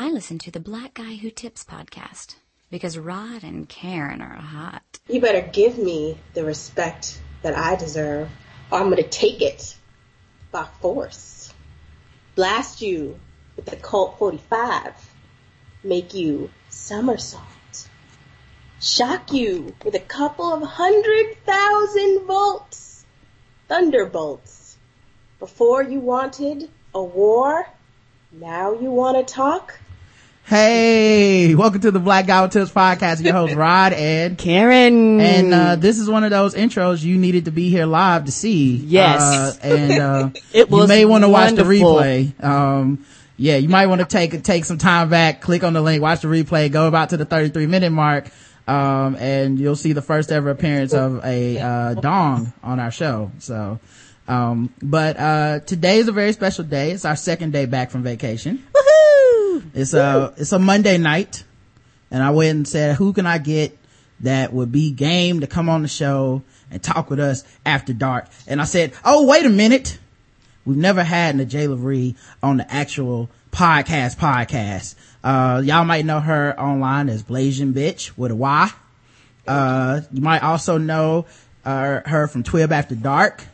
I listen to the Black Guy Who Tips podcast because Rod and Karen are hot. You better give me the respect that I deserve, or I'm going to take it by force. Blast you with the Colt 45. Make you somersault. Shock you with a couple of hundred thousand volts. Thunderbolts. Before you wanted a war, now you want to talk? Hey, welcome to the Black Guy Who Tips podcast. Your host Rod and Karen. And uh, this is one of those intros you needed to be here live to see. Yes. Uh, and uh, It you may want to watch the replay. Um, yeah, you might want to take take some time back, click on the link, watch the replay, go about to the 33 minute mark, um, and you'll see the first ever appearance of a uh, dong on our show. So, um, but uh, today is a very special day. It's our second day back from vacation. It's a it's a Monday night, and I went and said, "Who can I get that would be game to come on the show and talk with us after dark?" And I said, "Oh, wait a minute, we've never had Najee Lavrie on the actual podcast podcast. Uh, y'all might know her online as Blasian Bitch with a Y. Uh, you might also know uh, her from TWiB After Dark,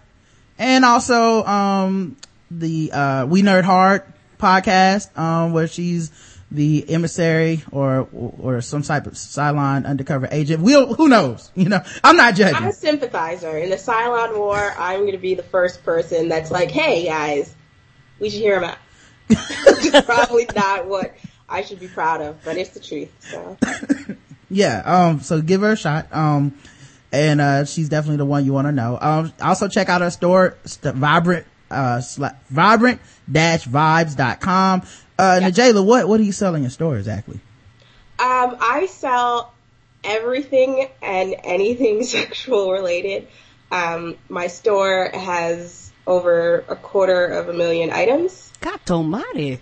and also um, the uh, We Nerd Hard podcast, um, where she's the emissary or or some type of Cylon undercover agent. We'll who knows? You know, I'm not judging. I'm a sympathizer. In the Cylon War, I'm going to be the first person that's like, hey guys, we should hear him out. Probably not what I should be proud of, but it's the truth. So Yeah. Um. So give her a shot. Um. And uh, she's definitely the one you want to know. Um. Also check out her store, st- vibrant uh sla- vibrant vibes.com. Uh, N'Jaila, what what are you selling in your store exactly? um, I sell everything and anything sexual related. Um, my store has over a quarter of a million items. God almighty.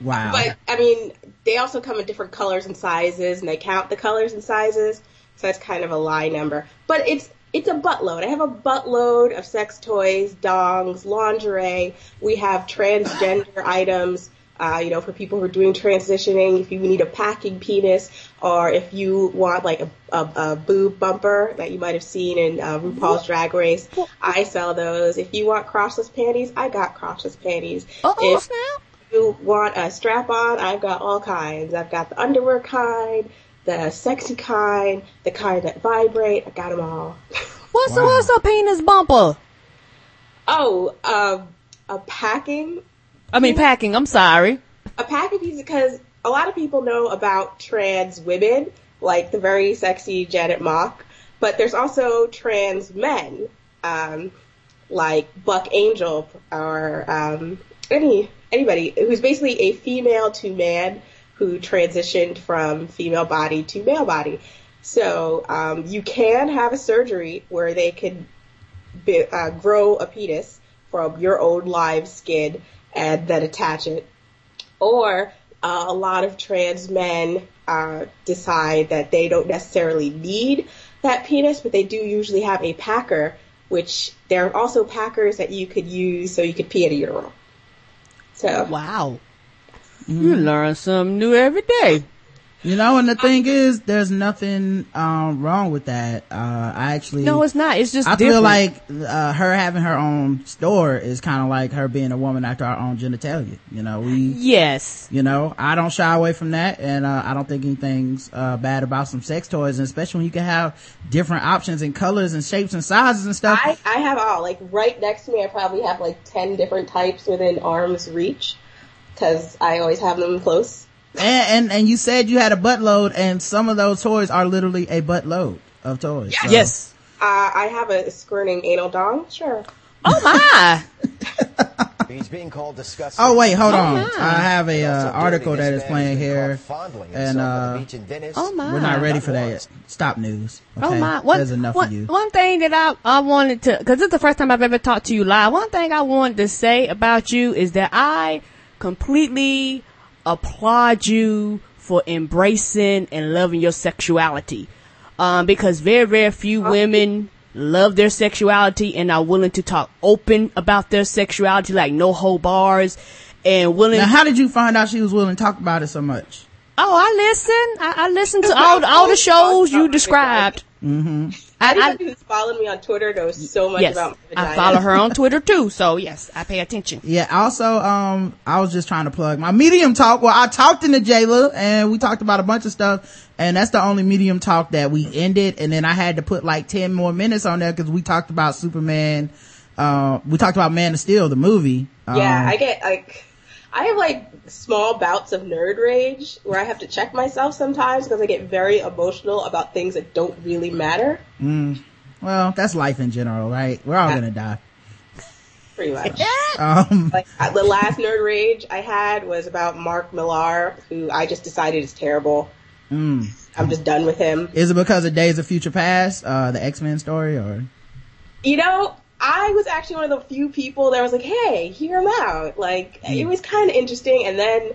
Wow. But I mean, they also come in different colors and sizes, and they count the colors and sizes, so that's kind of a lie number. But it's it's a buttload. I have a buttload of sex toys, dongs, lingerie. We have transgender items. Uh, you know, for people who are doing transitioning, if you need a packing penis, or if you want like a, a, a boob bumper that you might have seen in uh, RuPaul's Drag Race, I sell those. If you want crotchless panties, I got crotchless panties. Oh, if snap. you want a strap on, I've got all kinds. I've got the underwear kind, the sexy kind, the kind that vibrate. I got them all. What's a Wow. what's a penis bumper? oh, um, a packing, I mean packing. I'm sorry. a packing piece because a lot of people know about trans women, like the very sexy Janet Mock, but there's also trans men, um, like Buck Angel or um, any anybody who's basically a female to man who transitioned from female body to male body. So um, you can have a surgery where they can be, uh, grow a penis from your own live skin and then attach it. Or uh, a lot of trans men uh, decide that they don't necessarily need that penis, but they do usually have a packer, which there are also packers that you could use so you could pee at a urinal. So Wow. You learn something new every day. You know, and the thing is, there's nothing um, wrong with that. Uh, I actually, No, it's not. It's just I different. feel like uh, her having her own store is kind of like her being a woman after our own genitalia. You know, we, yes. you know, I don't shy away from that, and uh, I don't think anything's uh, bad about some sex toys, and especially when you can have different options and colors and shapes and sizes and stuff. I, I have all. Like right next to me, I probably have like 10 different types within arm's reach because I always have them close. and, and and you said you had a buttload, and some of those toys are literally a buttload of toys. So- Yes. Uh, I have a squirting anal dong, sure. Oh my. He's being called disgusting. Oh wait, hold on. my. I have a uh, article that is playing here, and himself on the uh, in Venice. Oh my. we're not ready for that. Stop news. Oh my! One, There's enough one, of you. one thing that I I wanted to, because it's the first time I've ever talked to you live. One thing I wanted to say about you is that I completely applaud you for embracing and loving your sexuality, um, because very very few women love their sexuality and are willing to talk open about their sexuality, like no hold bars. and willing. Now, how did you find out she was willing to talk about it so much? oh, I listen. I, I listen to all all the shows you described. Mm-hmm. I, I, who's followed me on Twitter knows so much yes, about my I follow her on Twitter too. So yes, I pay attention. Yeah. Also, um, I was just trying to plug my medium talk. Well, I talked into Jayla and we talked about a bunch of stuff. And that's the only medium talk that we ended. And then I had to put like 10 more minutes on there because we talked about Superman. Uh, we talked about Man of Steel, the movie. Yeah, Um, I get like, I have like small bouts of nerd rage where I have to check myself sometimes because I get very emotional about things that don't really matter. well, that's life in general, right? We're all gonna die. Pretty much. Um, like uh, the last nerd rage I had was about Mark Millar, who I just decided is terrible. mm. I'm just done with him. Is it because of Days of Future Past, uh, the X-Men story or? You know, I was actually one of the few people that was like, "Hey, hear him out." Like it hmm. was kind of interesting, and then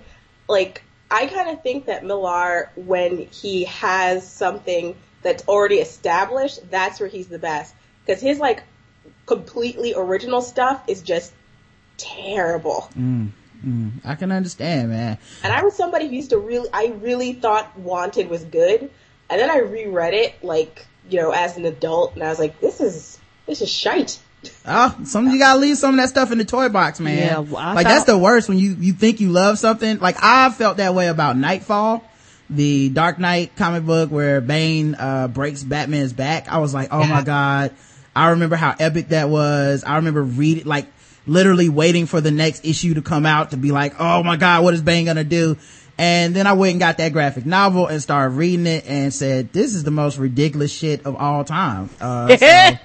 like I kind of think that Millar, when he has something that's already established, that's where he's the best because his like completely original stuff is just terrible. Mm, mm. I can understand, man. And I was somebody who used to really, I really thought Wanted was good, and then I reread it like you know as an adult, and I was like, "This is this is shite." Oh, some of you gotta leave some of that stuff in the toy box, man. Yeah, well, like thought- that's the worst when you you think you love something. Like I felt that way about Knightfall, the Dark Knight comic book where Bane uh breaks Batman's back. I was like, oh my god. I remember how epic that was. I remember reading like literally waiting for the next issue to come out to be like, oh my god, what is Bane gonna do? And then I went and got that graphic novel and started reading it and said, this is the most ridiculous shit of all time. Uh, so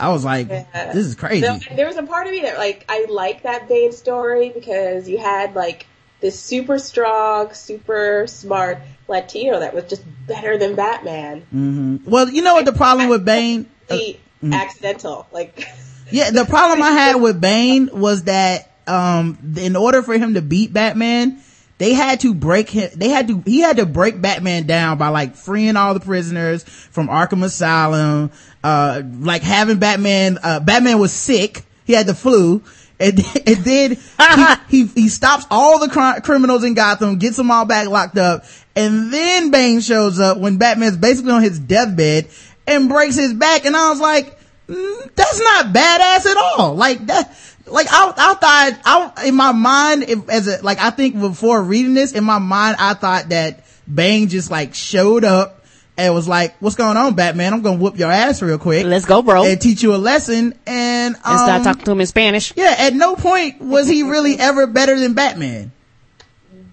I was like, Yeah. this is crazy. There, there was a part of me that like I like that Bane story because you had like this super strong, super smart Latino that was just better than Batman. Well, you know what the problem with Bane? Uh, The accidental, like yeah, the problem I had with Bane was that, um, in order for him to beat Batman, they had to break him, they had to, he had to break Batman down by like freeing all the prisoners from Arkham Asylum, uh, like having Batman, uh, Batman was sick. He had the flu. And, and then he, he, he stops all the cri- criminals in Gotham, gets them all back locked up, and then Bane shows up when Batman's basically on his deathbed and breaks his back. And I was like, mm, that's not badass at all. Like that, like I, I thought, I, in my mind, if, as a, like I think before reading this, in my mind, I thought that Bane just like showed up and was like, what's going on, Batman? I'm gonna whoop your ass real quick. Let's go, bro. And teach you a lesson. And, um, and start talking to him in Spanish. yeah, at no point was he really ever better than Batman.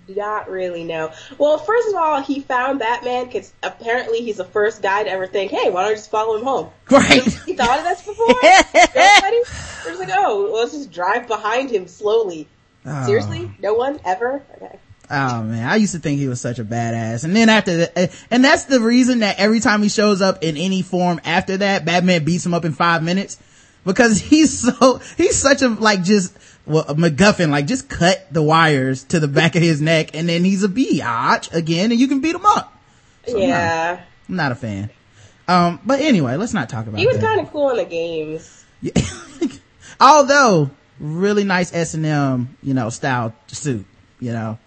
not really no. Well, first of all, he found Batman because apparently he's the first guy to ever think, "Hey, why don't I just follow him home?" Right. He thought of this before. It was like, "Oh, let's just drive behind him slowly." Seriously, no one ever. Okay. Oh man, I used to think he was such a badass. And then after that, and that's the reason that every time he shows up in any form after that, Batman beats him up in five minutes. Because he's so, he's such a, like just, well, a MacGuffin, like just cut the wires to the back of his neck and then he's a biatch again and you can beat him up. So, yeah, I'm not a fan. Um, but anyway, let's not talk about that. he was kind of cool in the games. Although, really nice S&M, you know, style suit, you know.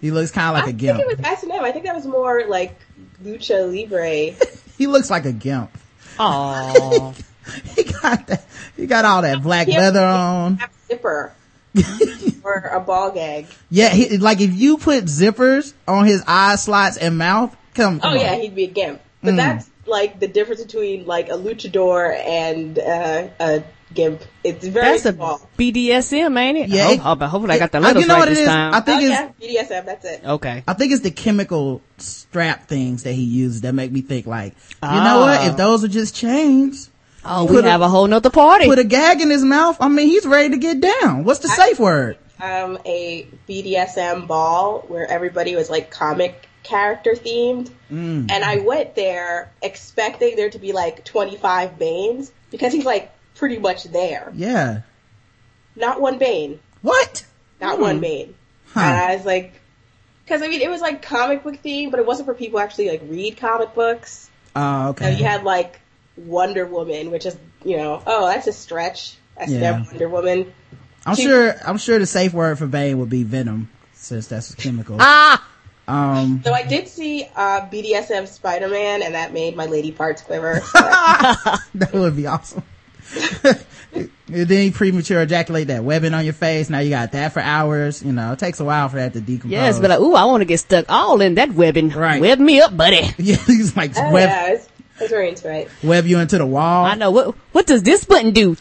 He looks kind of like I a think gimp. it was S and M. I think that was more like lucha libre. He looks like a gimp. Oh, he got that. He got all that black leather on. Have zipper or a ball gag. Yeah, he, like if you put zippers on his eye slots and mouth, come. come Oh yeah, on. he'd be a gimp. Mm. But that's like the difference between like a luchador and uh, a gimp. It's very that's a small. BDSM, ain't it? Yeah, I it- hope, I hope, hopefully I got the Uh, letters you know right what it this is? time. I Oh think it's. yeah, BDSM. That's it. okay. I think it's the chemical strap things that he uses that make me think like, you know what? Ah. If those are just chains, Oh, we Put a- have a whole nother party. put a gag in his mouth. I mean, he's ready to get down. What's the safe word? Um, a BDSM ball where everybody was like comic character themed, Mm. and I went there expecting there to be like 25 Banes because he's like pretty much there. Yeah. Not one Bane. What? Not one Bane. Huh. And I was like, because I mean, it was like comic book theme, but it wasn't for people who actually like read comic books. Oh, So okay. you had like Wonder Woman, which is you know, oh, that's a stretch. That's Yeah. Wonder Woman. I'm She- sure, I'm sure the safe word for Bane would be venom, since that's a chemical. Ah, Um, So I did see uh, BDSM Spider-Man, and that made my lady parts quiver. So that would be awesome. And then you premature ejaculate that webbing on your face. Now you got that for hours. You know, it takes a while for that to decompose. yes, but like, ooh, I want to get stuck all in that webbing. Right. Web me up, buddy. yeah, he's like oh, web, yeah, I was, I was very into it. web you into the wall. I know what. What does this button do?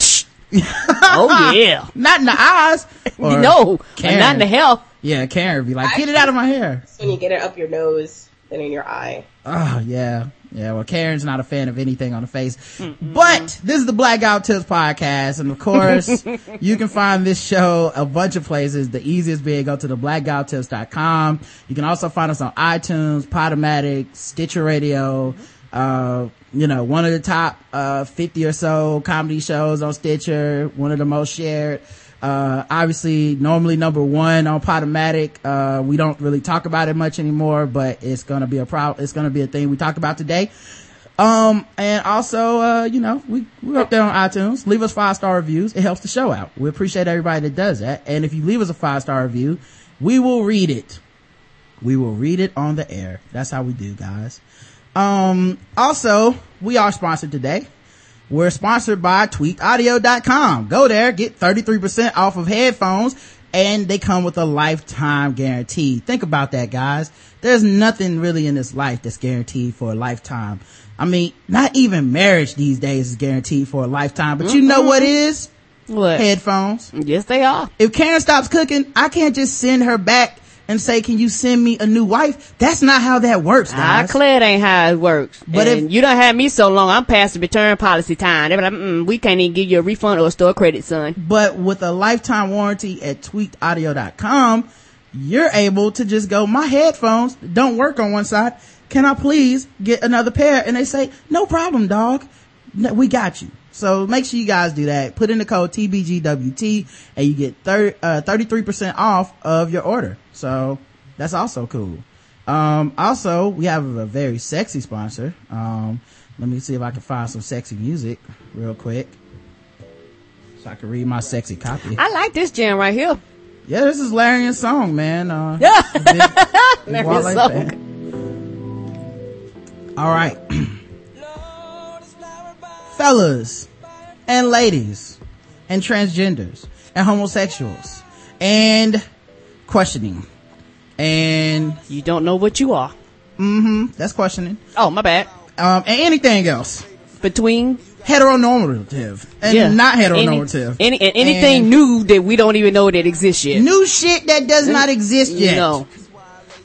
oh yeah. Not in the eyes. Or no, Karen. not in the hell. Yeah, Karen would be like, get it out of my hair. It's when you get it up your nose and in your eye. Oh yeah, yeah. Well, Karen's not a fan of anything on the face, but this is the Black Guy Who Tips podcast, and of course, you can find this show a bunch of places. The easiest being go to the blackguywhotips.com. You can also find us on iTunes, Podomatic, Stitcher Radio. Uh, you know, one of the top uh 50 or so comedy shows on Stitcher. One of the most shared. Uh, obviously normally number one on Podomatic. Uh, we don't really talk about it much anymore, but it's gonna be a pro, it's gonna be a thing we talk about today. Um, and also, uh, you know, we, we're up there on iTunes. Leave us five star reviews. It helps the show out. We appreciate everybody that does that. And if you leave us a five star review, we will read it. We will read it on the air. That's how we do, guys. Um, also, we are sponsored today. We're sponsored by tweakedaudio.com. Go there, get 33% off of headphones, and they come with a lifetime guarantee. Think about that, guys. There's nothing really in this life that's guaranteed for a lifetime. I mean, not even marriage these days is guaranteed for a lifetime, but you know what is? What? Headphones. Yes, they are. If Karen stops cooking, I can't just send her back and say, can you send me a new wife? That's not how that works, I guys. declare it ain't how it works. But and if- you don't have me so long, I'm past the return policy time. They be like, mm, we can't even give you a refund or a store credit, son. But with a lifetime warranty at tweakedaudio.com, you're able to just go, my headphones don't work on one side. Can I please get another pair? And they say, no problem, dog. No, we got you. So make sure you guys do that. Put in the code TBGWT and you get 30, uh, 33% off of your order. So that's also cool. Um, also, we have a very sexy sponsor. Um, let me see if I can find some sexy music real quick so I can read my sexy copy. I like this jam right here. Yeah, this is Larian's song, man. Uh, Yeah. a big- big Wale song. fan. All right. Fellas and ladies and transgenders and homosexuals and questioning and You don't know what you are. that's questioning Oh, my bad. um and anything else Between heteronormative and yeah, not heteronormative Any, and anything And new that we don't even know that exists yet. new shit that does not exist yet No.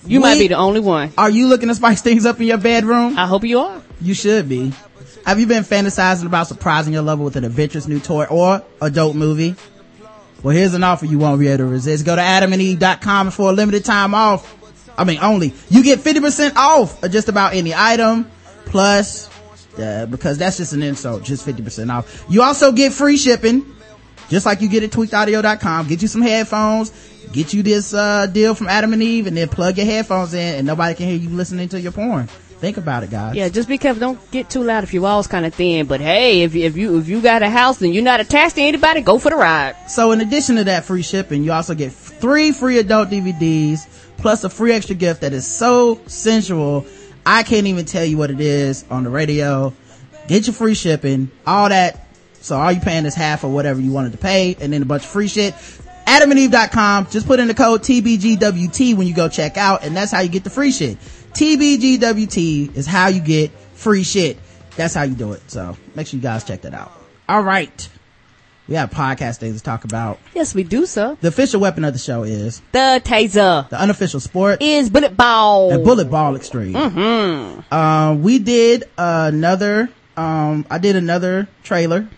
You We- might be the only one. are you looking to spice things up in your bedroom I hope you are. You should be. Have you been fantasizing about surprising your lover with an adventurous new toy or adult movie? Well, here's an offer you won't be able to resist. Go to adamandeve.com for a limited time off. I mean, only. You get 50% off of just about any item. Plus, uh, because that's just an insult, just 50% off. You also get free shipping, just like you get at tweakedaudio.com. Get you some headphones, get you this, uh, deal from Adam and Eve, and then plug your headphones in and nobody can hear you listening to your porn. Think about it, guys. Yeah, just be careful. Don't get too loud if your walls kind of thin. But hey, if you, if you if you got a house and you're not attached to anybody, go for the ride. So in addition to that free shipping, you also get three free adult DVDs plus a free extra gift that is so sensual. I can't even tell you what it is on the radio. Get your free shipping, all that. So all you paying is half of whatever you wanted to pay and then a bunch of free shit. AdamandEve.com. Just put in the code TBGWT when you go check out and that's how you get the free shit. TBGWT is how you get free shit. That's how you do it. So make sure you guys check that out. All right. We have podcast things to talk about. Yes, we do, sir. The official weapon of the show is The taser the unofficial sport is bullet ball. and bullet ball extreme. Uh, we did another, um, I did another trailer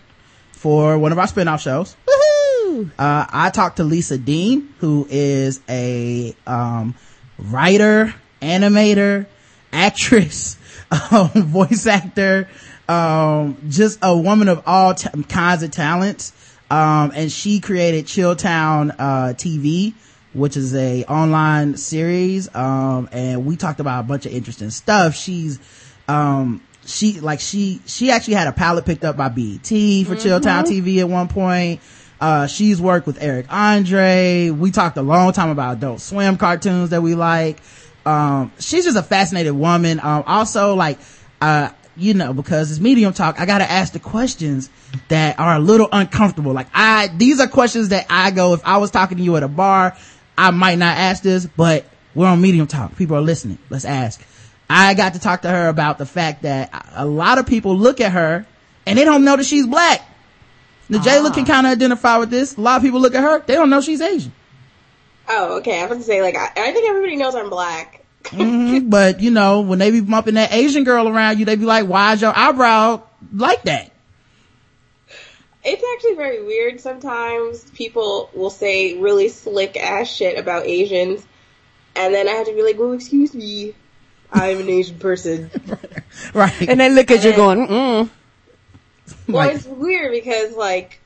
for one of our spin-off shows. Woohoo! Uh, I talked to Lisa Dean, who is a, um, writer, animator, actress, um, voice actor, um, just a woman of all t- kinds of talents. Um, and she created Chilltown, uh, TV, which is a online series. Um, and we talked about a bunch of interesting stuff. She's, um, she, like she, she actually had a palette picked up by BET for Chilltown TV at one point. Uh, she's worked with Eric Andre. We talked a long time about adult swim cartoons that we like. Um, she's just a fascinating woman. Um, also like, uh, you know, because it's medium talk, I gotta ask the questions that are a little uncomfortable. Like I, these are questions that I go, if I was talking to you at a bar, I might not ask this, but we're on medium talk. People are listening. Let's ask. I got to talk to her about the fact that a lot of people look at her and they don't know that she's black. The Jayla can kind of identify with this. A lot of people look at her, they don't know she's Asian. Oh, okay. I'm gonna say like I, I think everybody knows I'm black. hmm But you know, when they be bumping that Asian girl around you, they be like, why is your eyebrow like that? It's actually very weird sometimes. People will say really slick ass shit about Asians, and then I have to be like, well, excuse me, I'm an Asian person. Right. And they look at you going, mm. Well, Like- it's weird because like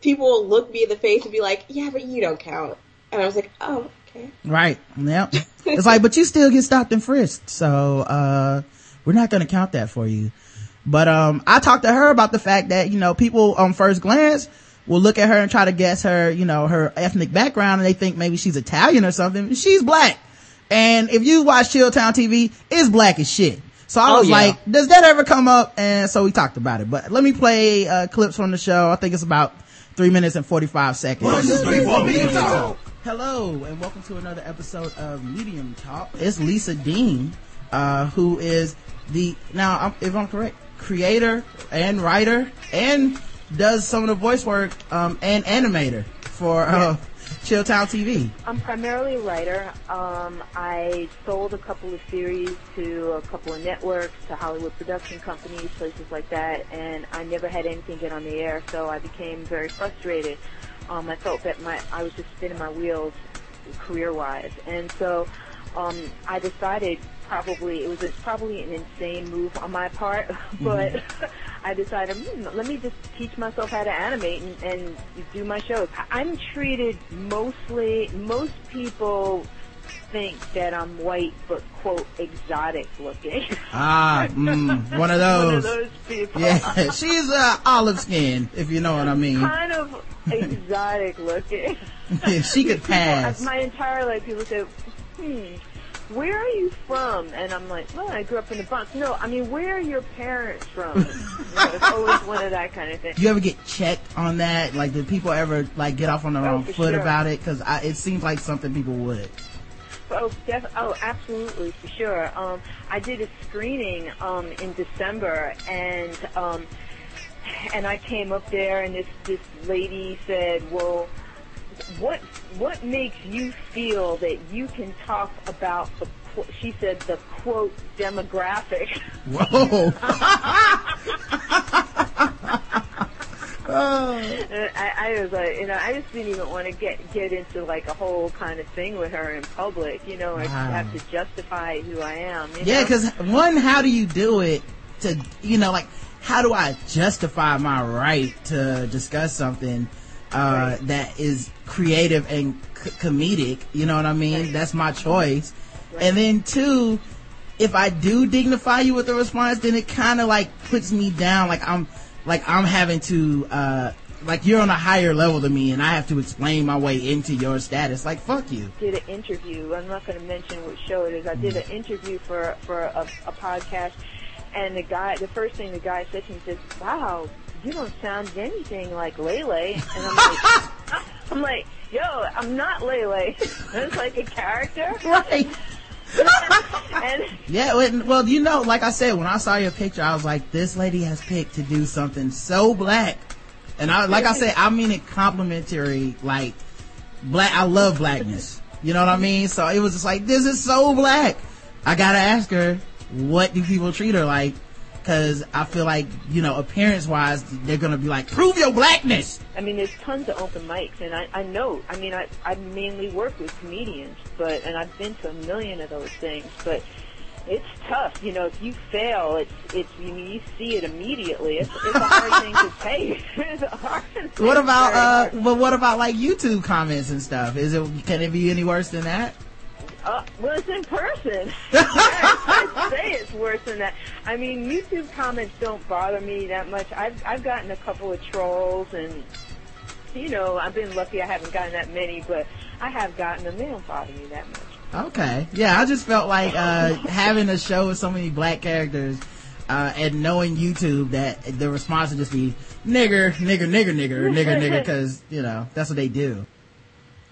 people will look me in the face and be like, "Yeah, but you don't count," and I was like, "Oh, okay." Right. Yep. it's like, but you still get stopped and frisked. So, uh, we're not going to count that for you. But, um, I talked to her about the fact that, you know, people on first glance will look at her and try to guess her, you know, her ethnic background and they think maybe she's Italian or something. She's black. And if you watch Chilltown TV, it's black as shit. So I Oh, was yeah. like, does that ever come up? And so we talked about it. But let me play, uh, clips from the show. I think it's about three minutes and 45 seconds. Hello and welcome to another episode of Medium Talk. It's Lisa Dean, uh, who is the, now I'm- if I'm correct, creator and writer and does some of the voice work, um, and animator for, uh, Chilltown TV. I'm primarily a writer. Um, I sold a couple of series to a couple of networks, to Hollywood production companies, places like that, and I never had anything get on the air, so I became very frustrated. Um, I felt that my I was just spinning my wheels career-wise, and so um, I decided probably it was a, probably an insane move on my part, but I decided hmm, let me just teach myself how to animate and, and do my shows. I'm treated mostly most people think that I'm white but quote exotic looking. Ah, mm, one of One those. of those people. Yeah, she's, uh, olive skin, if you know what I mean. Kind of exotic looking. she could People- pass. My entire life, people say, "Hmm, where are you from?" And I'm like, "Well, I grew up in the Bronx." No, I mean, where are your parents from? you know, it's always one of that kind of thing. Do you ever get checked on that? Like, did people ever, like, get off on the Oh, wrong foot sure. about it? Cause it seems like something people would. Oh, def- oh, absolutely, for sure. Um, I did a screening um, in December, and um, and I came up there, and this this lady said, "Well, what what makes you feel that you can talk about the?" qu- She said the quote demographic. Whoa. oh. And I, I was like, you know, I just didn't even want to get get into like a whole kind of thing with her in public, you know, Wow. have to justify who I am. You Yeah, because one, how do you do it to, you know, like, how do I justify my right to discuss something uh, that is creative and c- comedic? You know what I mean? That's my choice. And then two, if I do dignify you with a response, then it kind of like puts me down. Like I'm, like I'm having to, uh, like you're on a higher level than me and I have to explain my way into your status. Like, fuck you. did an interview. I'm not going to mention what show it is. I did an interview for for a, a podcast, and the guy, the first thing the guy said to me says, "Wow, you don't sound anything like Lele." And I'm like, I'm like, yo, I'm not Lele. That's like a character. Right. Yeah, well, well, you know, like I said, when I saw your picture, I was like, this lady has picked to do something so black. And I, like I said, I mean it complimentary, like, black, I love blackness. You know what I mean? So it was just like, this is so black. I gotta ask her, what do people treat her like? Cause I feel like, you know, appearance wise, they're gonna be like, prove your blackness! I mean, there's tons of open mics, and I, I know. I mean, I I mainly work with comedians, but and I've been to a million of those things, but it's tough. You know, if you fail, it's it's you mean you see it immediately. It's, it's a hard thing to take. it's a hard. What about, uh, but what about like YouTube comments and stuff? Is it, can it be any worse than that? Uh, well, it's in person. I'd say it's worse than that. I mean, YouTube comments don't bother me that much. I've I've gotten a couple of trolls and you know, I've been lucky I haven't gotten that many, but I have gotten them. They don't bother me that much. Okay. Yeah, I just felt like, uh, having a show with so many black characters, uh, and knowing YouTube that the response would just be nigger, nigger, nigger, nigger, nigger, nigger, cause, you know, that's what they do.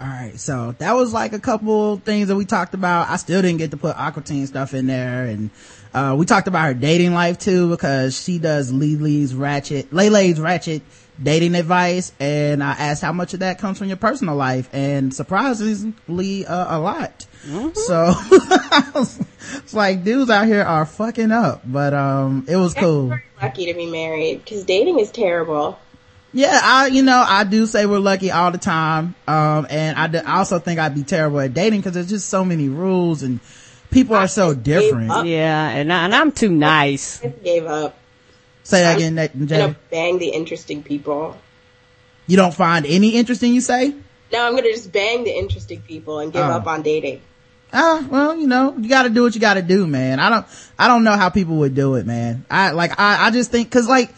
Alright, so that was like a couple things that we talked about. I still didn't get to put Aqua Teen stuff in there and, uh, we talked about her dating life too because she does Lily's ratchet, Lele's ratchet dating advice and I asked how much of that comes from your personal life and surprisingly uh, a lot. So it's like dudes out here are fucking up, but um it was cool. Lucky to be married because dating is terrible. Yeah, I, you know, I do say we're lucky all the time. Um, and I, d- I also think I'd be terrible at dating because there's just so many rules and people are so different. Yeah, and, I, and I'm too nice. I gave up. Say that again, Nate and I'm Jay. gonna bang the interesting people. You don't find any interesting, you say? No, I'm gonna just bang the interesting people and give Oh. up on dating. Ah, well, you know, you gotta do what you gotta do, man. I don't, I don't know how people would do it, man. I, like, I, I just think, cause like,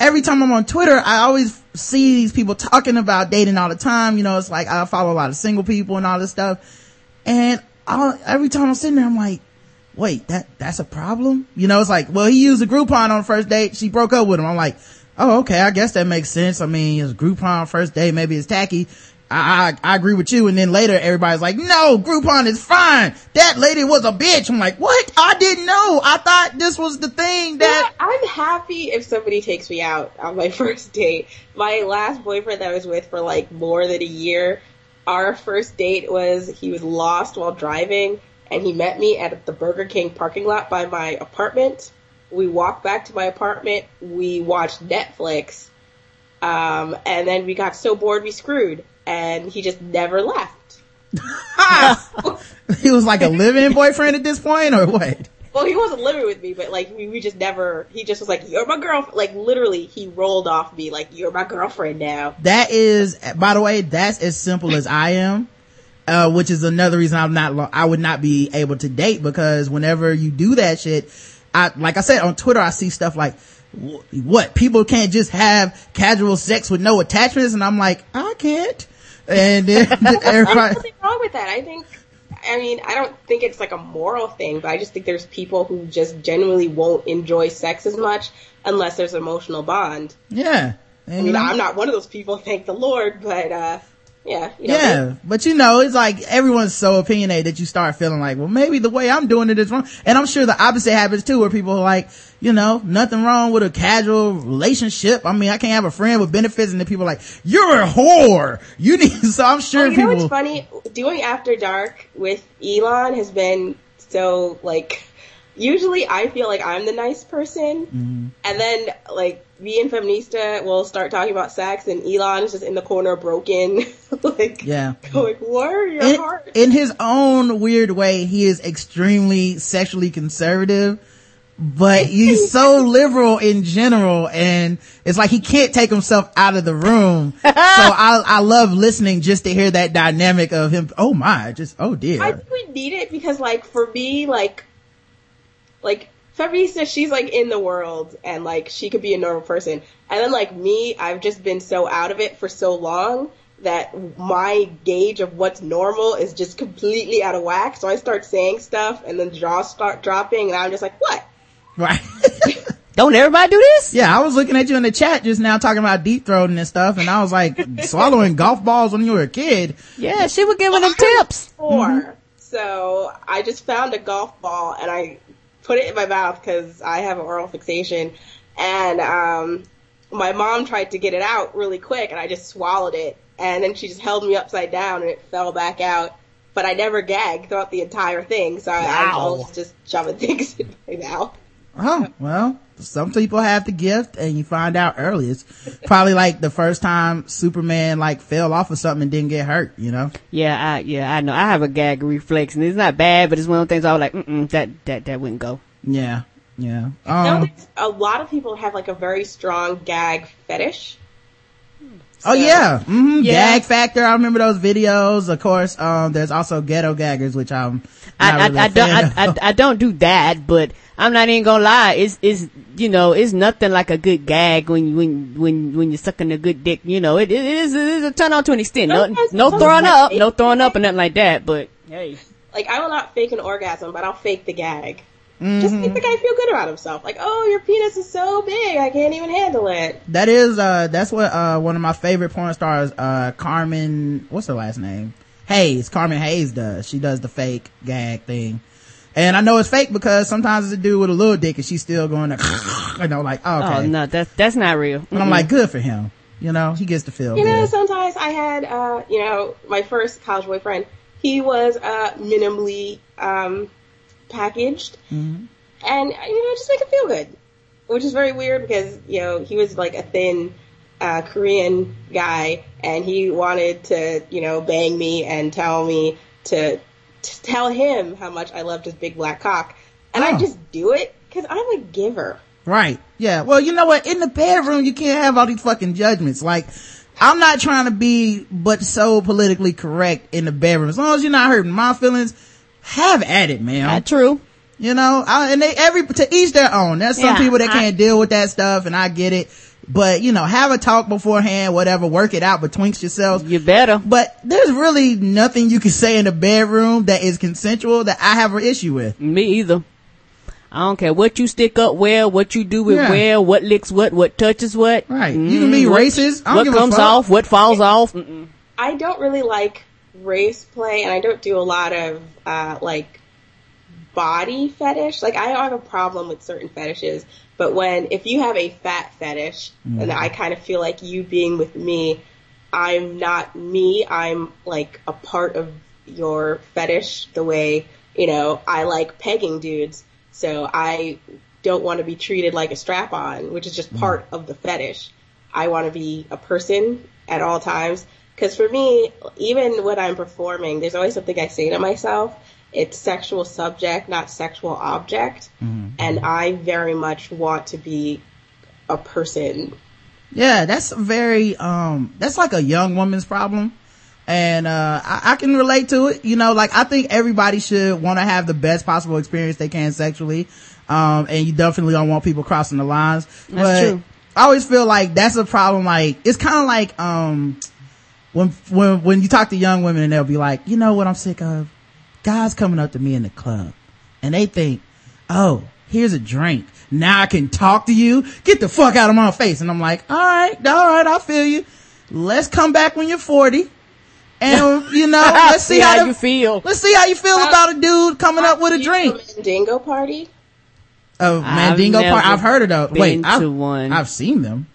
every time I'm on Twitter, I always see these people talking about dating all the time. You know, it's like, I follow a lot of single people and all this stuff. And I'll, every time I'm sitting there, I'm like, wait, that, that's a problem? You know, it's like, well, he used a Groupon on the first date. She broke up with him. I'm like, oh, okay, I guess that makes sense. I mean, it's Groupon first date, maybe it's tacky. I, I, I agree with you. And then later everybody's like, no, Groupon is fine. That lady was a bitch. I'm like, what? I didn't know. I thought this was the thing that, Yeah, I'm happy if somebody takes me out on my first date. My last boyfriend that I was with for like more than a year, our first date was he was lost while driving and he met me at the Burger King parking lot by my apartment. We walked back to my apartment, we watched Netflix, um, and then we got so bored we screwed and he just never left. he was like a live-in boyfriend at this point or what? Well, he wasn't living with me, but like we, we just never. He just was like, "You're my girlfriend." Like literally, he rolled off me like, "You're my girlfriend now." That is, by the way, that's as simple as I am. Uh, which is another reason I'm not, I would not be able to date because whenever you do that shit, I, like I said on Twitter, I see stuff like, what, people can't just have casual sex with no attachments and I'm like, I can't. And then There's everybody, nothing wrong with that. I think. I mean, I don't think it's like a moral thing, but I just think there's people who just genuinely won't enjoy sex as much unless there's an emotional bond. yeah. And, I mean, I'm not one of those people, thank the Lord, but uh, yeah, you know, Yeah, but you know, it's like everyone's so opinionated that you start feeling like, well, maybe the way I'm doing it is wrong. And I'm sure the opposite happens too, where people are like, you know, nothing wrong with a casual relationship. I mean, I can't have a friend with benefits, and then people are like, you're a whore. You need. So I'm sure Well, you know people. what's funny? Doing After Dark with Elon has been so like. Usually, I feel like I'm the nice person, Mm-hmm. and then like me and Feminista will start talking about sex, and Elon is just in the corner, broken, like Yeah. going, "What are your in, heart?" in his own weird way, he is extremely sexually conservative, but he's so liberal in general, and it's like he can't take himself out of the room. so I, I love listening just to hear that dynamic of him. Oh my, just oh dear. I think we need it because, like, for me, like, like Feminista, she's like in the world and like she could be a normal person, and then like me, I've just been so out of it for so long that my gauge of what's normal is just completely out of whack. So I start saying stuff, and then jaws start dropping, and I'm just like, what? right. Don't everybody do this? yeah, I was looking at you in the chat just now talking about deep throating and stuff, and I was like, swallowing golf balls when you were a kid. Yeah, she was giving them I was tips. 4 So I just found a golf ball and I put it in my mouth because I have an oral fixation. And um, my mom tried to get it out really quick, and I just swallowed it. And then she just held me upside down, and it fell back out. But I never gagged throughout the entire thing, so I, I Wow. was just shoving things in my mouth. Oh, well, some people have the gift and you find out early. It's probably like the first time Superman like fell off of something and didn't get hurt, you know? Yeah, I, yeah, I know. I have a gag reflex, and it's not bad, but it's one of the things I was like, mm that, that, that wouldn't go. Yeah, yeah. Um, a lot of people have like a very strong gag fetish. oh yeah, hmm Yeah. Gag Factor. I remember those videos. Of course, um, there's also Ghetto Gaggers, which I'm, I, Not I, really a I don't, I, I, I don't do that, but I'm not even gonna lie. It's, it's, you know, it's nothing like a good gag when, you- when, when, when you're sucking a good dick. You know, it, it is, it is a turn on to an extent. No, Sometimes- no throwing up, no throwing up or nothing like that, but hey. Like I will not fake an orgasm, but I'll fake the gag. Mm-hmm. Just make the guy feel good about himself. Like, oh, your penis is so big, I can't even handle it. That is, uh, that's what, uh, one of my favorite porn stars, uh, Carmen, what's her last name? Hayes, Carmen Hayes does. She does the fake gag thing. And I know it's fake because sometimes it's a dude with a little dick and she's still going to, you know, like, oh, okay. Oh no, that's, that's not real. And I'm like, good for him. You know, he gets to feel You know, sometimes I had, uh, you know, my first college boyfriend. He was uh, minimally um, packaged, Mm-hmm. and you know, just make him feel good, which is very weird because you know he was like a thin uh, Korean guy, and he wanted to, you know, bang me and tell me to, to tell him how much I loved his big black cock, and Oh. I just do it because I'm a giver. Right. Yeah. Well, you know what? In the bedroom, you can't have all these fucking judgments. Like, I'm not trying to be, but so politically correct in the bedroom. As long as you're not hurting my feelings, have at it, man. Not true. You know, I, and they every to each their own. There's some Yeah, people that I- can't deal with that stuff, and I get it. But you know, have a talk beforehand, whatever. Work it out betwixt yourselves. You better. But there's really nothing you can say in the bedroom that is consensual that I have an issue with. Me either. I don't care what you stick up where, what you do with Yeah. where, what licks what, what touches what. Right. You can be Mm, what- racist. I don't What give a comes fuck. off, what falls off. Mm-mm. I don't really like race play, and I don't do a lot of uh, like body fetish. Like I don't have a problem with certain fetishes, but when if you have a fat fetish, and mm-hmm. I kind of feel like you being with me, I'm not me. I'm like a part of your fetish. The way you know I like pegging dudes, so I don't want to be treated like a strap on, which is just mm-hmm. part of the fetish. I want to be a person at all times. Because for me, even when I'm performing, there's always something I say to myself. It's sexual subject, not sexual object. And I very much want to be a person. Yeah, that's very, um, that's like a young woman's problem. And, uh, I, I can relate to it. You know, like I think everybody should want to have the best possible experience they can sexually. Um, and you definitely don't want people crossing the lines. That's but true. I always feel like that's a problem. Like, it's kind of like, um, when, when, when you talk to young women and they'll be like, you know what I'm sick of? Guys coming up to me in the club and they think, oh, here's a drink. Now I can talk to you. Get the fuck out of my face. And I'm like, all right, all right, I feel you. Let's come back when you're 40. And, you know, let's see, how, you the- feel. let's see how you feel about a dude coming up with a drink. a Mandingo party? Oh, Mandingo party. I've heard of those. Wait, I've, to one. I've seen them.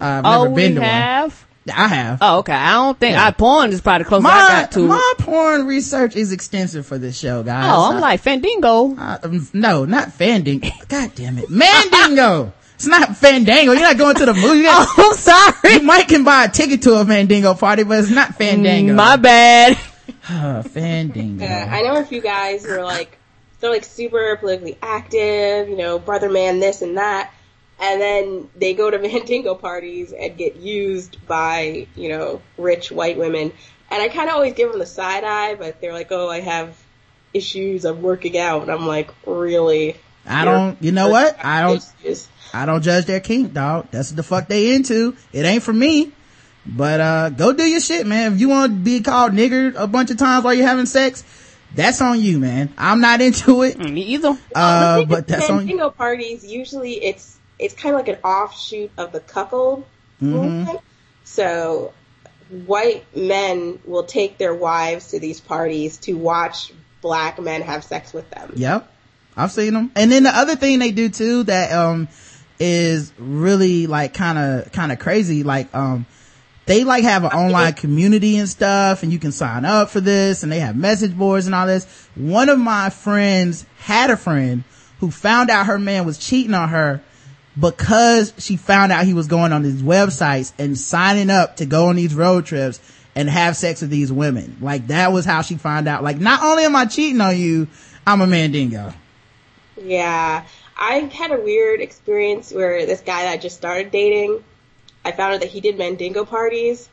I've Oh, never been we to have. one. I have. Oh, okay. I don't think Yeah. I porn is probably close I my, got to. my porn research is extensive for this show, guys. oh, I'm I- like Fandango. I- um, no, not Fandango. God damn it. Mandingo. it's not Fandango. You're not going to the movie. You, got- Oh, sorry. you might can buy a ticket to a Mandingo party, but it's not Fandango. My bad. Uh, Fandango. Yeah, I know a few guys who are like, they're like super politically active, you know, brother man this and that. And then they go to Mandingo parties and get used by, you know, rich white women. And I kind of always give them the side eye, but they're like, oh, I have issues, I'm working out. And I'm like, really? I don't, you know what? I don't, Issues. I don't judge their kink, dog. That's what the fuck they into. It ain't for me. But, uh, go do your shit, man. If you want to be called nigger a bunch of times while you're having sex, that's on you, man. I'm not into it. Me either. Uh, the thing but that's on you. Mandingo parties, usually it's it's kind of like an offshoot of the cuckold Mm-hmm. So white men will take their wives to these parties to watch black men have sex with them. Yep. I've seen them. And then the other thing they do too that, um, is really like kind of, kind of crazy. Like, um, they like have an online community and stuff and you can sign up for this and they have message boards and all this. One of my friends had a friend who found out her man was cheating on her because she found out he was going on these websites and signing up to go on these road trips and have sex with these women. Like that was how she found out. Like not only am I cheating on you, I'm a mandingo. Yeah. I had a weird experience where this guy that I just started dating, I found out that he did Mandingo parties,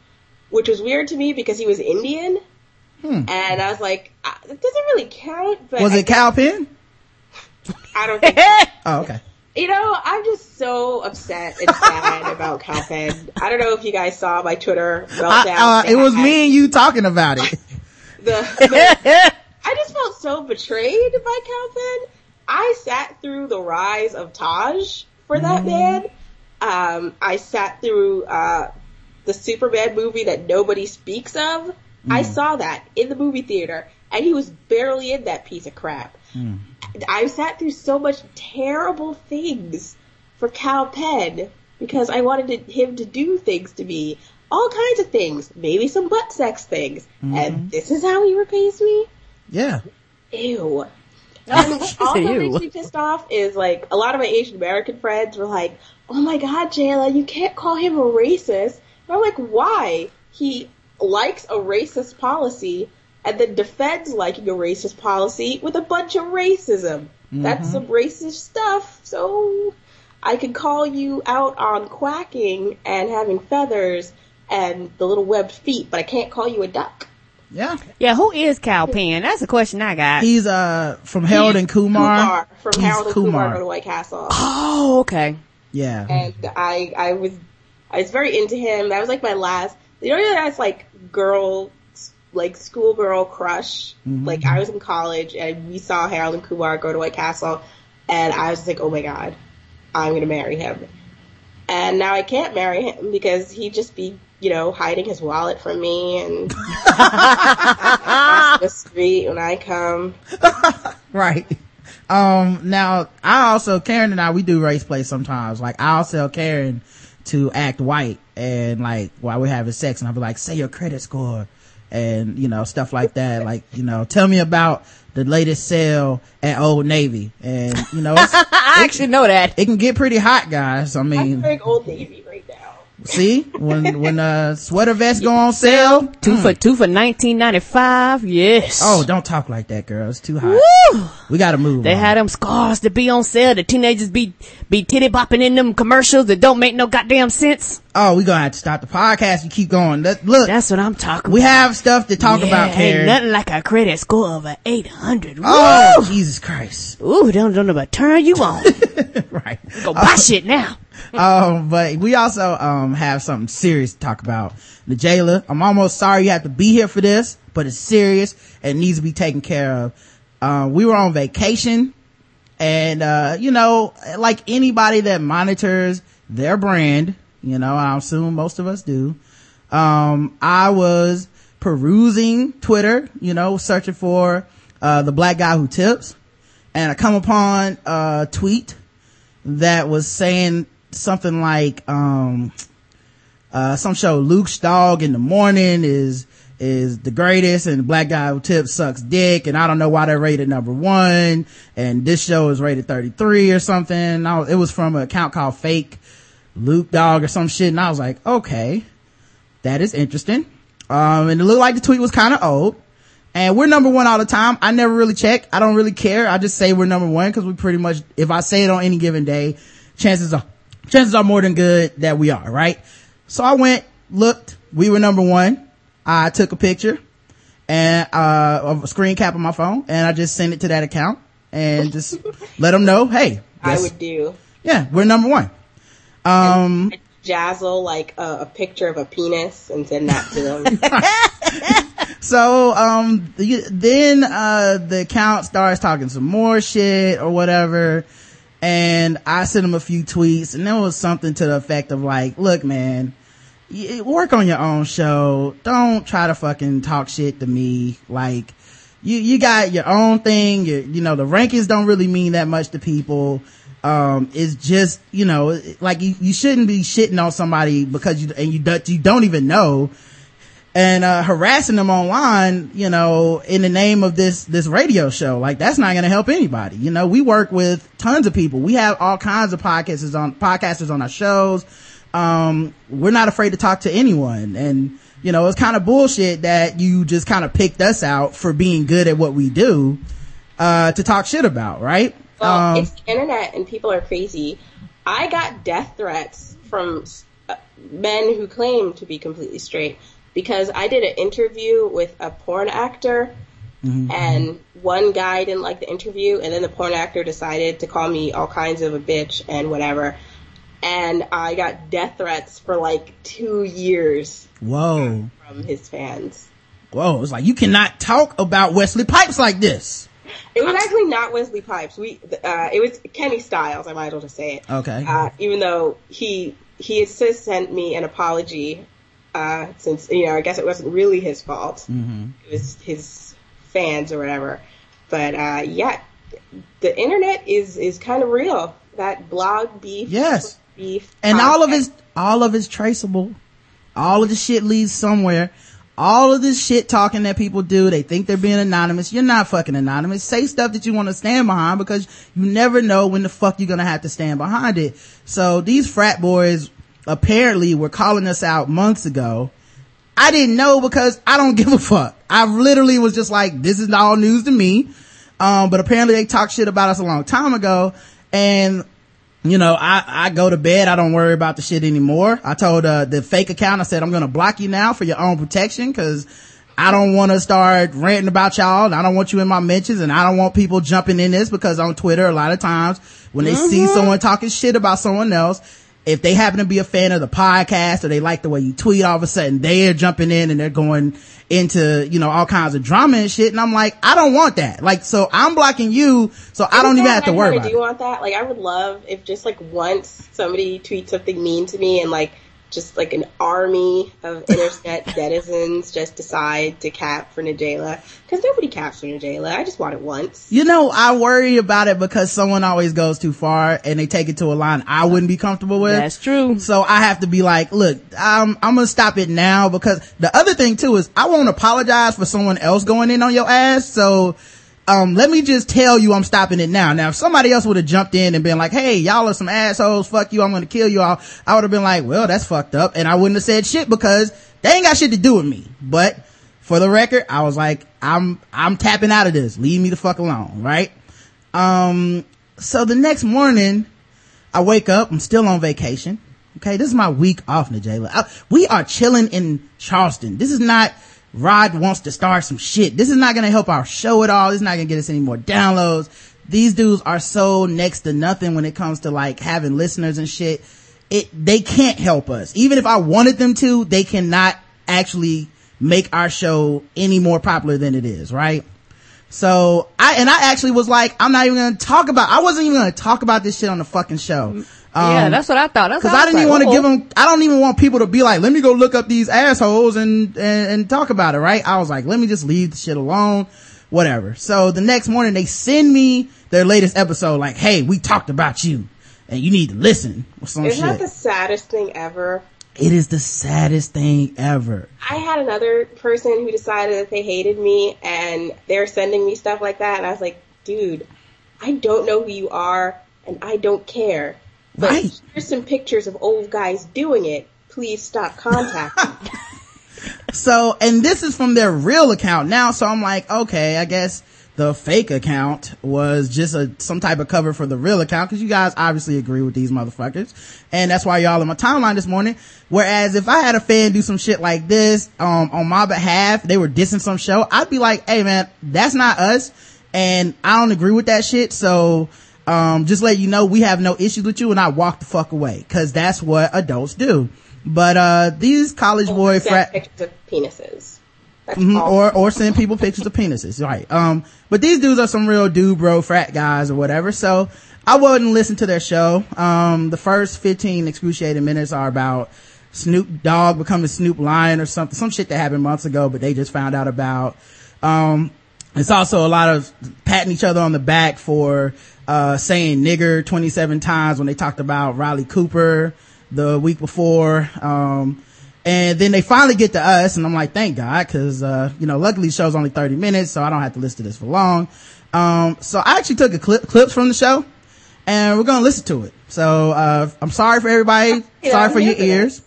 which was weird to me because he was Indian. and I was like, "Ah, it doesn't really count. But Was I it Kal Penn? I don't think. so. Oh, okay. You know, I'm just so upset and sad about Kal Penn. I don't know if you guys saw my Twitter meltdown. I, uh, it was I me and you talking about it. The, the- I just felt so betrayed by Kal Penn. I sat through the rise of Taj for that man. Um, I sat through uh, the Superman movie that nobody speaks of. I saw that in the movie theater, and he was barely in that piece of crap. I sat through so much terrible things for Kal Penn because I wanted to, him to do things to me, all kinds of things, maybe some butt sex things, mm-hmm. and this is how he repays me. Yeah. Ew. And what um, also Ew. makes me pissed off is like a lot of my Asian American friends were like, "Oh my God, Jayla, you can't call him a racist." And I'm like, "Why? He likes a racist policy and then defends liking a racist policy with a bunch of racism. That's some racist stuff. So I can call you out on quacking and having feathers and the little webbed feet, but I can't call you a duck." Yeah. Yeah, who is Kal Penn? That's a question I got. He's, uh, from Harold and Kumar. Kumar from He's Harold and Kumar, Kumar. Go to White Castle. oh, okay. Yeah. and I I was I was very into him. That was like my last. You know, that's like girl, like schoolgirl crush. Like I was in college and we saw Harold and Kumar go to White Castle, and I was like, oh my god, I'm gonna marry him. And now I can't marry him because he'd just be, you know, hiding his wallet from me and the street when I come. Right. Um, now I also, Karen and I, we do race play sometimes. Like I'll tell Karen to act white and like while we're having sex and I'll be like, say your credit score and you know, stuff like that. Like, you know, tell me about the latest sale at Old Navy and you know, it's, I actually know that. it can get pretty hot guys. I I'm mean, wearing Old Navy right now. See when, when, uh, sweater vests go on sale. Two for two for nineteen ninety five. Yes. Oh, don't talk like that, girl. It's too hot. Woo! We gotta move. They on. had them scars to be on sale. The teenagers be be titty bopping in them commercials that don't make no goddamn sense. Oh, we gonna have to stop the podcast and keep going. Let, look, That's what I'm talking we about. have stuff to talk yeah, about, Ain't nothing like a credit score of a eight hundred. Oh, Jesus Christ. Ooh, don't don't know about turn you on. right. Go buy shit now. Um, but we also, um, have something serious to talk about. The jailer, I'm almost sorry you have to be here for this, but it's serious and needs to be taken care of. Uh, we were on vacation and, uh, you know, like anybody that monitors their brand, you know, I assume most of us do. Um, I was perusing Twitter, you know, searching for, uh, the black guy who tips and I come upon a tweet that was saying something like, um, uh, some show Luke's dog in the morning is, is the greatest and the black guy who tips sucks dick and I don't know why they're rated number one and this show is rated 33 or something. I it was from an account called fake Luke dog or some shit and I was like, okay, that is interesting. Um, and it looked like the tweet was kind of old and we're number one all the time. I never really check. I don't really care. I just say we're number one because we pretty much, if I say it on any given day, chances are, chances are more than good that we are, right? So I went, looked, we were number one. I took a picture and, uh, of a screen cap on my phone and I just sent it to that account and just let them know, hey, I would do. yeah, we're number one. Um, Jazzle like a, a picture of a penis and send that to them. So, um, the, then, uh, the account starts talking some more shit or whatever. And I sent him a few tweets and there was something to the effect of like, look, man, work on your own show. Don't try to fucking talk shit to me. Like, you, you got your own thing. You, you know, the rankings don't really mean that much to people. Um, it's just, you know, like you, you shouldn't be shitting on somebody because you, and you, you don't even know and uh harassing them online you know in the name of this this radio show. Like that's not going to help anybody. You know we work with tons of people. We have all kinds of podcasters on podcasters on our shows. Um we're not afraid to talk to anyone. And you know it's kind of bullshit that you just kind of picked us out for being good at what we do uh to talk shit about right? Well, um it's the internet and people are crazy. I got death threats from uh, men who claim to be completely straight because I did an interview with a porn actor and one guy didn't like the interview and then the porn actor decided to call me all kinds of a bitch and whatever. And I got death threats for like two years Whoa. from his fans. Whoa. It's like, you cannot talk about Wesley Pipes like this. It was actually not Wesley Pipes. We, uh, it was Keni Styles. I might as well just say it. Okay. Uh, even though he he has since sent me an apology, uh, since you know I guess it wasn't really his fault. Mm-hmm. It was his fans or whatever. But uh, yeah, the internet is is kind of real. That blog beef, Yes. beef, and all of podcast. his all of his traceable all of the shit leads somewhere all of this shit talking that people do they think they're being anonymous you're not fucking anonymous say stuff that you want to stand behind because you never know when the fuck you're gonna have to stand behind it so these frat boys apparently were calling us out months ago I didn't know because I don't give a fuck. I literally was just like, this is all news to me. Um, but apparently they talked shit about us a long time ago. And, you know, I, I go to bed. I don't worry about the shit anymore. I told, uh, the fake account, I said, I'm going to block you now for your own protection because I don't want to start ranting about y'all. I don't want you in my mentions and I don't want people jumping in this because on Twitter, a lot of times when they see someone talking shit about someone else, if they happen to be a fan of the podcast or they like the way you tweet, all of a sudden they're jumping in and they're going into, you know, all kinds of drama and shit. And I'm like, I don't want that. Like, so I'm blocking you. So I don't even have to worry about do it. want that. Like, I would love if just like once somebody tweets something mean to me and like just like an army of internet netizens just decide to cap for N'Jaila. Because nobody caps for N'Jaila. I just want it once. You know, I worry about it because someone always goes too far and they take it to a line I wouldn't be comfortable with. That's true. So I have to be like, look, I'm, I'm gonna stop it now because the other thing too is I won't apologize for someone else going in on your ass. So, um, let me just tell you I'm stopping it now. Now, if somebody else would have jumped in and been like, hey, y'all are some assholes, fuck you, I'm gonna kill you all, I would have been like, well, that's fucked up. And I wouldn't have said shit because they ain't got shit to do with me. But for the record, I was like, I'm, I'm tapping out of this. Leave me the fuck alone, right? Um, so the next morning, I wake up, I'm still on vacation. Okay, this is my week off, N'Jaila. I- We are chilling in Charleston. This is not Rod wants to start some shit. This is not gonna help our show at all. This is not gonna get us any more downloads. These dudes are so next to nothing when it comes to like having listeners and shit. It, they can't help us. Even if I wanted them to, they cannot actually make our show any more popular than it is, right? So I, and I actually was like, I'm not even gonna talk about, I wasn't even gonna talk about this shit on the fucking show. Yeah, Um, that's what I thought. That's Cause what I didn't even was want to give them, I don't even want people to be like, let me go look up these assholes and, and, and talk about it, right? I was like, let me just leave the shit alone, whatever. So the next morning they send me their latest episode like, hey, we talked about you and you need to listen or some Isn't that the saddest thing ever? it is the saddest thing ever. I had another person who decided that they hated me and they're sending me stuff like that and I was like, dude, I don't know who you are and I don't care. But Right. here's some pictures of old guys doing it. Please stop contacting. So, and this is from their real account now. So I'm like, okay, I guess the fake account was just a, some type of cover for the real account. Cause you guys obviously agree with these motherfuckers. And that's why y'all in my timeline this morning. Whereas if I had a fan do some shit like this, um, on my behalf, they were dissing some show, I'd be like, hey man, that's not us. And I don't agree with that shit. So, um, just let you know we have no issues with you and I walk the fuck away. Cause that's what adults do. But, uh, these college boy frat, pictures of penises. Mhm, or or send people pictures of penises right um but these dudes are some real dude bro frat guys or whatever so i wouldn't listen to their show um the first 15 excruciating minutes are about snoop dogg becoming snoop lion or something some shit that happened months ago but they just found out about um it's also a lot of patting each other on the back for uh saying nigger 27 times when they talked about riley cooper the week before um and then they finally get to us and I'm like, thank God, cause, uh, you know, luckily the show's only 30 minutes, so I don't have to listen to this for long. Um, so I actually took a clip, clips from the show and we're gonna listen to it. So, uh, I'm sorry for everybody. Yeah, sorry for your for that. ears.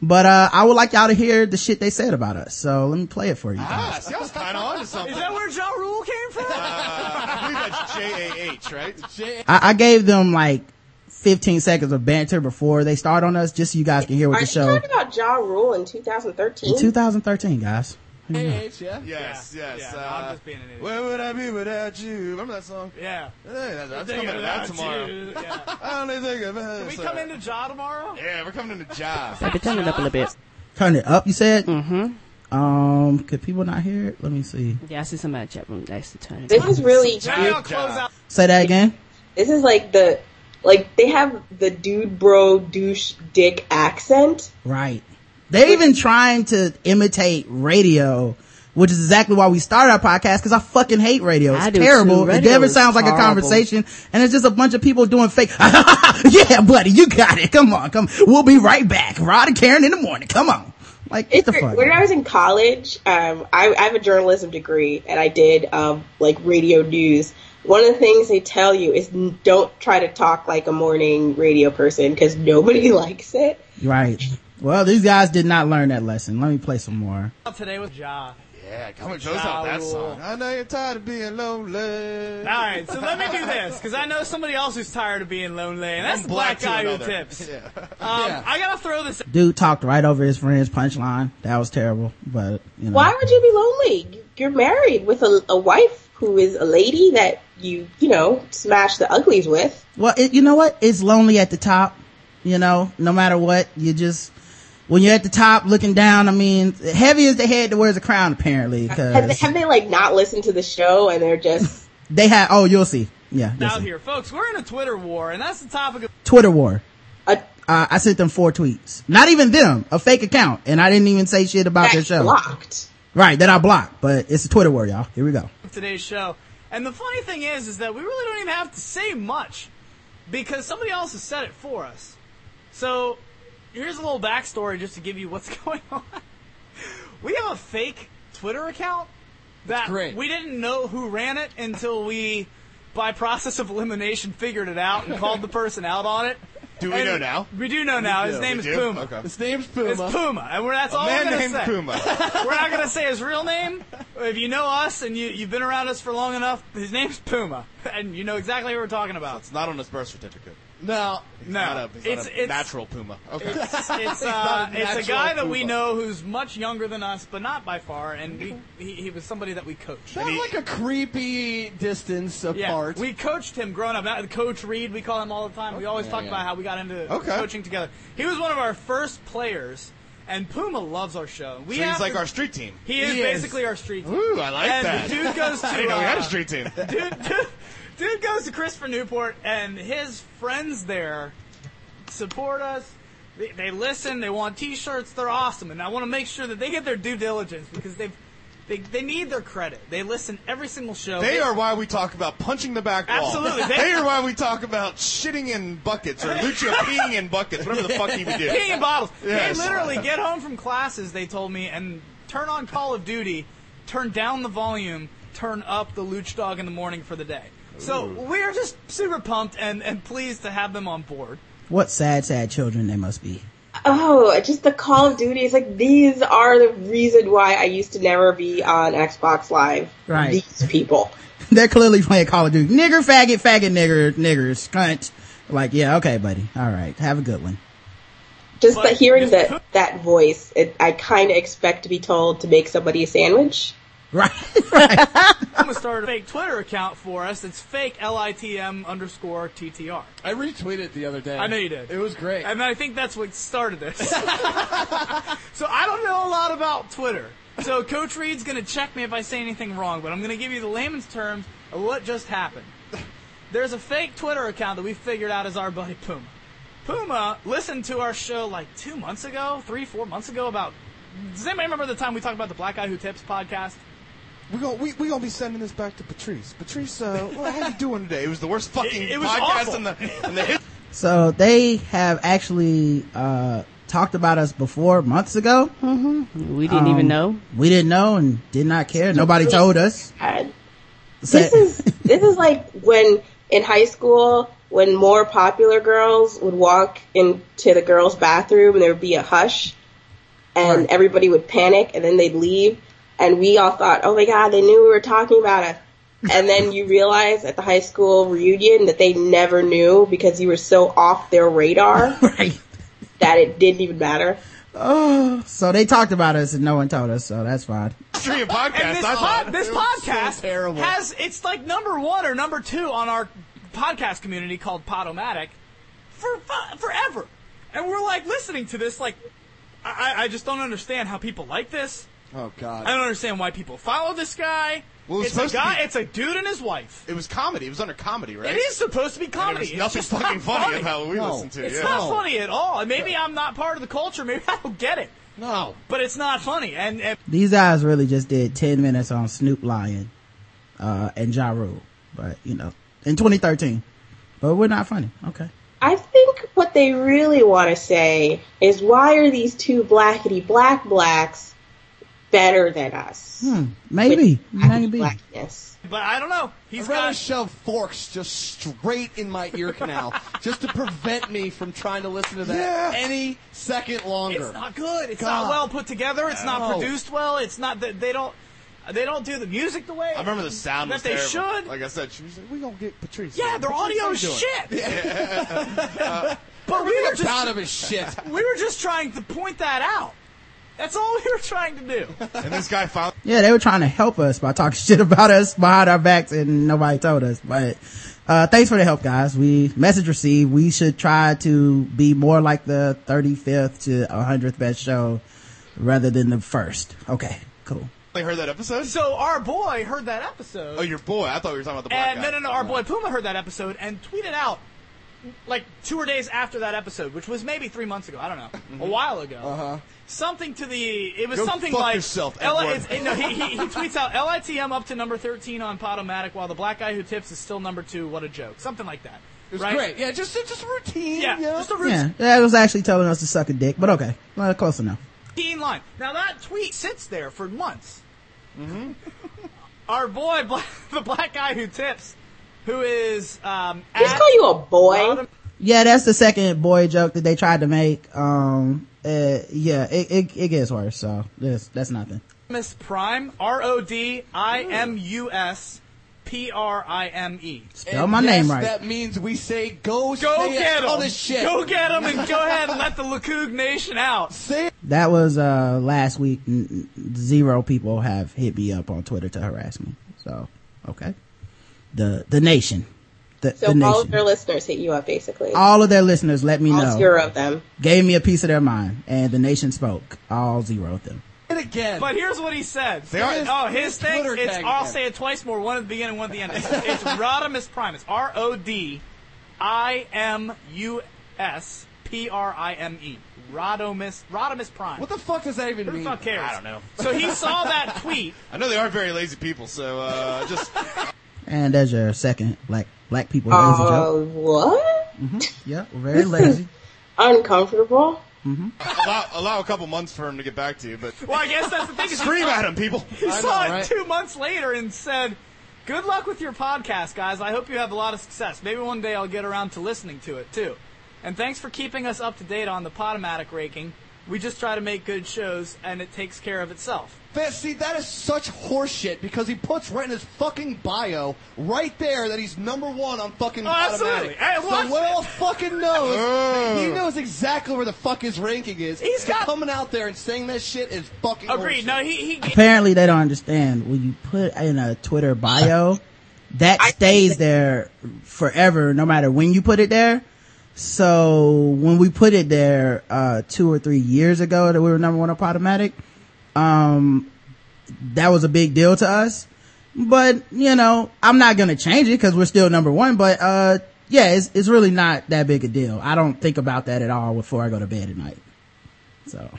But, uh, I would like y'all to hear the shit they said about us. So let me play it for you guys. Ah, see, I was kind of onto something. Is that where Ja Rule came from? Uh, I believe that's J-A-H, right? I, I gave them like 15 seconds of banter before they start on us, just so you guys can hear what Are the you talking about about Ja Rule in 2013? In 2013, guys. Age, yeah. Yes, Yeah. yes. Yeah, uh, I'm just being an idiot. Where would I be without you? Remember that song? Yeah. Hey, that's, that's Thinking coming out about tomorrow. you, yeah. I only think about Can we come into Ja tomorrow? Yeah, we're coming into Ja. Baby, turn it up a little bit. Turn it up, you said? Mm-hmm. Um, could people not hear it? Let me see. Yeah, I see somebody in the chat room next to turn it This is really Now close out. Say that again. This is like the, like, they have the dude bro douche dick accent. Right. They're even trying to imitate radio, which is exactly why we started our podcast, because I fucking hate radio. It's I do terrible. too. It never sounds like a conversation, and it's just a bunch of people doing fake, yeah, buddy, you got it. Come on, come. We'll be right back. Rod and Karen in the morning. Come on. Like, It's, the fuck. when I was in college, um, I, I have a journalism degree, and I did um, like radio news. One of the things they tell you is don't try to talk like a morning radio person because nobody likes it. Right. Well, these guys did not learn that lesson. Let me play some more. Today with Ja. Yeah, come and close out that song. I know you're tired of being lonely. All right, so let me do this because I know somebody else who's tired of being lonely, and that's One the black to guy who tips. Yeah. Um, I gotta throw this. Dude talked right over his friend's punchline. That was terrible, but you know. Why would you be lonely? You're married with a, a wife who is a lady that you, you know, smash the uglies with. Well, it, you know what? It's lonely at the top. You know, no matter what, you just when you're at the top looking down. I mean, heavy is the head that wears a crown, apparently, Have they, have they like not listened to the show and they're just they had. Oh, you'll see. Yeah, you'll out see. here, folks. We're in a Twitter war, and that's the topic of. Twitter war. a Uh, I sent them four tweets. Not even them, a fake account, and I didn't even say shit about their show. blocked? Right, that I blocked, but it's a Twitter war, y'all. Here we go. today's show. And the funny thing is, is that we really don't even have to say much because somebody else has said it for us. So here's a little backstory just to give you what's going on. We have a fake Twitter account that great. we didn't know who ran it until we, by process of elimination, figured it out and called the person out on it. Do we And know now? We do know now. His do. name We is do? Puma. Okay. His name's Puma. It's Puma, and we're, that's all Man we're gonna named say. Puma. We're not gonna say his real name. If you know us and you you've been around us for long enough, his name's Puma, and you know exactly who we're talking about. It's not on his birth certificate. No, He's no, not a, he's it's not a it's natural Puma. Okay. It's it's, uh, not it's a natural guy that we know who's much younger than us, but not by far, and we he, he was somebody that we coached. And he- like a creepy distance Yeah, apart. we coached him growing up. That- Coach Reed, we call him all the time. We always talk yeah. about how we got into Okay. coaching together. He was one of our first players, and Puma loves our show. We so he's like to- our street team. He is He is. basically our street team. Ooh, I like and that. the dude goes to I didn't know we had uh, a street team. dude, dude, dude goes to Christopher Newport, and his friends there support us. They, they listen. They want T-shirts. They're awesome, and I want to make sure that they get their due diligence because they've they, they need their credit. They listen every single show. They are why we talk about punching the back wall. Absolutely. They, They- are why we talk about shitting in buckets or Lucio peeing in buckets, whatever the fuck he would do. peeing in bottles. Yes. They literally get home from classes. They told me and turn on Call of Duty, turn down the volume, turn up the Luch Dog in the morning for the day. So we are just super pumped and, and pleased to have them on board. What sad, sad children they must be. Oh, just the Call of Duty. It's like these are the reason why I used to never be on Xbox Live. Right. These people. They're clearly playing Call of Duty. Nigger, faggot, faggot, nigger, niggers, cunt. Like, yeah, okay, buddy. All right. Have a good one. Just But that hearing this- that that voice, it, I kind of expect to be told to make somebody a sandwich. Right. right. I'm gonna start a fake Twitter account for us. It's fake LITM underscore TTR. I retweeted it the other day. I know you did. It was great. And I think that's what started this. so I don't know a lot about Twitter. So Coach Reed's going to check me if I say anything wrong, but I'm going to give you the layman's terms of what just happened. There's a fake Twitter account that we figured out as our buddy Puma. Puma listened to our show like two months ago, three, four months ago about. Does anybody remember the time we talked about the Black Guy Who Tips podcast? We're gonna we, we gonna be sending this back to Patrice. Patrice, uh, well, how are you doing today? It was the worst fucking It- it was podcast awful. in the in the history. So they have actually, uh, talked about us before months ago. We didn't even Um, know. We didn't know and did not care. Nobody told us. And So- this is this is like when in high school when more popular girls would walk into the girls' bathroom and there would be a hush and everybody would panic and then they'd leave and we all thought, oh my god, they knew we were talking about us. And then you realize at the high school reunion that they never knew because you were so off their radar right. that it didn't even matter. Oh, so they talked about us and no one told us, so that's fine. History of podcast. And this, I pod, this It was so podcast terrible. has it's like number one or number two on our podcast community called Podomatic for fu- forever, and we're like listening to this like I, I just don't understand how people like this. Oh God. I don't understand why people follow this guy. Well, it's it's a supposed to guy. be- It's a dude and his wife. It was comedy. It was under comedy, right? It is supposed to be comedy. There's nothing it's just fucking not funny about what we No. listen to. It's yeah. not No. funny at all. And Maybe I'm not part of the culture. Maybe I don't get it. No. But it's not funny. And, and These guys really just did 10 minutes on Snoop Lion, uh, and Ja Rule. But, you know, in 2013. But we're not funny. Okay. I think what they really want to say is why are these two blackety black blacks better than us? Hmm. Maybe. With Maybe. blackness. but I don't know. He's I'd rather got. shove forks just straight in my ear canal, just to prevent me from trying to listen to that any second longer. It's not good. It's God. not well put together. It's not produced well. It's not that they don't. They don't do the music the way I remember the sound that was they terrible. should. Like I said, she was like, "We gonna get Patrice." yeah, their Patrice, how audio you is doing?" shit. but we were I'm proud just of his shit. we were just trying to point that out. That's all we were trying to do. And this guy found Yeah, they were trying to help us by talking shit about us behind our backs and nobody told us. But, uh, thanks for the help, guys. We, message received. We should try to be more like the 35th to 100th best show rather than the first. Okay, cool. they heard that episode. So our boy heard that episode. Oh, your boy. I thought we were talking about the black And guy. no, no, no. Our boy Puma heard that episode and tweeted out like two or days after that episode, which was maybe three months ago. I don't know, a while ago. Uh-huh. Something to the. It was Go something fuck like yourself, L- Edward. it's- no, he, he, he tweets out LITM up to number thirteen on Podomatic, while the black guy who tips is still number two. What a joke! Something like that. It was right? great. Yeah, just just routine. Yeah, you know? just a routine Yeah, that was actually telling us to suck a dick, but okay. Well, close enough. Dean line. Now that tweet sits there for months. Mm-hmm. Our boy, black, the black guy who tips, who is um, Just call you a boy. Yeah, that's the second boy joke that they tried to make. Um, uh, yeah, it, it, it gets worse, so that's, that's nothing. Rodimus Prime, R O D I M U S P R I M E. Spell And my yes, name right. That means we say go, Go say get a ton him! shit. Go get him and go ahead and let the Lacoog Nation out. Say That was, uh, last week. N- n- Zero people have hit me up on Twitter to harass me. So, okay. The, the nation. The, So the all nation. of their listeners hit you up, basically. all of their listeners let me All know. zero of them. Gave me a piece of their mind. And the nation spoke. All zero of them. it again. But here's what he said. They are- oh, his his thing, Twitter it's, tag I'll again. say it twice more, one at the beginning, one at the end. It's, it's Rodimus Prime. It's R O D I M U S P R I M E. Rodimus, Rodimus Prime. what the fuck does that even Who the mean? fuck cares? I don't know. So he saw that tweet. I know they are very lazy people, so uh, just And there's your second black, black people are lazy joke. Oh, uh, what? Mm-hmm. Yeah, we're very lazy. Uncomfortable. Mm-hmm. allow, allow a couple months for him to get back to you. But Well, I guess that's the thing. scream at him, people. He I saw know, it right? two months later and said, "Good luck with your podcast, guys. I hope you have a lot of success. Maybe one day I'll get around to listening to it too. And thanks for keeping us up to date on the Podomatic ranking. We just try to make good shows, and it takes care of itself." Man, see, that is such horseshit because he puts right in his fucking bio, right there, that he's number one on fucking Oh, absolutely. Podomatic. Hey, so watch well fucking knows. He knows exactly where the fuck his ranking is. He's And got- coming out there and saying that shit is fucking Agreed. horseshit. No, he he. Apparently they don't understand. When you put in a Twitter bio, that stays there forever, no matter when you put it there. So when we put it there, uh, two or three years ago that we were number one on Podomatic, um, that was a big deal to us. But, you know, I'm not gonna change it because we're still number one, but, uh, yeah, it's, it's really not that big a deal. I don't think about that at all before I go to bed at night. So.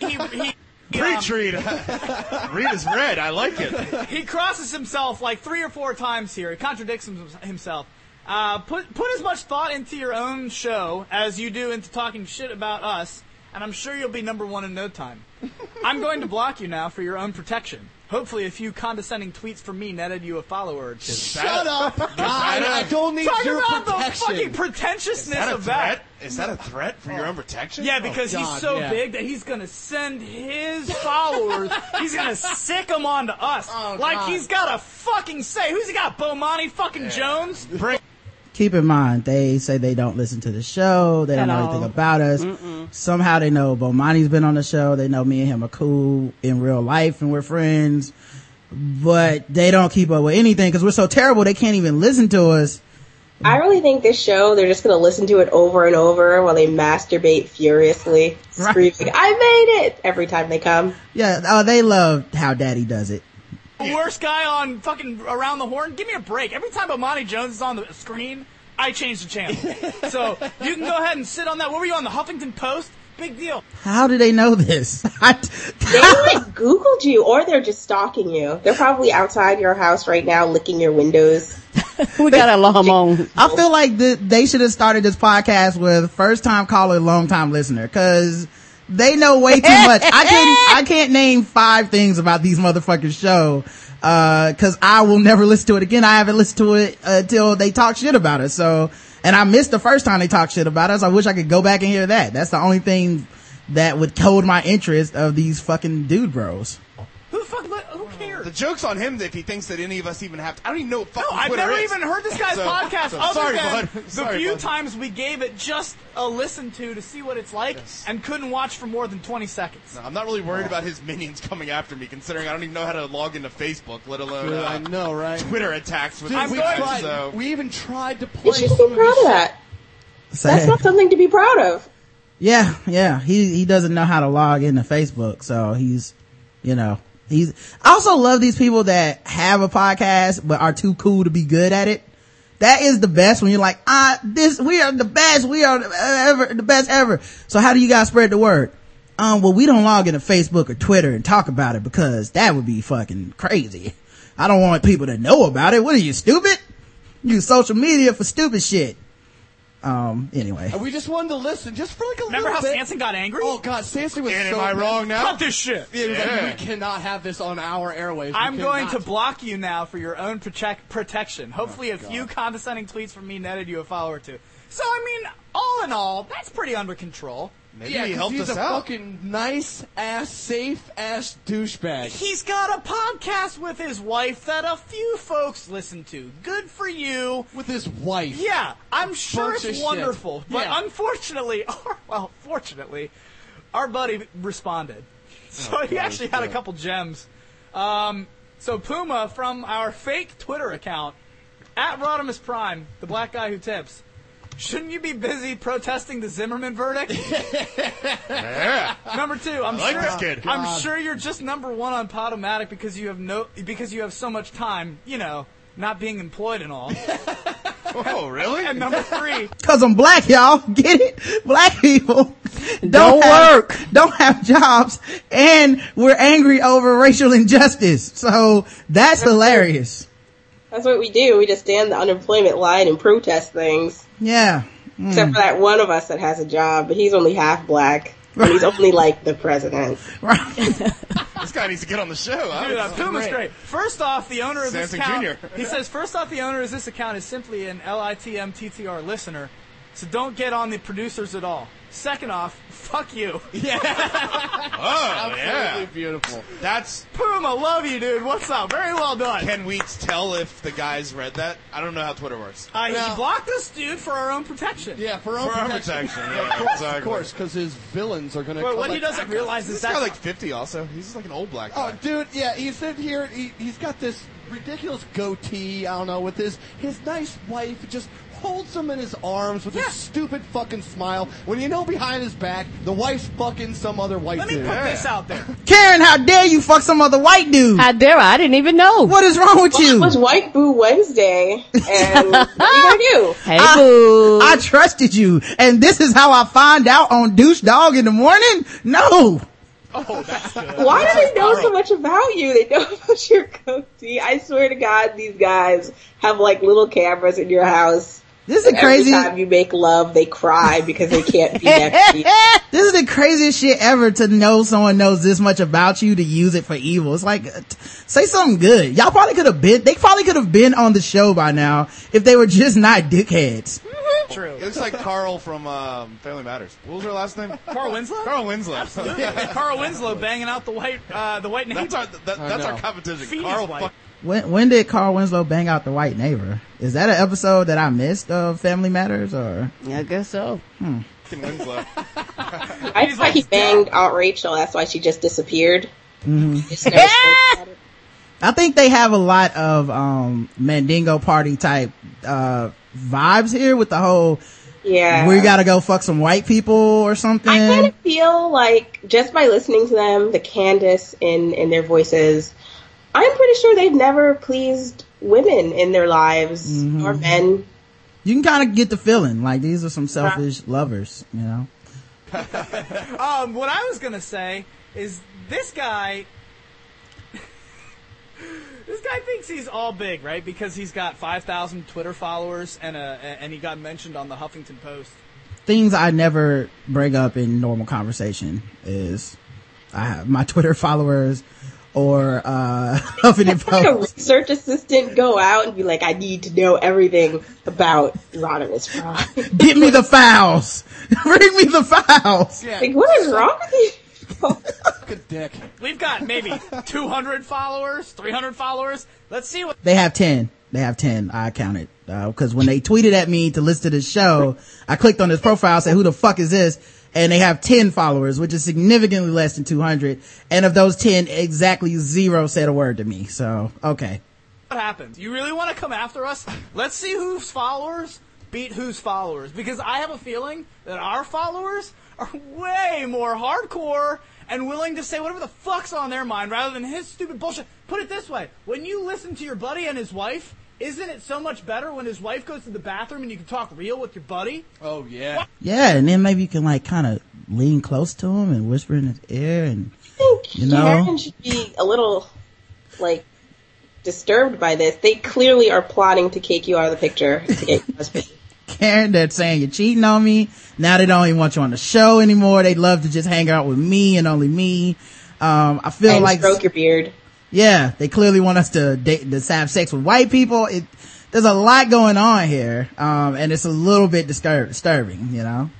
he, he Preach, Reed. Reed is red. I like it. he crosses himself like three or four times here. He contradicts himself. Uh, put put as much thought into your own show as you do into talking shit about us, and I'm sure you'll be number one in no time. I'm going to block you now for your own protection. Hopefully, a few condescending tweets from me netted you a follower or two. Shut up, God! I don't need Talk your about the protection. fucking Is pretentiousness that a of that. threat? Is that a threat for your own protection? Yeah, because oh, he's God, so yeah. big that he's gonna send his followers. he's gonna sick them onto us, Oh, like God. he's got a fucking say. Who's he got? Bomani fucking Jones. Bring. Keep in mind, they say they don't listen to the show. They don't know all. anything about us. Somehow they know Bomani's been on the show. They know me and him are cool in real life and we're friends. But they don't keep up with anything because we're so terrible they can't even listen to us. I really think this show, they're just going to listen to it over and over while they masturbate furiously, Right. screaming, I made it! every time they come. Yeah, oh, they love how daddy does it. Worst guy on fucking Around the Horn? Give me a break. Every time Bomani Jones is on the screen, I change the channel. so you can go ahead and sit on that. What were you on the Huffington Post? Big deal. How do they know this? I, They like Googled you, or they're just stalking you. They're probably outside your house right now, licking your windows. We got a alarm on. I feel like the, they should have started this podcast with first time caller, long time listener, cause they know way too much. I can't, I can't name five things about these motherfuckers show, uh, cause I will never listen to it again. I haven't listened to it until they talk shit about us. So, and I missed the first time they talked shit about us. I wish I could go back and hear that. That's the only thing that would hold my interest of these fucking dude bros. Who the fuck? li- Who cares? The joke's on him if he thinks that any of us even have. To, I don't even know what No, I've Twitter never is. even heard this guy's So- podcast so- other sorry, than bud. the Sorry, few bud. times we gave it just a listen to to see what it's like and couldn't watch for more than 20 seconds. No, I'm not really worried about his minions coming after me, considering I don't even know how to log into Facebook, let alone Dude, uh, I know, right? Twitter attacks with Dude, these we guys. tried. So We even tried to play. You should some be proud of that. That's not something to be proud of. Yeah, yeah. He he doesn't know how to log into Facebook, so he's you know, he's I also love these people that have a podcast but are too cool to be good at it. That is the best when you're like, ah, this, we are the best, we are ever, the best ever. So how do you guys spread the word? Um, well, we don't log into Facebook or Twitter and talk about it because that would be fucking crazy. I don't want people to know about it. What are you, stupid? Use social media for stupid shit. Um, anyway. And we just wanted to listen, just for like a Remember little bit. Remember how Sanson got angry? Oh god, Sanson was And so am I mad. wrong now? Cut this shit. Yeah, Yeah. like, we cannot have this on our airwaves. We I'm going to block you now for your own protect- protection. Hopefully, a few condescending tweets from me netted you a follower too. So, I mean, all in all, that's pretty under control. maybe yeah, he 'cause helped he's us a out. fucking nice ass, safe ass douchebag. He's got a podcast with his wife that a few folks listen to. Good for you. With his wife. Yeah, I'm sure Bunch of it's shit. wonderful. But Yeah. unfortunately, or, well, fortunately, our buddy responded. So he actually had a couple gems. Um, so Puma from our fake Twitter account, at Rodimus Prime, the black guy who tips. Shouldn't you be busy protesting the Zimmerman verdict? Yeah. number two, I'm I like sure this kid. I'm sure you're just number one on Podomatic because you have no because you have so much time, you know, not being employed and all. Oh, really? and number three, Cause I'm black, y'all. Get it? Black people don't, Don't have- work. don't have jobs, and we're angry over racial injustice. So that's hilarious. That's what we do. We just stand the unemployment line and protest things. Yeah. Except for that one of us that has a job, but he's only half black. And he's only like the president. Right. this guy needs to get on the show. Huh? Dude, uh, Puma's great. First off, the owner of this account, Jr.. he says, first off, the owner of this account is simply an LITMTTR listener, so don't get on the producers at all. Second off, fuck you. Yeah. Oh, yeah. Absolutely beautiful. That's. Puma, love you, dude. What's up? Very well done. Can we tell if the guys read that? I don't know how Twitter works. Uh, Now- he blocked this dude, for our own protection. Yeah, for our For our protection. protection, of course, exactly. of course, because his villains are going to. But what he doesn't realize is This that guy like 50 also. He's like an old black guy. Oh, dude, yeah, he's in here. He, he's got this ridiculous goatee. I don't know with his his nice wife just holds him in his arms with Yeah. a stupid fucking smile. When you know behind his back, the wife's fucking some other white Let me dude. put this out there. Karen, how dare you fuck some other white dude? How dare I? I didn't even know. What is wrong with It you? was White Boo Wednesday, and what are you gonna do? Hey, I- boo. I trusted you, and this is how I find out on douche dog in the morning? No. Oh, that's good. Why do they know so much about you? They know about your goatee. I swear to God, these guys have like little cameras in your house. This is the Every time you make love, they cry because they can't be next to you. this is the craziest shit ever to know someone knows this much about you to use it for evil. It's like, uh, say something good. Y'all probably could have been, they probably could have been on the show by now if they were just not dickheads. True. It looks like Carl from um, Family Matters. What was her last name? Carl Winslow? Carl Winslow. Absolutely. Carl Winslow banging out the white, uh, the white name. That's our that, that's our competition. Phoenix Carl White. fuck, when when did Carl Winslow bang out the white neighbor? Is that an episode that I missed of Family Matters or? Yeah, I guess so. Hmm. Winslow. I thought he banged Aunt Rachel. That's why she just disappeared. Mhm. Just never spoke about it. I think they have a lot of um Mandingo party type uh vibes here with the whole Yeah. we gotta go fuck some white people or something. I kind of feel like just by listening to them, the Candace in in their voices, I'm pretty sure they've never pleased women in their lives Mhm. or men. You can kind of get the feeling like these are some selfish lovers, you know. um, what I was gonna say is this guy. this guy thinks he's all big, right? Because he's got five thousand Twitter followers and a and he got mentioned on the Huffington Post. Things I never bring up in normal conversation is I have my Twitter followers or uh Huffington Like a research assistant go out and be like, I need to know everything about Rodimus Prime. Get me the files. Bring me the files. Like, what is wrong with you? Good dick. We've got maybe two hundred followers, three hundred followers. Let's see what. They have 10. They have 10. I counted. Uh, cause when they tweeted at me to listen to the show, I clicked on his profile, said, who the fuck is this? And they have 10 followers, which is significantly less than 200. And of those 10, exactly zero said a word to me. So, okay. What happens? You really want to come after us? Let's see whose followers beat whose followers. Because I have a feeling that our followers are way more hardcore and willing to say whatever the fuck's on their mind rather than his stupid bullshit. Put it this way when you listen to your buddy and his wife, isn't it so much better when his wife goes to the bathroom and you can talk real with your buddy? Oh yeah. Yeah. And then maybe you can like kind of lean close to him and whisper in his ear and, you know. Karen should be a little, like, disturbed by this. They clearly are plotting to kick you out of the picture to get your husband. Karen that's saying you're cheating on me. Now they don't even want you on the show anymore. They'd love to just hang out with me and only me. Um, I feel and like, stroke your beard. Yeah, they clearly want us to date, to have sex with white people. It, there's a lot going on here. Um, and it's a little bit disturb- disturbing, you know?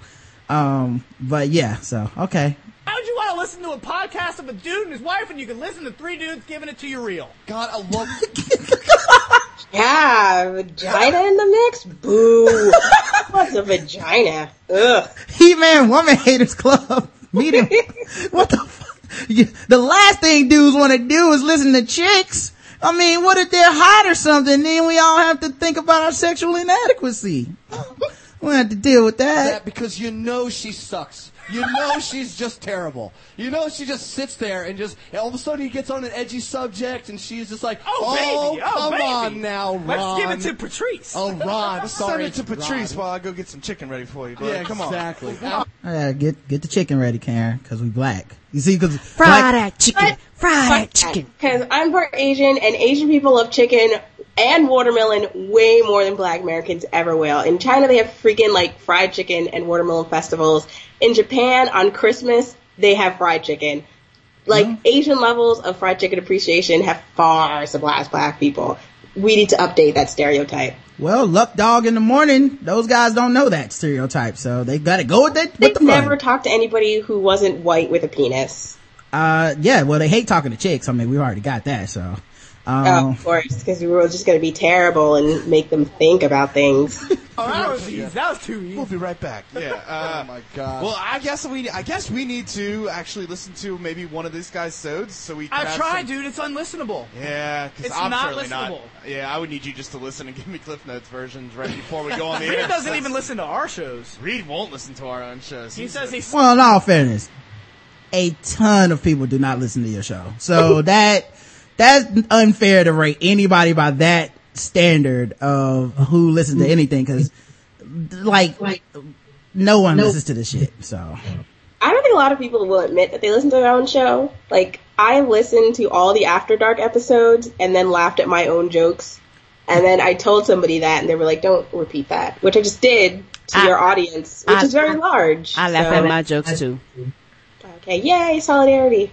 Um, but yeah, so, okay. How would you want to listen to a podcast of a dude and his wife and you can listen to three dudes giving it to you real? God, I love. Yeah, vagina in the mix? Boo. What's a vagina? Ugh. He-Man Woman Haters Club Meet him. what the fuck? The last thing dudes want to do is listen to chicks. I mean, what if they're hot or something? Then we all have to think about our sexual inadequacy. We don't have to deal with that. that because you know she sucks. You know she's just terrible. You know she just sits there and just and all of a sudden he gets on an edgy subject and she's just like, Oh, oh baby! Oh, come baby. on now, Ron." Let's give it to Patrice. Oh, Ron, Let's sorry, send it to Patrice Ron. while I go get some chicken ready for you. Bud. Yeah, come on. exactly. Yeah, get get the chicken ready, Karen, because we black. You see, because Fry black, that chicken. Fry that chicken. Because I'm part Asian, and Asian people love chicken and watermelon way more than black Americans ever will. In China, they have freaking like fried chicken and watermelon festivals. In Japan, on Christmas, they have fried chicken. Like Asian levels of fried chicken appreciation have far surpassed black people. We need to update that stereotype. well, luck dog in the morning. Those guys don't know that stereotype, so they got to go with it. With They've the fun. never talked to anybody who wasn't white with a penis. Uh, yeah, well, they hate talking to chicks. I mean, we've already got that, so. Oh, of course, because we were just going to be terrible and make them think about things. Oh, that was easy. That was too easy. We'll be right back. Yeah. Uh, Oh my god. Well, I guess we I guess we need to actually listen to maybe one of these guys' sods so we can I've tried, some- dude. It's unlistenable. Yeah, because It's I'm not certainly not. listenable. Yeah, I would need you just to listen and give me Cliff Notes versions right before we go on the air. Reed doesn't even listen to our shows. Reed won't listen to our own shows. He He's says a- he's well, in all fairness, a ton of people do not listen to your show. So that, that's unfair to rate anybody by that standard of who listens to anything, cause like, no one listens to this shit, so. I don't think a lot of people will admit that they listen to their own show. Like, I listened to all the After Dark episodes and then laughed at my own jokes. And then I told somebody that and they were like, don't repeat that. Which I just did to I- your audience, which I- is very large. I laugh So- at my jokes too. Okay, yay, solidarity.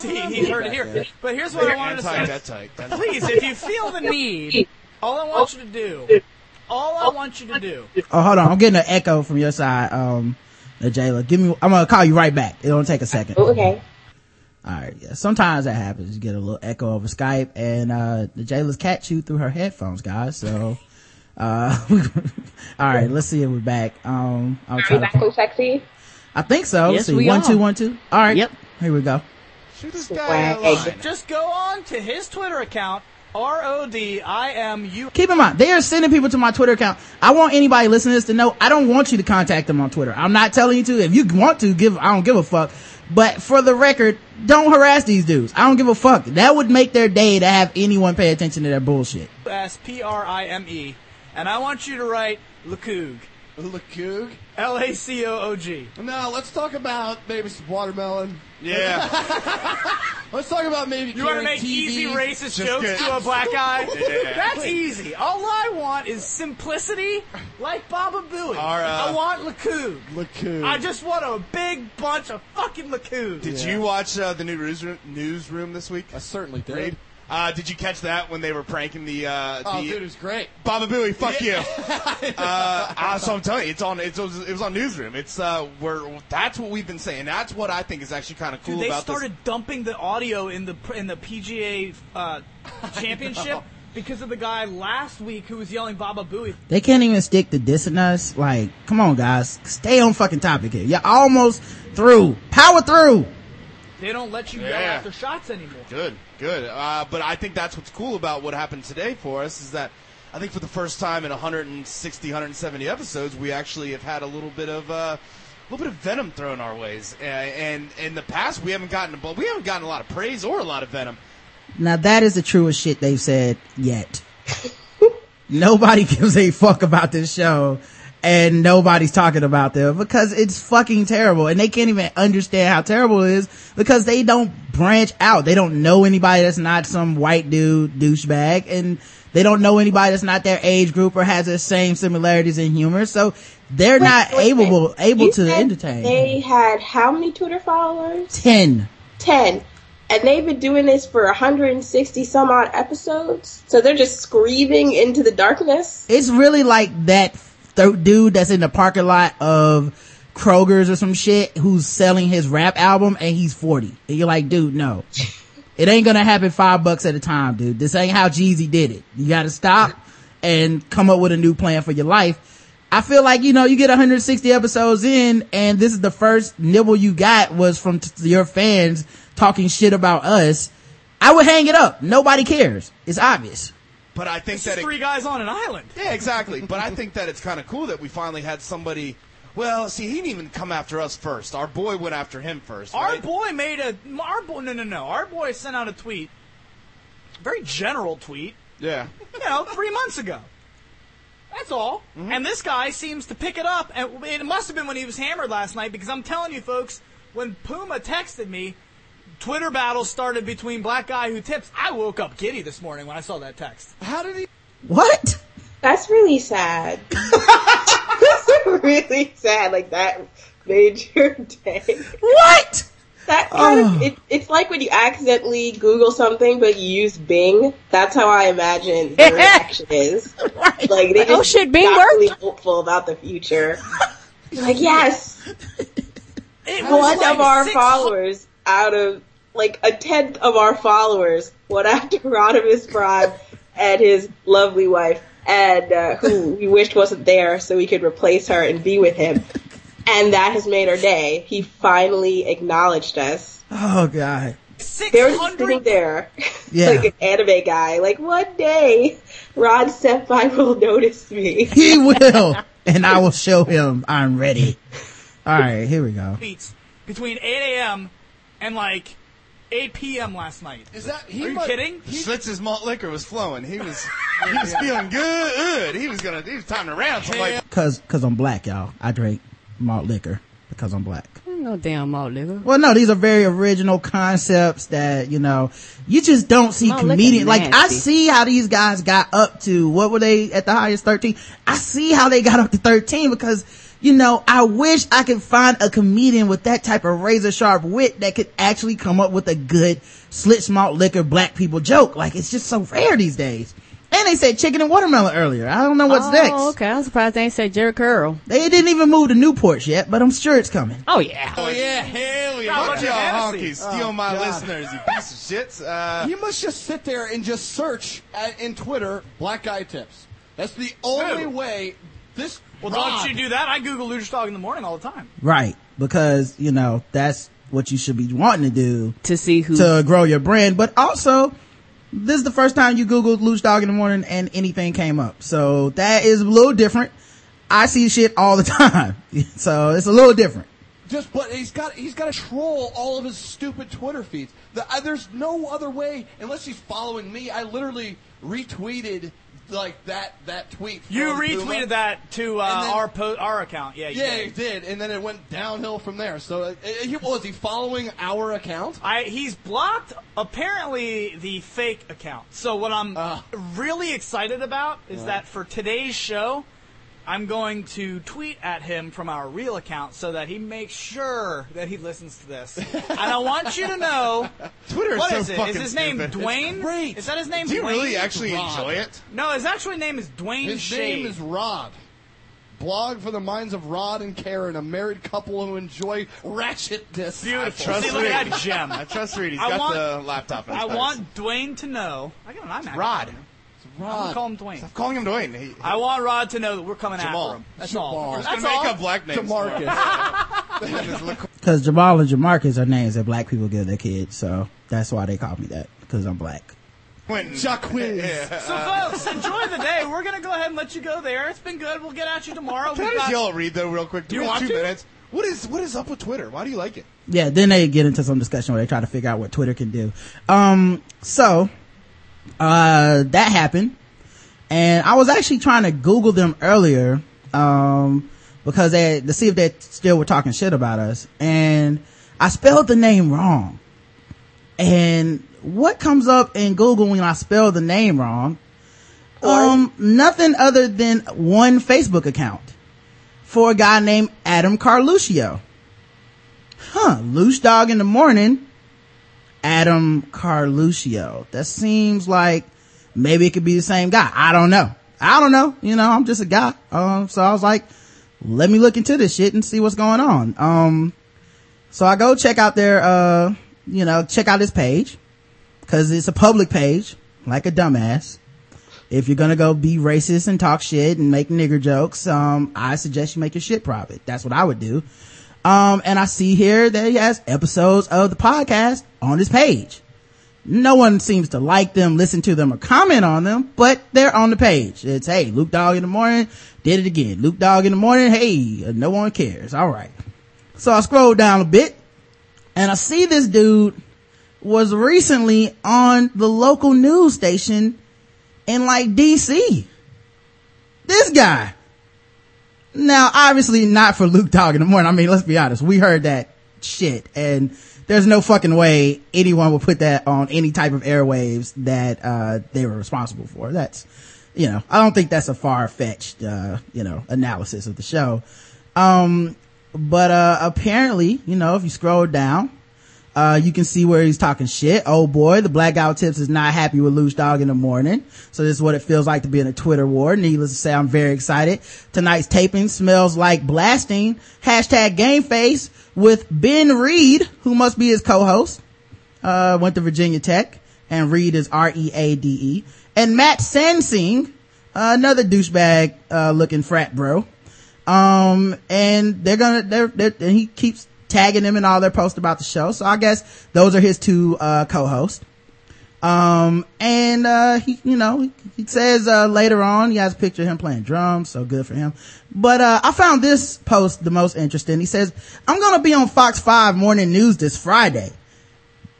He, he heard it here. But here's what I wanted to say. anti-debt. Please, if you feel the need, all I want you to do, all I want you to do, Oh, hold on. I'm getting an echo from your side, um, Jayla. Give me, I'm gonna call you right back. It'll take a second. Oh, okay. All right, yeah. Sometimes that happens. You get a little echo over Skype, and uh the Jayla's cat chewed through her headphones, guys. So, uh, all right, let's see if we're back. Um, I'll Are try we to. back with sexy? I think so. Yes, let's see. we One, are. two, one, two. All right. Yep. Here we go. Shoot this guy Swag. Just go on to his Twitter account, R O D I M U. Keep in mind, they are sending people to my Twitter account. I want anybody listening to this to know I don't want you to contact them on Twitter. I'm not telling you to. If you want to, give, I don't give a fuck. But for the record, don't harass these dudes. I don't give a fuck. That would make their day to have anyone pay attention to their bullshit. S P R I M E. And I want you to write Lacoog. Lacoog. L A C O O G. Now let's talk about maybe some watermelon. Yeah. Let's talk about maybe You want to make TV. easy racist Just jokes get- to a black guy? Yeah. That's easy. All I want is simplicity, like Baba Booey. Our, uh, I want Lacoog. Lacoog. I just want a big bunch of fucking Lacoog. Did Yeah. you watch uh, the new newsroom, newsroom this week? I certainly did. Reed? Uh, did you catch that when they were pranking the uh, Oh, the dude, it was great. Baba Booey? Fuck you. uh, uh, so I'm telling you, it's on. It's, it was on newsroom. It's uh, where that's what we've been saying. That's what I think is actually kind of cool Dude, they about started dumping the audio in the in the PGA uh, championship because of the guy last week who was yelling Baba Booey. They can't even stick to dissing us. Like, come on guys. Stay on fucking topic here. You're almost through. Power through. They don't let you yell Yeah. after shots anymore. Good, good. Uh, but I think that's what's cool about what happened today for us is that I think for the first time in 160, 170 episodes, we actually have had a little bit of. Uh, a little bit of venom thrown our ways, uh, and in the past we haven't gotten, but we haven't gotten a lot of praise or a lot of venom. Now that is the truest shit they've said yet. Nobody gives a fuck about this show and nobody's talking about them because it's fucking terrible and they can't even understand how terrible it is because they don't branch out. They don't know anybody that's not some white dude douchebag and they don't know anybody that's not their age group or has the same similarities in humor. So they're not Wait, wait, able, wait. able You to entertain. They had how many Twitter followers? 10. 10. And they've been doing this for 160 some odd episodes. So they're just screaming into the darkness. It's really like that th- dude that's in the parking lot of Kroger's or some shit who's selling his rap album and he's 40. And you're like, dude, no. It ain't gonna happen five bucks at a time, dude. This ain't how Jeezy did it. You gotta stop and come up with a new plan for your life. I feel like, you know, you get 160 episodes in and this is the first nibble you got was from t- your fans talking shit about us. I would hang it up. Nobody cares. It's obvious. But I think that it, three guys on an island. Yeah, exactly. but I think that it's kind of cool that we finally had somebody. Well, see, he didn't even come after us first. Our boy went after him first. Our right? boy made a our boy no no no. Our boy sent out a tweet, very general tweet, Yeah. you know, three months ago. That's all. Mm-hmm. And this guy seems to pick it up. And it must have been when he was hammered last night because I'm telling you, folks, when Puma texted me, Twitter battle started between black guy who tips. I woke up giddy this morning when I saw that text. How did he? What? That's really sad. That's really sad. Like that made your day. What? That kind Oh. of it, it's like when you accidentally Google something but you use Bing. That's how I imagine the reaction is. Right. Like they oh, just Oh, shit, Bing got worked? really hopeful about the future. like yes, It was one like of our six- followers out of like a tenth of our followers went after Rodimus Prime and his lovely wife, and uh, who we wished wasn't there, so we could replace her and be with him. And that has made our day. He finally acknowledged us. Oh god. They were just 600 sitting there, Yeah. like an anime guy. Like one day, Rod Senpai will notice me. He will. and I will show him I'm ready. Alright, here we go. between 8 a.m. and like 8 p.m. last night. Is that? He Are you mu- kidding? Schlitz's malt liquor was flowing. He was he was feeling good. He was gonna. He was time to round. So I'm like, Cause, cause I'm black, y'all. I drink malt liquor because I'm black. No damn malt liquor. Well, no, these are very original concepts that, you know, you just don't see Malt liquor comedians. Like, I nasty. see how these guys got up to, what were they at the highest 13? I see how they got up to 13 because, you know, I wish I could find a comedian with that type of razor sharp wit that could actually come up with a good Schlitz malt liquor black people joke. Like, it's just so rare these days. And they said chicken and watermelon earlier. I don't know what's oh, next. okay. I'm surprised they ain't said Jheri curl. They didn't even move to Newport yet, but I'm sure it's coming. Oh yeah. Oh yeah, hell yeah. Fuck y'all honkies. Steal my listeners, you piece of shit. Uh, You must just sit there and just search at, in Twitter black guy tips. That's the only Who? way. This Well, Rod- don't you do that? I Google Lucha Dog in the morning all the time. Right. Because, you know, that's what you should be wanting to do To see who. to grow your brand. But also, this is the first time you Googled Loose Dog in the morning and anything came up. So that is a little different. I see shit all the time. so it's a little different. Just, but he's got he's got to troll all of his stupid Twitter feeds. The, uh, there's no other way unless he's following me. I literally retweeted like that that tweet. You retweeted Puma. that to uh, then- our po- our account. Yeah, you Yeah, did. he did, and then it went downhill from there. So, uh, he, was he following our account? I he's blocked apparently the fake account. So what I'm Ah. really excited about is that for today's show, I'm going to tweet at him from our real account so that he makes sure that he listens to this. and I want you to know Twitter is what so is it? fucking Is his name stupid. Dwayne? great. Is that his name? do you Dwayne? really actually Rod. enjoy it? No, his actual name is Dwayne His Shade. name is Rod. Blog for the minds of Rod and Karen, a married couple who enjoy ratchetness. Beautiful. trust See, look at Reed. that gem. I trust Reed. He's I got want- the laptop in his I face. want Dwayne to know. I got an iMac. Rod. I'm gonna call him Dwayne. Stop calling him Dwayne. He, I want Rod to know that we're coming Jamal. after him. That's Jamal. all. Just That's gonna make all. up black names. Demarcus. Cause Jamal and Jamarcus are names that black people give their kids. So that's why they call me that. Cause I'm black. Quentin. Jacquees. So, folks, enjoy the day. We're going to go ahead and let you go there. It's been good. We'll get at you tomorrow. Can I We've just got- yell at Reed though, real quick? Do You we have want two to? minutes? What is what is up with Twitter? Why do you like it? Yeah, then they get into some discussion where they try to figure out what Twitter can do. Um, so, uh, that happened. And I was actually trying to Google them earlier, um, because they, to see if they still were talking shit about us. And I spelled the name wrong. And what comes up in Google when I spell the name wrong? Um, nothing other than one Facebook account for a guy named Adam Carluccio huh, loose dog in the morning, Adam Carluccio. That seems like maybe it could be the same guy. I don't know. I don't know. You know, I'm just a guy. Um, so I was like, let me look into this shit and see what's going on. Um, so I go check out their, uh, you know, check out his page cause it's a public page, like a dumbass. If you're gonna go be racist and talk shit and make nigger jokes, um, I suggest you make your shit private. That's what I would do. Um, and I see here that he has episodes of the podcast on his page. No one seems to like them, listen to them, or comment on them, but they're on the page. It's, hey, Loose Dog in the morning, did it again. Loose Dog in the morning, hey, uh, no one cares. All right. So I scroll down a bit and I see this dude was recently on the local news station in like DC. This guy. Now, obviously not for Loose Dog in the morning. I mean, let's be honest. We heard that shit and there's no fucking way anyone would put that on any type of airwaves that, uh, they were responsible for. That's, you know, I don't think that's a far-fetched, uh, you know, analysis of the show. Um, but, uh, apparently, you know, if you scroll down, uh, you can see where he's talking shit. Oh boy, the blackout tips is not happy with Loose Dog in the morning. So this is what it feels like to be in a Twitter war. Needless to say, I'm very excited. Tonight's taping smells like blasting. Hashtag game face with Ben Reade, who must be his co-host. Uh, went to Virginia Tech and Reed is R-E-A-D-E. And Matt Sansing, uh, another douchebag, uh, looking frat bro. Um, and they're gonna, they're, they're, and he keeps tagging them in all their posts about the show. So I guess those are his two, uh, co-hosts. Um, and, uh, he, you know, he, says, uh, later on, he has a picture of him playing drums. So good for him. But, uh, I found this post the most interesting. He says, I'm gonna be on Fox 5 morning news this Friday.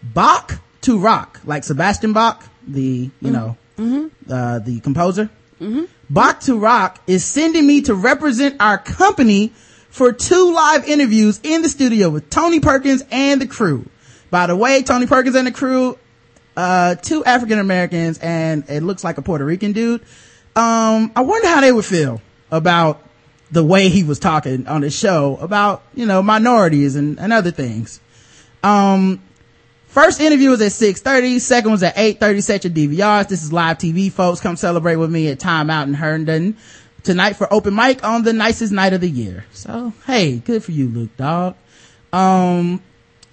Bach to rock, like Sebastian Bach, the, you know, uh, the composer. Bach to Rock is sending me to represent our company for two live interviews in the studio with Tony Perkins and the crew. By the way, Tony Perkins and the crew, uh, two African Americans and it looks like a Puerto Rican dude. Um, I wonder how they would feel about the way he was talking on his show about, you know, minorities and, and other things. Um, First interview was at 6.30. Second was at 8.30. Set your DVRs. This is live TV, folks. Come celebrate with me at Time Out in Herndon tonight for open mic on the nicest night of the year. So, hey, good for you, Luke, dog. Um,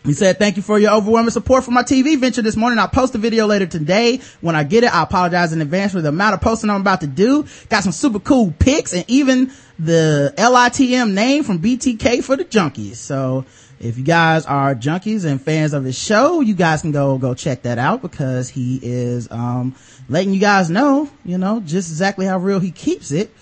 he said, thank you for your overwhelming support for my TV venture this morning. I'll post a video later today. When I get it, I apologize in advance for the amount of posting I'm about to do. Got some super cool pics and even the LITM name from BTK for the junkies. So if you guys are junkies and fans of his show, you guys can go, go check that out because he is, um, letting you guys know, you know, just exactly how real he keeps it.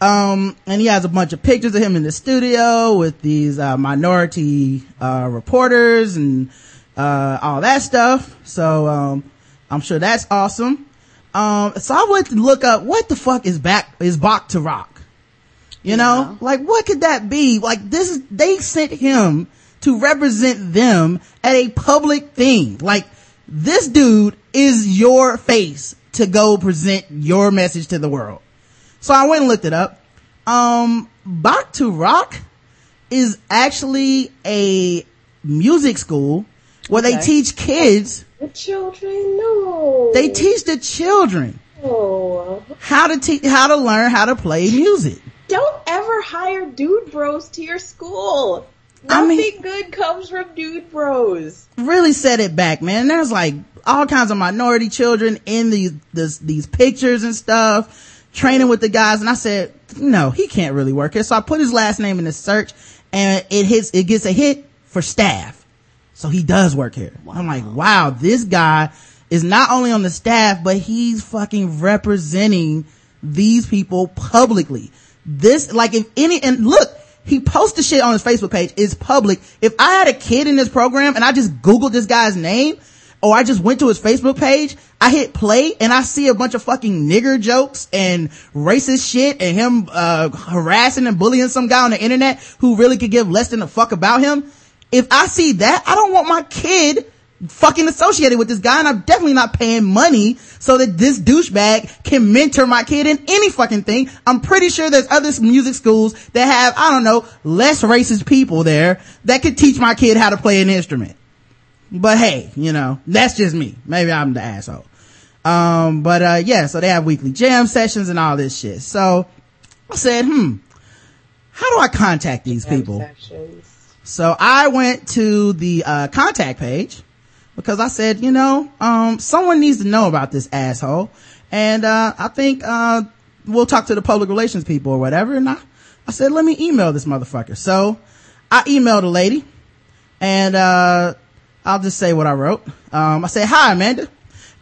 Um, and he has a bunch of pictures of him in the studio with these, uh, minority, uh, reporters and, uh, all that stuff. So, um, I'm sure that's awesome. Um, so I went to look up what the fuck is back, is Bach to rock? You know, like what could that be? Like this is, they sent him to represent them at a public thing. Like this dude is your face to go present your message to the world. So I went and looked it up. Um, Bach to Rock is actually a music school where they teach kids, The children, no. they teach the children No. how to teach, how to learn how to play music. Don't ever hire dude bros to your school. I Nothing mean- good comes from dude bros. really set it back, man. There's like all kinds of minority children in these, this, these pictures and stuff, training with the guys. And I said, no, he can't really work here. So I put his last name in the search and it hits, it gets a hit for staff. So he does work here. I'm like, wow, this guy is not only on the staff, but he's fucking representing these people publicly. This, like if any, and look, he posted shit on his Facebook page. It's public. If I had a kid in this program and I just Googled this guy's name, or I just went to his Facebook page, I hit play and I see a bunch of fucking nigger jokes and racist shit and him, uh, harassing and bullying some guy on the internet who really could give less than a fuck about him. If I see that, I don't want my kid fucking associated with this guy and I'm definitely not paying money so that this douchebag can mentor my kid in any fucking thing. I'm pretty sure there's other music schools that have, I don't know, less racist people there that could teach my kid how to play an instrument. But hey, you know, that's just me. Maybe I'm the asshole. Um, but, uh, yeah, so they have weekly jam sessions and all this shit. So I said, hmm, how do I contact these people? Sections. So I went to the, uh, contact page because I said, you know, um, someone needs to know about this asshole. And, uh, I think, uh, we'll talk to the public relations people or whatever. And I, I said, let me email this motherfucker. So I emailed a lady and, uh, I'll just say what I wrote. Um, I said, hi, Amanda.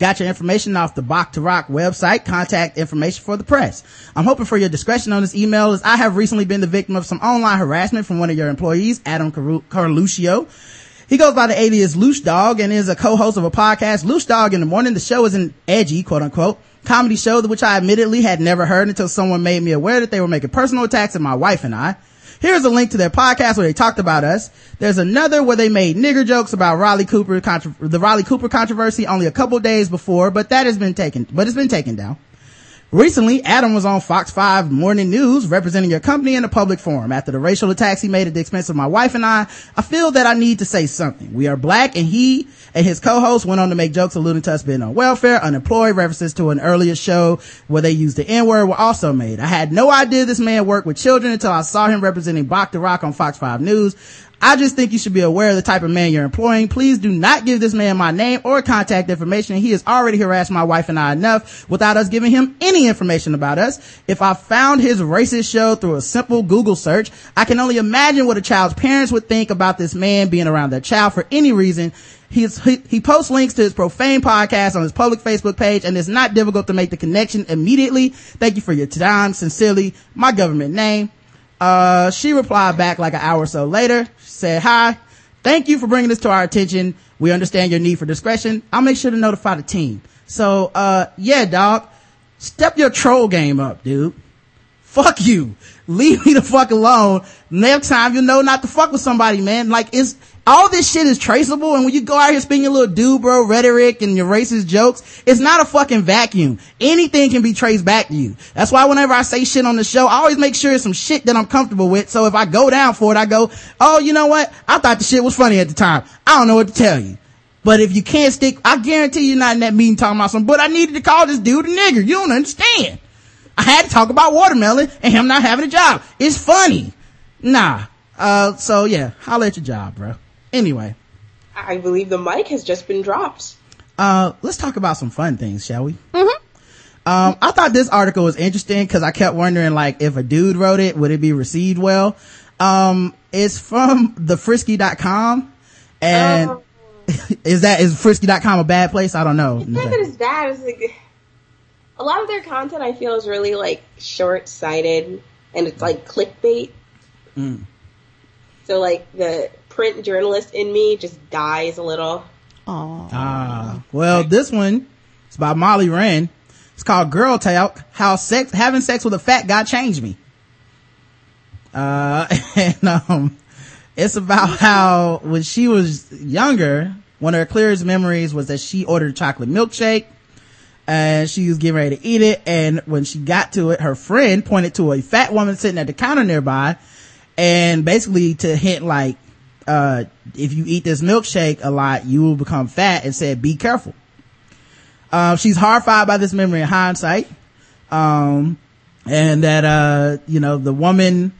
Got your information off the Bach to Rock website. Contact information for the press. I'm hoping for your discretion on this email as I have recently been the victim of some online harassment from one of your employees, Adam Carluccio. He goes by the alias Loose Dog and is a co-host of a podcast, Loose Dog in the Morning. The show is an edgy, quote unquote, comedy show, which I admittedly had never heard until someone made me aware that they were making personal attacks at my wife and I. Here's a link to their podcast where they talked about us. There's another where they made nigger jokes about Cooper, the Riley Cooper controversy only a couple days before, but that has been taken, but it's been taken down. Recently, Adam was on Fox 5 Morning News representing your company in a public forum. After the racial attacks he made at the expense of my wife and I, I feel that I need to say something. We are black and he and his co-host went on to make jokes alluding to us being on welfare, unemployed, references to an earlier show where they used the N-word were also made. I had no idea this man worked with children until I saw him representing Bach to Rock on Fox 5 News. I just think you should be aware of the type of man you're employing. Please do not give this man my name or contact information. He has already harassed my wife and I enough without us giving him any information about us. If I found his racist show through a simple Google search, I can only imagine what a child's parents would think about this man being around their child for any reason. He's, he, he posts links to his profane podcast on his public Facebook page and it's not difficult to make the connection immediately. Thank you for your time. Sincerely, my government name. Uh, she replied back like an hour or so later. She said, hi, thank you for bringing this to our attention. We understand your need for discretion. I'll make sure to notify the team. So, uh, yeah, dog, step your troll game up, dude. Fuck you. Leave me the fuck alone. Next time you'll know not to fuck with somebody, man. Like it's, all this shit is traceable and when you go out here spinning your little dude bro rhetoric and your racist jokes, it's not a fucking vacuum. Anything can be traced back to you. That's why whenever I say shit on the show, I always make sure it's some shit that I'm comfortable with. So if I go down for it, I go, oh, you know what? I thought the shit was funny at the time. I don't know what to tell you. But if you can't stick, I guarantee you're not in that meeting talking about something, but I needed to call this dude a nigger. You don't understand. I had to talk about watermelon and him not having a job. It's funny. Nah. Uh, so yeah, holla at your job, bro. Anyway, I believe the mic has just been dropped. uh, let's talk about some fun things, shall we? Mm-hmm. Um, I thought this article was interesting because I kept wondering, like, if a dude wrote it, would it be received well? Um, it's from thefrisky.com. And Oh. is that, is frisky.com a bad place? I don't know. It's not that it's bad. It's like a lot of their content I feel is really like short sighted and it's like clickbait. Mm. So like the print journalist in me just dies a little. Ah, well, this one is by Molly Wren. It's called Girl Talk, How Sex, Having Sex with a Fat Guy Changed Me. Uh, and, um, it's about how when she was younger, one of her clearest memories was that she ordered a chocolate milkshake and she was getting ready to eat it. And when she got to it, her friend pointed to a fat woman sitting at the counter nearby and basically to hint like, uh, if you eat this milkshake a lot, you will become fat and said, be careful. Um, she's horrified by this memory in hindsight. Um, and that, uh, you know, the woman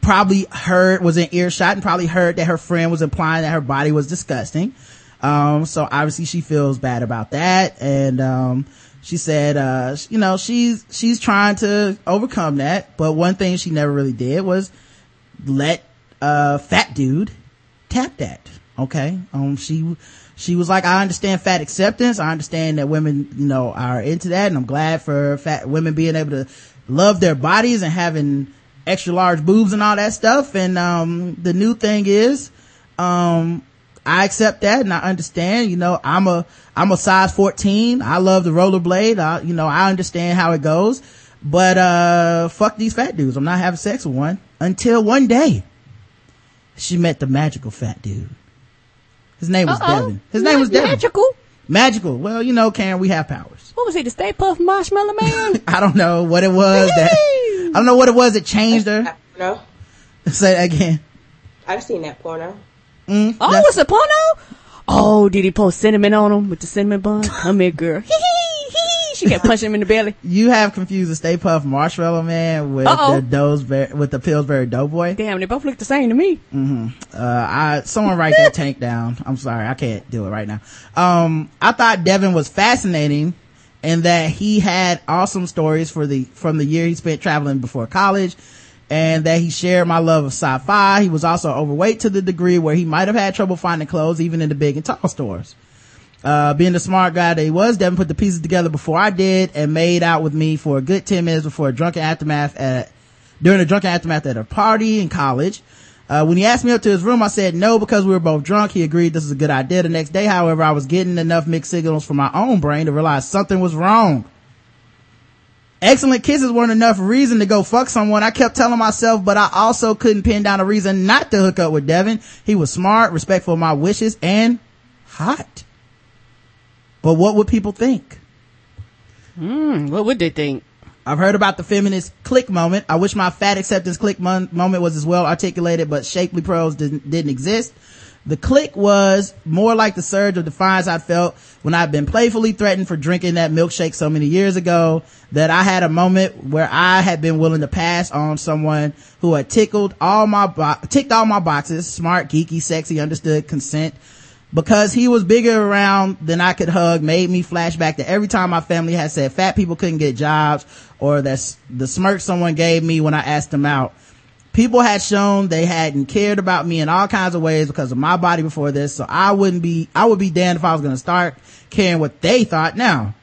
probably heard, was in earshot and probably heard that her friend was implying that her body was disgusting. Um, so obviously she feels bad about that. And, um, she said, uh, you know, she's, she's trying to overcome that. But one thing she never really did was let, uh, fat dude tap that. Okay. Um, she, she was like, I understand fat acceptance. I understand that women, you know, are into that. And I'm glad for fat women being able to love their bodies and having extra large boobs and all that stuff. And, um, the new thing is, um, I accept that and I understand, you know, I'm a, I'm a size 14. I love the rollerblade. I, you know, I understand how it goes, but, uh, fuck these fat dudes. I'm not having sex with one until one day she met the magical fat dude. His name was Uh-oh. Devin. His name was Devin. Magical. Magical. Well, you know, Karen, we have powers. What was he? The Stay Puft Marshmallow Man? I don't know what it was that, I don't know what it was that changed her. No, Say that again. I've seen that porno. Mm, oh, that's- it's a porno? Oh, did he pour cinnamon on him with the cinnamon bun? Come here, girl. She kept punching him in the belly. you have confused the Stay Puft Marshmallow Man with Uh-oh. the Dozberry, with the Pillsbury Doughboy. Damn, they both look the same to me. Uh, I, someone write that tank down. I'm sorry. I can't do it right now. Um, I thought Devin was fascinating and that he had awesome stories for the, from the year he spent traveling before college and that he shared my love of sci-fi. He was also overweight to the degree where he might have had trouble finding clothes even in the big and tall stores. Uh, being the smart guy that he was, Devin put the pieces together before I did and made out with me for a good 10 minutes before a drunken aftermath at, during a drunken aftermath at a party in college. Uh, when he asked me up to his room, I said no because we were both drunk. He agreed this is a good idea. The next day, however, I was getting enough mixed signals from my own brain to realize something was wrong. Excellent kisses weren't enough reason to go fuck someone. I kept telling myself, but I also couldn't pin down a reason not to hook up with Devin. He was smart, respectful of my wishes, and hot. But what would people think? Hmm, what would they think? I've heard about the feminist click moment. I wish my fat acceptance click mon- moment was as well articulated, but Shapely Prose didn't, didn't exist. The click was more like the surge of defiance I felt when I'd been playfully threatened for drinking that milkshake so many years ago that I had a moment where I had been willing to pass on someone who had tickled all my, bo- ticked all my boxes, smart, geeky, sexy, understood consent, because he was bigger around than I could hug made me flash back to every time my family had said fat people couldn't get jobs or that's the smirk someone gave me when I asked them out. People had shown they hadn't cared about me in all kinds of ways because of my body before this. So I wouldn't be, I would be damned if I was going to start caring what they thought now.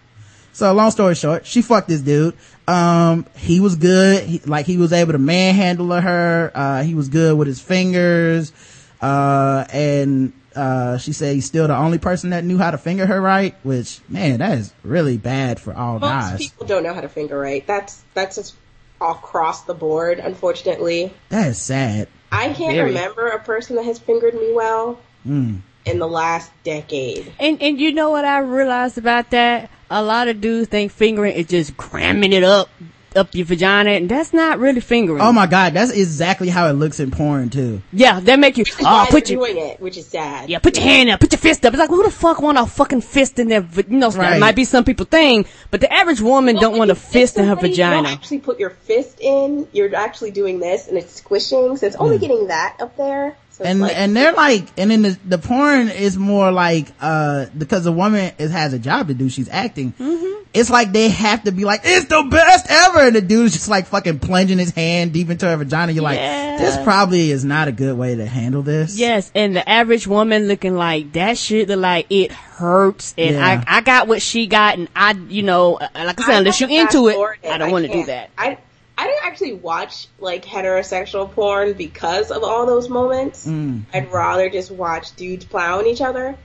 So long story short, she fucked this dude. Um, he was good. He, like he was able to manhandle her. Uh, he was good with his fingers. Uh, and, uh, she said he's still the only person that knew how to finger her right, which, man, that is really bad for all Most guys. people don't know how to finger right. That's that's just across the board, unfortunately. That is sad. I can't Very. remember a person that has fingered me well Mm. in the last decade. And and you know what I realized about that? A lot of dudes think fingering is just cramming it up up your vagina, and that's not really fingering. Oh my god, that's exactly how it looks in porn too. Yeah, they make you. Oh, uh, Guys put your doing it, which is sad. yeah, put your hand up, put your fist up. It's like who the fuck want a fucking fist in their? va- You know, Right. that might be some people thing, but the average woman don't want a fist in her somebody, You don't vagina. actually put your fist in. You're actually doing this, and it's squishing, so it's only hmm. getting that up there. So and like, and they're like and then the, the porn is more like uh because the woman is, has a job to do. She's acting. Mm-hmm. it's like they have to be like it's the best ever. And the dude's just like fucking plunging his hand deep into her vagina. You're like this probably is not a good way to handle this. Yes, and the average woman looking like that shit look like it hurts, and Yeah. I I got what she got, and I you know uh, like I said, unless you wanna into it, I don't want to do that. I I don't actually watch like heterosexual porn because of all those moments. Mm. I'd rather just watch dudes plowing each other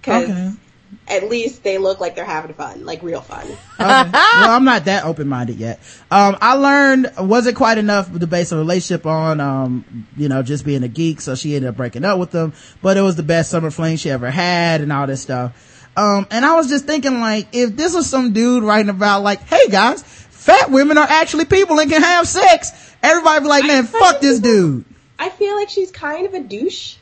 because Okay. at least they look like they're having fun, like real fun. Okay. well, I'm not that open-minded yet. Um, I learned wasn't quite enough to base a relationship on, um, you know, just being a geek. So she ended up breaking up with him, but it was the best summer fling she ever had and all this stuff. Um, and I was just thinking like, if this was some dude writing about like, hey guys, fat women are actually people and can have sex, everybody be like, man, fuck this dude. I feel like she's kind of a douche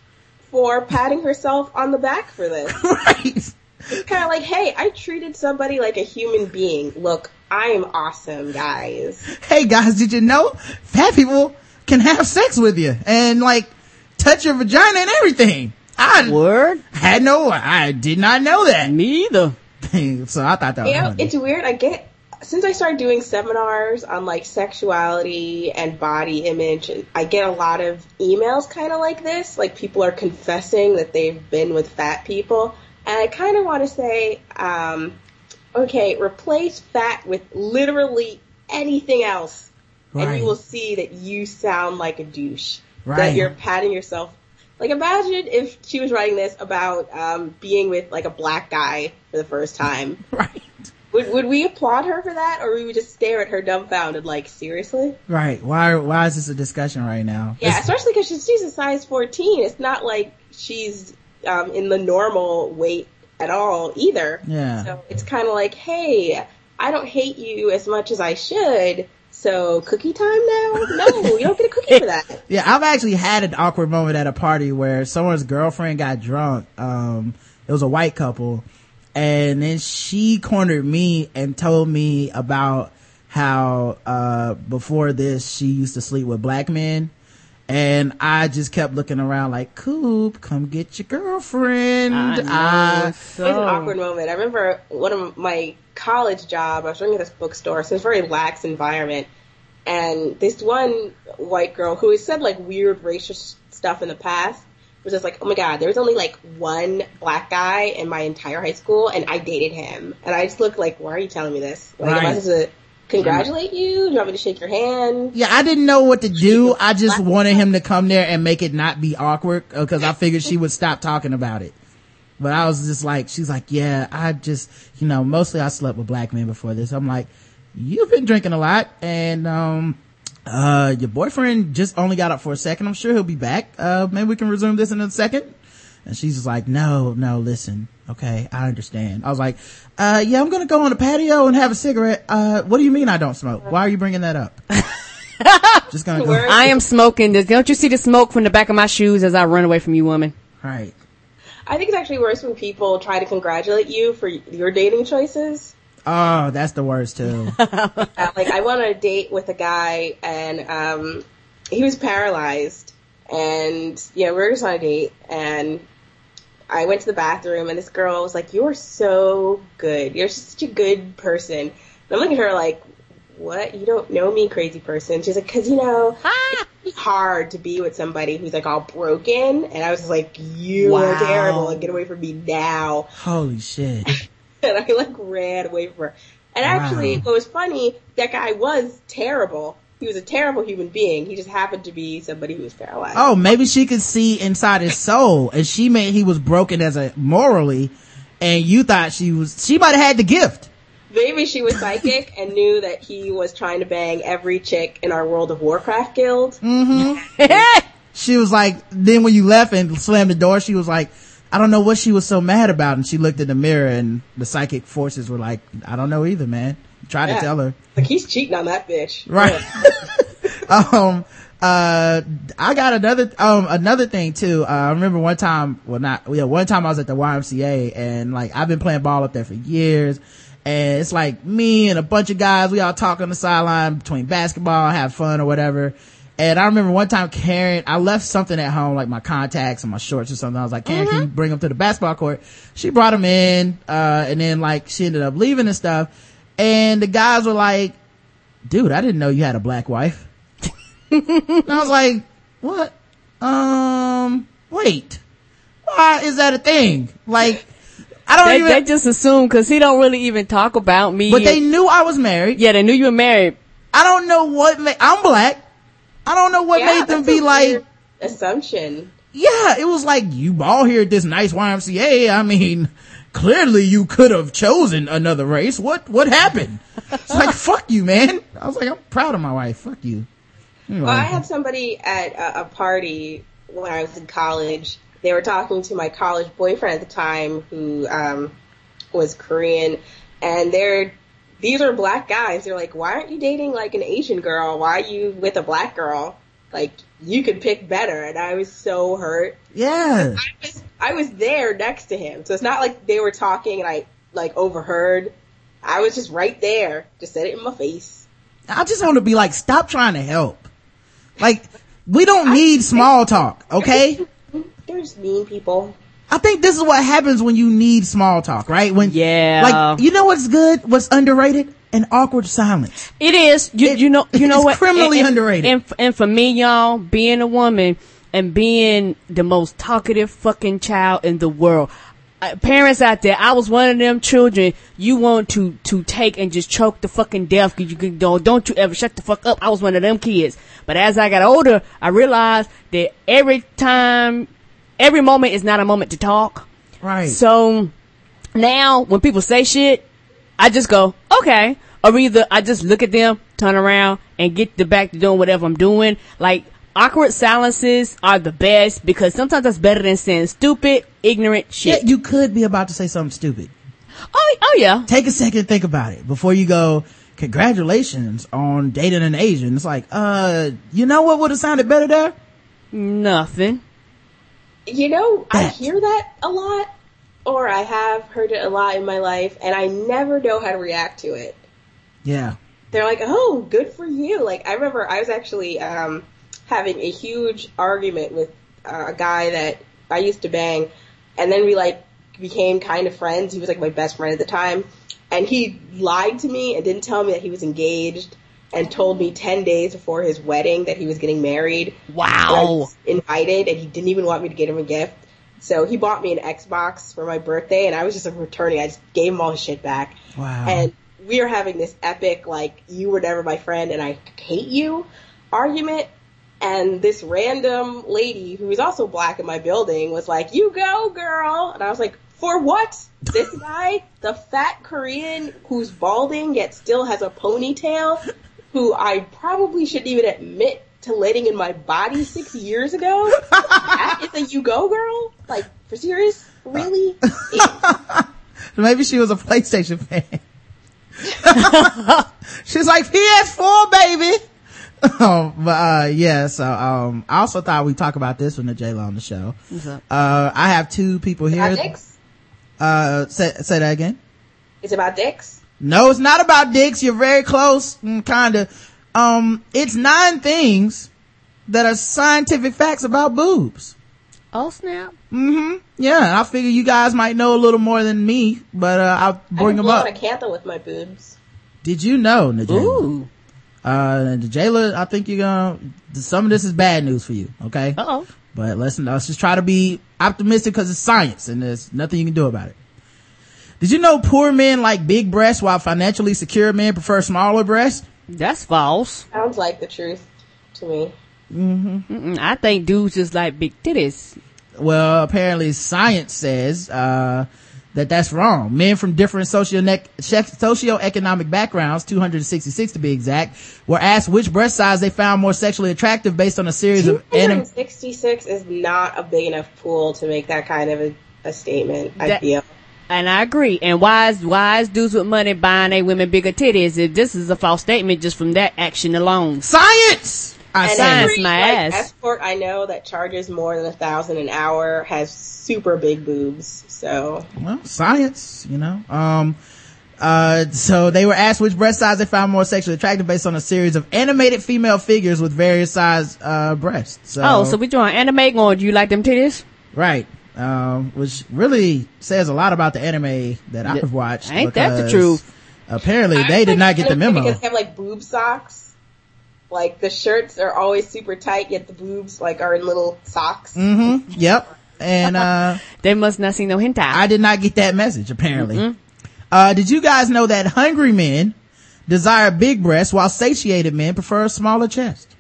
for patting herself on the back for this. right. It's kind of like, hey, I treated somebody like a human being. Look, I am awesome, guys. Hey guys, did you know fat people can have sex with you and like touch your vagina and everything? I Word, had no, I did not know that. me either. so I thought that was You know, it's weird. I get since I started doing seminars on like sexuality and body image, I get a lot of emails kind of like this. Like people are confessing that they've been with fat people, and I kind of want to say, um, okay, replace fat with literally anything else, and you will see that you sound like a douche. Right. That you're patting yourself. Like imagine if she was writing this about um, being with like a black guy for the first time. right. Would would we applaud her for that, or we would just stare at her dumbfounded, like seriously? Right. Why, why is this a discussion right now? Yeah, It's- especially because she's, she's a size fourteen. It's not like she's um, in the normal weight at all either. Yeah. So it's kind of like, hey, I don't hate you as much as I should. So cookie time now? No, you don't get a cookie for that. Yeah, I've actually had an awkward moment at a party where someone's girlfriend got drunk. Um, it was a white couple and then she cornered me and told me about how, uh, before this she used to sleep with black men. And I just kept looking around like, Coop, come get your girlfriend. I know, I- so- It was an awkward moment. I remember one of my college job. I was working at this bookstore, so it was a very lax environment. And this one white girl who has said like weird racist stuff in the past was just like, "Oh my god, there was only like one black guy in my entire high school, and I dated him." And I just looked like, "Why are you telling me this? Like, am I Right. supposed to congratulate you? Do you want me to shake your hand?" Yeah, I didn't know what to do. I just wanted him to come there and make it not be awkward because I figured she would stop talking about it. But I was just like, she's like, yeah, I just, you know, mostly I slept with black men before this. I'm like, you've been drinking a lot and, um, uh, your boyfriend just only got up for a second. I'm sure he'll be back. Uh, maybe we can resume this in a second. And she's just like, no, no, listen. Okay. I understand. I was like, uh, yeah, I'm going to go on the patio and have a cigarette. Uh, what do you mean I don't smoke? Why are you bringing that up? just gonna go. I am smoking this. Don't you see the smoke from the back of my shoes as I run away from you, woman? Right. I think it's actually worse when people try to congratulate you for your dating choices. Oh, that's the worst too. Uh, like I went on a date with a guy and um he was paralyzed and yeah, we were just on a date and I went to the bathroom and this girl was like, You're so good. You're such a good person. And I'm looking at her like, What? You don't know me, crazy person. She's like, Cause you know, it's hard to be with somebody who's like all broken and I was just like, You Wow. are terrible and get away from me now Holy shit. And I like ran away from her. And actually, Wow. what was funny, that guy was terrible. He was a terrible human being. He just happened to be somebody who was paralyzed. Oh, maybe she could see inside his soul and she made he was broken as a morally and you thought she was, she might have had the gift. Maybe she was psychic and knew that he was trying to bang every chick in our World of Warcraft guild. Mm-hmm. She was like, then when you left and slammed the door, she was like, I don't know what she was so mad about. And she looked in the mirror and the psychic forces were like, I don't know either, man. Try Yeah. to tell her. Like he's cheating on that bitch. Right. um, uh, I got another, um, another thing too. Uh, I remember one time, well not, yeah, one time I was at the YMCA and like I've been playing ball up there for years. And it's like me and a bunch of guys, we all talk on the sideline between basketball, have fun or whatever. And I remember one time Karen, I left something at home, like my contacts and my shorts or something. I was like, Karen, can you bring them to the basketball court? She brought them in, uh, and then like she ended up leaving and stuff. And the guys were like, dude, I didn't know you had a black wife. and I was like, what? Um, wait, why is that a thing? Like, I don't They, even, they just assume because he don't really even talk about me. but they knew I was married. yeah, they knew you were married. I don't know what made, I'm black. I don't know what Yeah, made them be like, assumption. yeah, it was like, you all here at this nice YMCA. I mean, clearly you could have chosen another race. What, what happened? It's like, fuck you, man. I was like, I'm proud of my wife. Fuck you. Anyway. Well, I had somebody at a, a party when I was in college. They were talking to my college boyfriend at the time, who um, was Korean, and they're these are black guys. They're like, "Why aren't you dating like an Asian girl? Why are you with a black girl? Like, you could pick better." And I was so hurt. yeah. I was I was there next to him, so it's not like they were talking and I like overheard. I was just right there, just said it in my face. I just want to be like, stop trying to help. Like, we don't need small talk, okay? There's mean people. I think this is what happens when you need small talk, right? When, Yeah. like, you know what's good? What's underrated? An awkward silence. It is. You, It- you know. You know it's what? criminally and- underrated. And, and for me, y'all, being a woman and being the most talkative fucking child in the world. Uh, parents out there, I was one of them children you want to to take and just choke the fucking death. because You can, don't don't you ever shut the fuck up. I was one of them kids. But as I got older, I realized that every time, every moment is not a moment to talk. Right. So now when people say shit, I just go, okay. Or either I just look at them, turn around, and get the back to doing whatever I'm doing. Like, awkward silences are the best because sometimes that's better than saying stupid, ignorant yeah, shit. you could be about to say something stupid. oh, oh yeah. Take a second to think about it before you go, congratulations on dating an Asian. It's like, uh, you know what would have sounded better there? Nothing. You know, I hear that a lot, or I have heard it a lot in my life, and I never know how to react to it. Yeah. They're like, "Oh, good for you!" Like I remember, I was actually um, having a huge argument with uh, a guy that I used to bang, and then we like became kind of friends. He was like my best friend at the time, and he lied to me and didn't tell me that he was engaged, and told me ten days before his wedding that he was getting married. Wow. was invited, and he didn't even want me to get him a gift. So he bought me an Xbox for my birthday, and I was just like returning. I just gave him all his shit back. Wow. And we are having this epic, like, you were never my friend and I hate you argument. And this random lady who was also black in my building was like, you go, girl. And I was like, for what? This guy, the fat Korean who's balding yet still has a ponytail, who I probably shouldn't even admit to letting in my body six years ago. that is a you go, girl? Like, for serious? Really? Maybe she was a PlayStation fan. She's like PS4 baby. Um, but uh, yeah. So um, I also thought we'd talk about this when the J Lo on the show. Uh, I have two people About here. dicks? Uh, say say that again. It's about dicks? No, it's not about dicks. You're very close, mm, kinda. Um, it's nine things that are scientific facts about boobs. Oh snap. Mm-hmm. Yeah, I figure you guys might know a little more than me, but uh, I'll bring I them up. out a candle with my boobs. Did you know, N'Jaila? Ooh. Uh, N'Jaila, I think you're gonna, some of this is bad news for you, okay? Oh. But let's, let's just try to be optimistic because it's science and there's nothing you can do about it. Did you know poor men like big breasts while financially secure men prefer smaller breasts? That's false. Sounds like the truth to me. Mm-mm, I think dudes just like big titties. Well, apparently science says, uh, that that's wrong. Men from different socio socioeconomic backgrounds, 266 to be exact, were asked which breast size they found more sexually attractive based on a series of anim- 266 is not a big enough pool to make that kind of a, a statement, I feel. And I agree. And wise, wise dudes with money buying a women bigger titties. If this is a false statement just from that action alone. Science! I And say. every, my like, ass. escort I know that charges more than a thousand an hour has super big boobs. So well, science, you know. Um, uh, so they were asked which breast size they found more sexually attractive based on a series of animated female figures with various size, uh, breasts. So, Oh, so we doing anime going, do you like them titties? right. Um, which really says a lot about the anime that I've watched. Ain't that the truth? Apparently they did not get the memo. because they have like boob socks. Like the shirts are always super tight, yet the boobs like are in little socks. Mm-hmm. Yep. And, uh, They must not see no hentai. I did not get that message apparently. Uh, did you guys know that hungry men desire big breasts while satiated men prefer a smaller chest?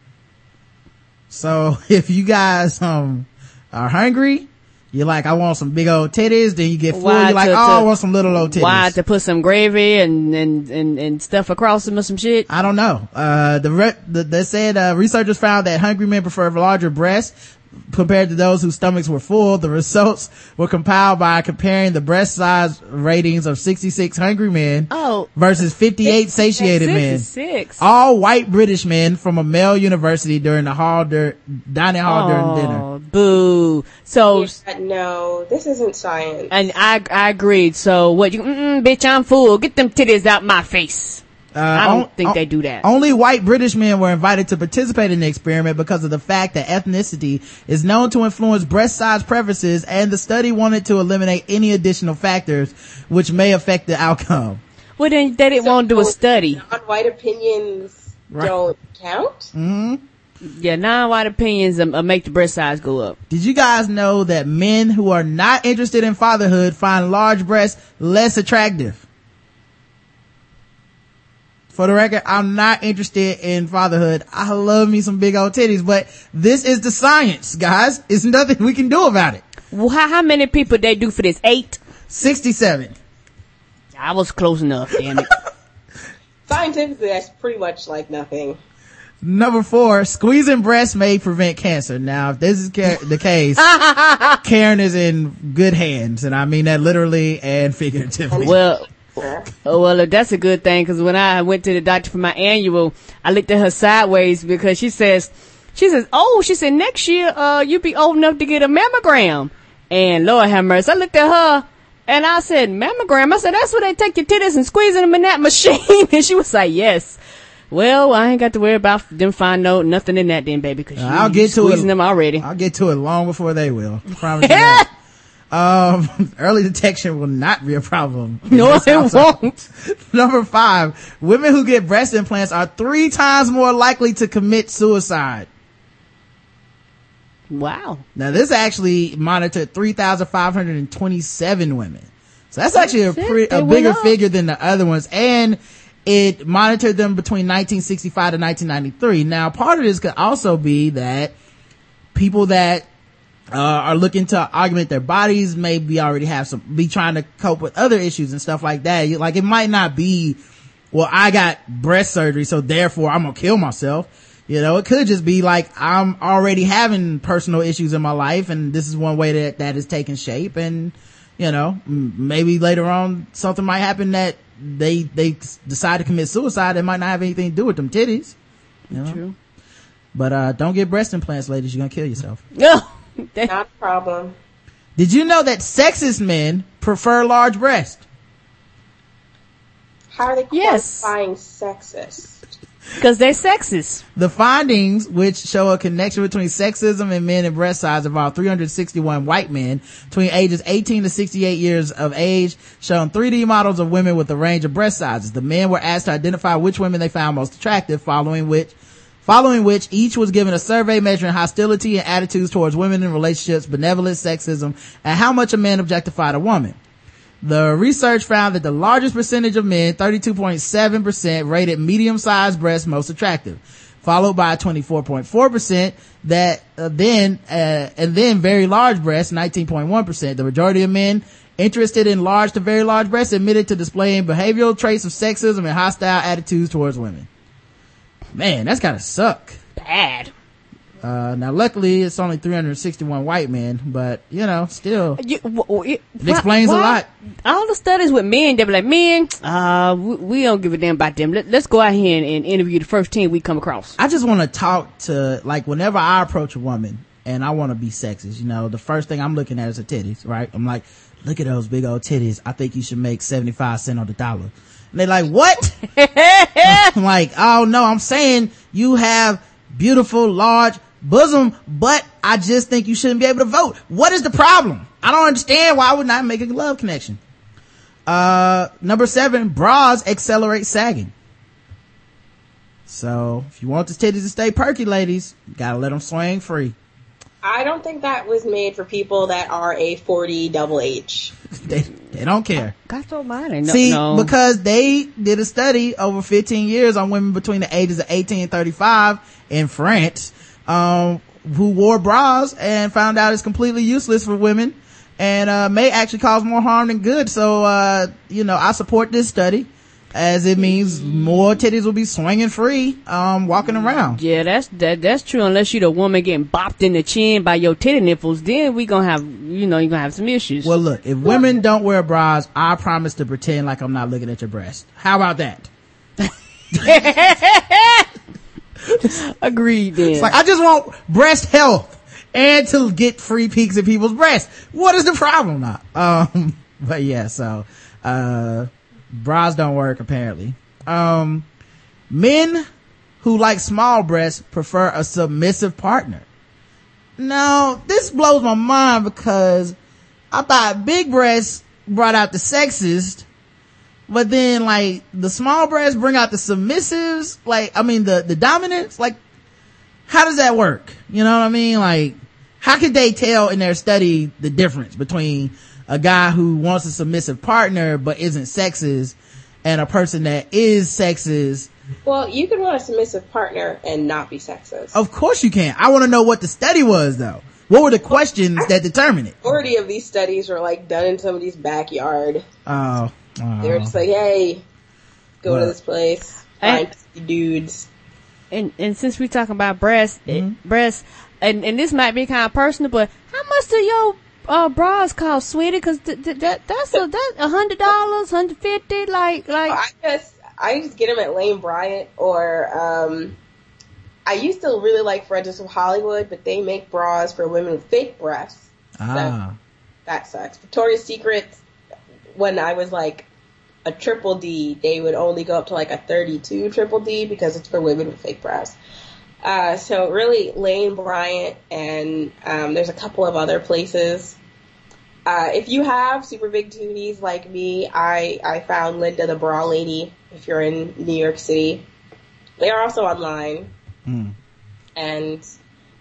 So if you guys, um, are hungry, you're like, I want some big old titties, then you get full, Why you're like, to- oh, I want some little old titties. Why to put some gravy and, and, and, and stuff across them or some shit? I don't know. Uh, the, re- the they said uh, researchers found that hungry men prefer larger breasts compared to those whose stomachs were full. The results were compiled by comparing the breast size ratings of 66 hungry men Oh. versus 58 satiated men. 66. All white British men from a male university during the hall dur- dining hall during dinner. Oh, boo. So, But no, this isn't science. and I, I agreed. So what you, mm, bitch, I'm full. Get them titties out my face. Uh, I don't on- think on- they do that. Only white British men were invited to participate in the experiment because of the fact that ethnicity is known to influence breast size preferences and the study wanted to eliminate any additional factors which may affect the outcome. Well, then they didn't want to do a study. Non-white opinions Right. don't count. Mm-hmm. Yeah, non-white opinions um, uh, make the breast size go up. Did you guys know that men who are not interested in fatherhood find large breasts less attractive? For the record, I'm not interested in fatherhood. I love me some big old titties, but this is the science, guys. It's nothing we can do about it. Well, how, how many people they do for this? Eight? 67. I was close enough, damn it. Scientifically, that's pretty much like nothing. Number four, squeezing breasts may prevent cancer. Now, if this is ca- the case, Karen is in good hands, and I mean that literally and figuratively. well, oh, well, that's a good thing, because when I went to the doctor for my annual, I looked at her sideways because she says, she says, oh, she said next year, uh, you be old enough to get a mammogram. And Lord have mercy, I looked at her and I said, mammogram? I said, that's where they take your titties and squeezing them in that machine. and she was like, yes. Well, I ain't got to worry about them find no nothing in that then, baby, because I'll get to it. squeezing them already. I'll get to it long before they will. I promise you that. Um, early detection will not be a problem. No, it won't. Number five, women who get breast implants are three times more likely to commit suicide. Wow. Now this actually monitored 3,527 women. So that's actually a, pre- a bigger figure than the other ones. And it monitored them between 1965 to 1993. Now part of this could also be that people that uh, are looking to augment their bodies maybe already have some be trying to cope with other issues and stuff like that like it might not be well i got breast surgery so therefore i'm gonna kill myself you know it could just be like i'm already having personal issues in my life and this is one way that that is taking shape and you know maybe later on something might happen that they they decide to commit suicide that might not have anything to do with them titties you know? True. but uh don't get breast implants ladies you're gonna kill yourself No. Not a problem. Did you know that sexist men prefer large breasts? How are they Yes. qualifying sexist? Because they're sexist. The findings, which show a connection between sexism and men and breast size, involved 361 white men between ages 18 to 68 years of age, shown 3D models of women with a range of breast sizes. The men were asked to identify which women they found most attractive, following which following which each was given a survey measuring hostility and attitudes towards women in relationships, benevolence, sexism, and how much a man objectified a woman. The research found that the largest percentage of men, 32.7%, rated medium-sized breasts most attractive, followed by 24.4% that uh, then, uh, and then very large breasts, 19.1%. The majority of men interested in large to very large breasts admitted to displaying behavioral traits of sexism and hostile attitudes towards women. Man, that's gotta suck. Bad. Uh, now luckily it's only 361 white men, but you know, still. You, w- w- It explains a lot. All the studies with men, they be like, men, uh, we, we don't give a damn about them. Let, let's go out here and, and interview the first team we come across. I just want to talk to, like, whenever I approach a woman and I want to be sexist, you know, the first thing I'm looking at is her titties, right? I'm like, look at those big old titties. I think you should make 75 cents on the dollar. And they're like, what? I'm like, oh no, I'm saying you have beautiful, large bosom, but I just think you shouldn't be able to vote. What is the problem? I don't understand why I would not make a love connection. Uh, number seven, bras accelerate sagging. So if you want the titties to stay perky, ladies, you gotta let them swing free. I don't think that was made for people that are a 40 double H. they, they don't care. God almighty. No, See, no. because they did a study over 15 years on women between the ages of 18 and 35 in France, um, who wore bras and found out it's completely useless for women and, uh, may actually cause more harm than good. So, uh, you know, I support this study as it means more titties will be swinging free, um, walking around. Yeah, that's that that's true. Unless you're the woman getting bopped in the chin by your titty nipples, then we gonna have you know you're gonna have some issues. Well, look, if women don't wear bras, I promise to pretend like I'm not looking at your breast. How about that? Agreed. Then It's like, I just want breast health and to get free peeks at people's breasts. What is the problem now? Um, but yeah, so, uh, bras don't work apparently. Um, men who like small breasts prefer a submissive partner. Now, this blows my mind because I thought big breasts brought out the sexist, but then like the small breasts bring out the submissives, like, I mean the, the dominants, like, how does that work? You know what I mean? Like, how could they tell in their study the difference between a guy who wants a submissive partner but isn't sexist and a person that is sexist? Well, you can want a submissive partner and not be sexist. Of course you can. I want to know what the study was though. What were the questions that determined it? Majority of these studies were like done in somebody's backyard. Oh, They were just like, hey, go to this place, And- find some dudes. and and since we talking about breasts, Mm-hmm. breasts, and and this might be kind of personal, but how much do your uh, bras cost, sweetie? Because th- th- that that's a that a hundred dollars, hundred fifty, like like. I just I just get them at Lane Bryant or um I used to really like Frederick's of Hollywood, but they make bras for women with fake breasts. ah, That sucks. Victoria's Secret when I was like a triple D, they would only go up to like a 32 triple D because it's for women with fake breasts. Uh, so really Lane Bryant and um, there's a couple of other places. Uh, if you have super big titties like me, I, I found Linda the Bra Lady if you're in New York City. They are also online Hmm. and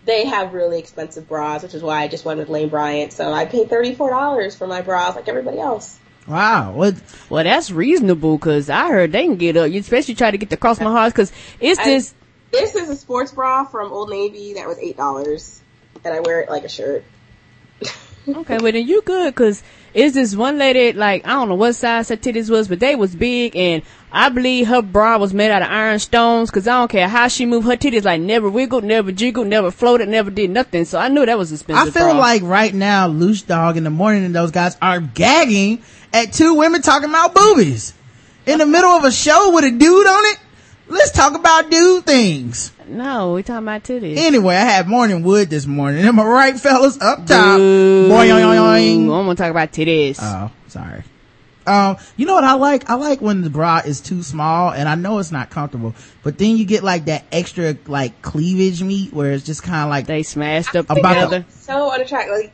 they have really expensive bras, which is why I just went with Lane Bryant. So I paid $34 for my bras like everybody else. wow. What? Well, that's reasonable because I heard they can get up. You especially try to get the cross my heart because it's I- this. This is a sports bra from Old Navy that was $8 and I wear it like a shirt. Okay, well then you good because it's this one lady like I don't know what size her titties was, but they was big and I believe her bra was made out of iron stones because I don't care how she moved her titties like never wiggled, never jiggled, never floated, never did nothing. So I knew that was expensive. I feel bra. like right now, Loose Dog in the morning and those guys are gagging at two women talking about boobies in the middle of a show with a dude on it. Let's talk about dude things. no, we talking about titties. Anyway, I had morning wood this morning. Am I right, fellas? Up top. Boo. Boing, oing, I oing. want to talk about titties. Oh, sorry. Um, you know what I like? I like when the bra is too small and I know it's not comfortable, but then you get like that extra like cleavage meat where it's just kind of like, they smashed up About the- together. So unattractive. Like,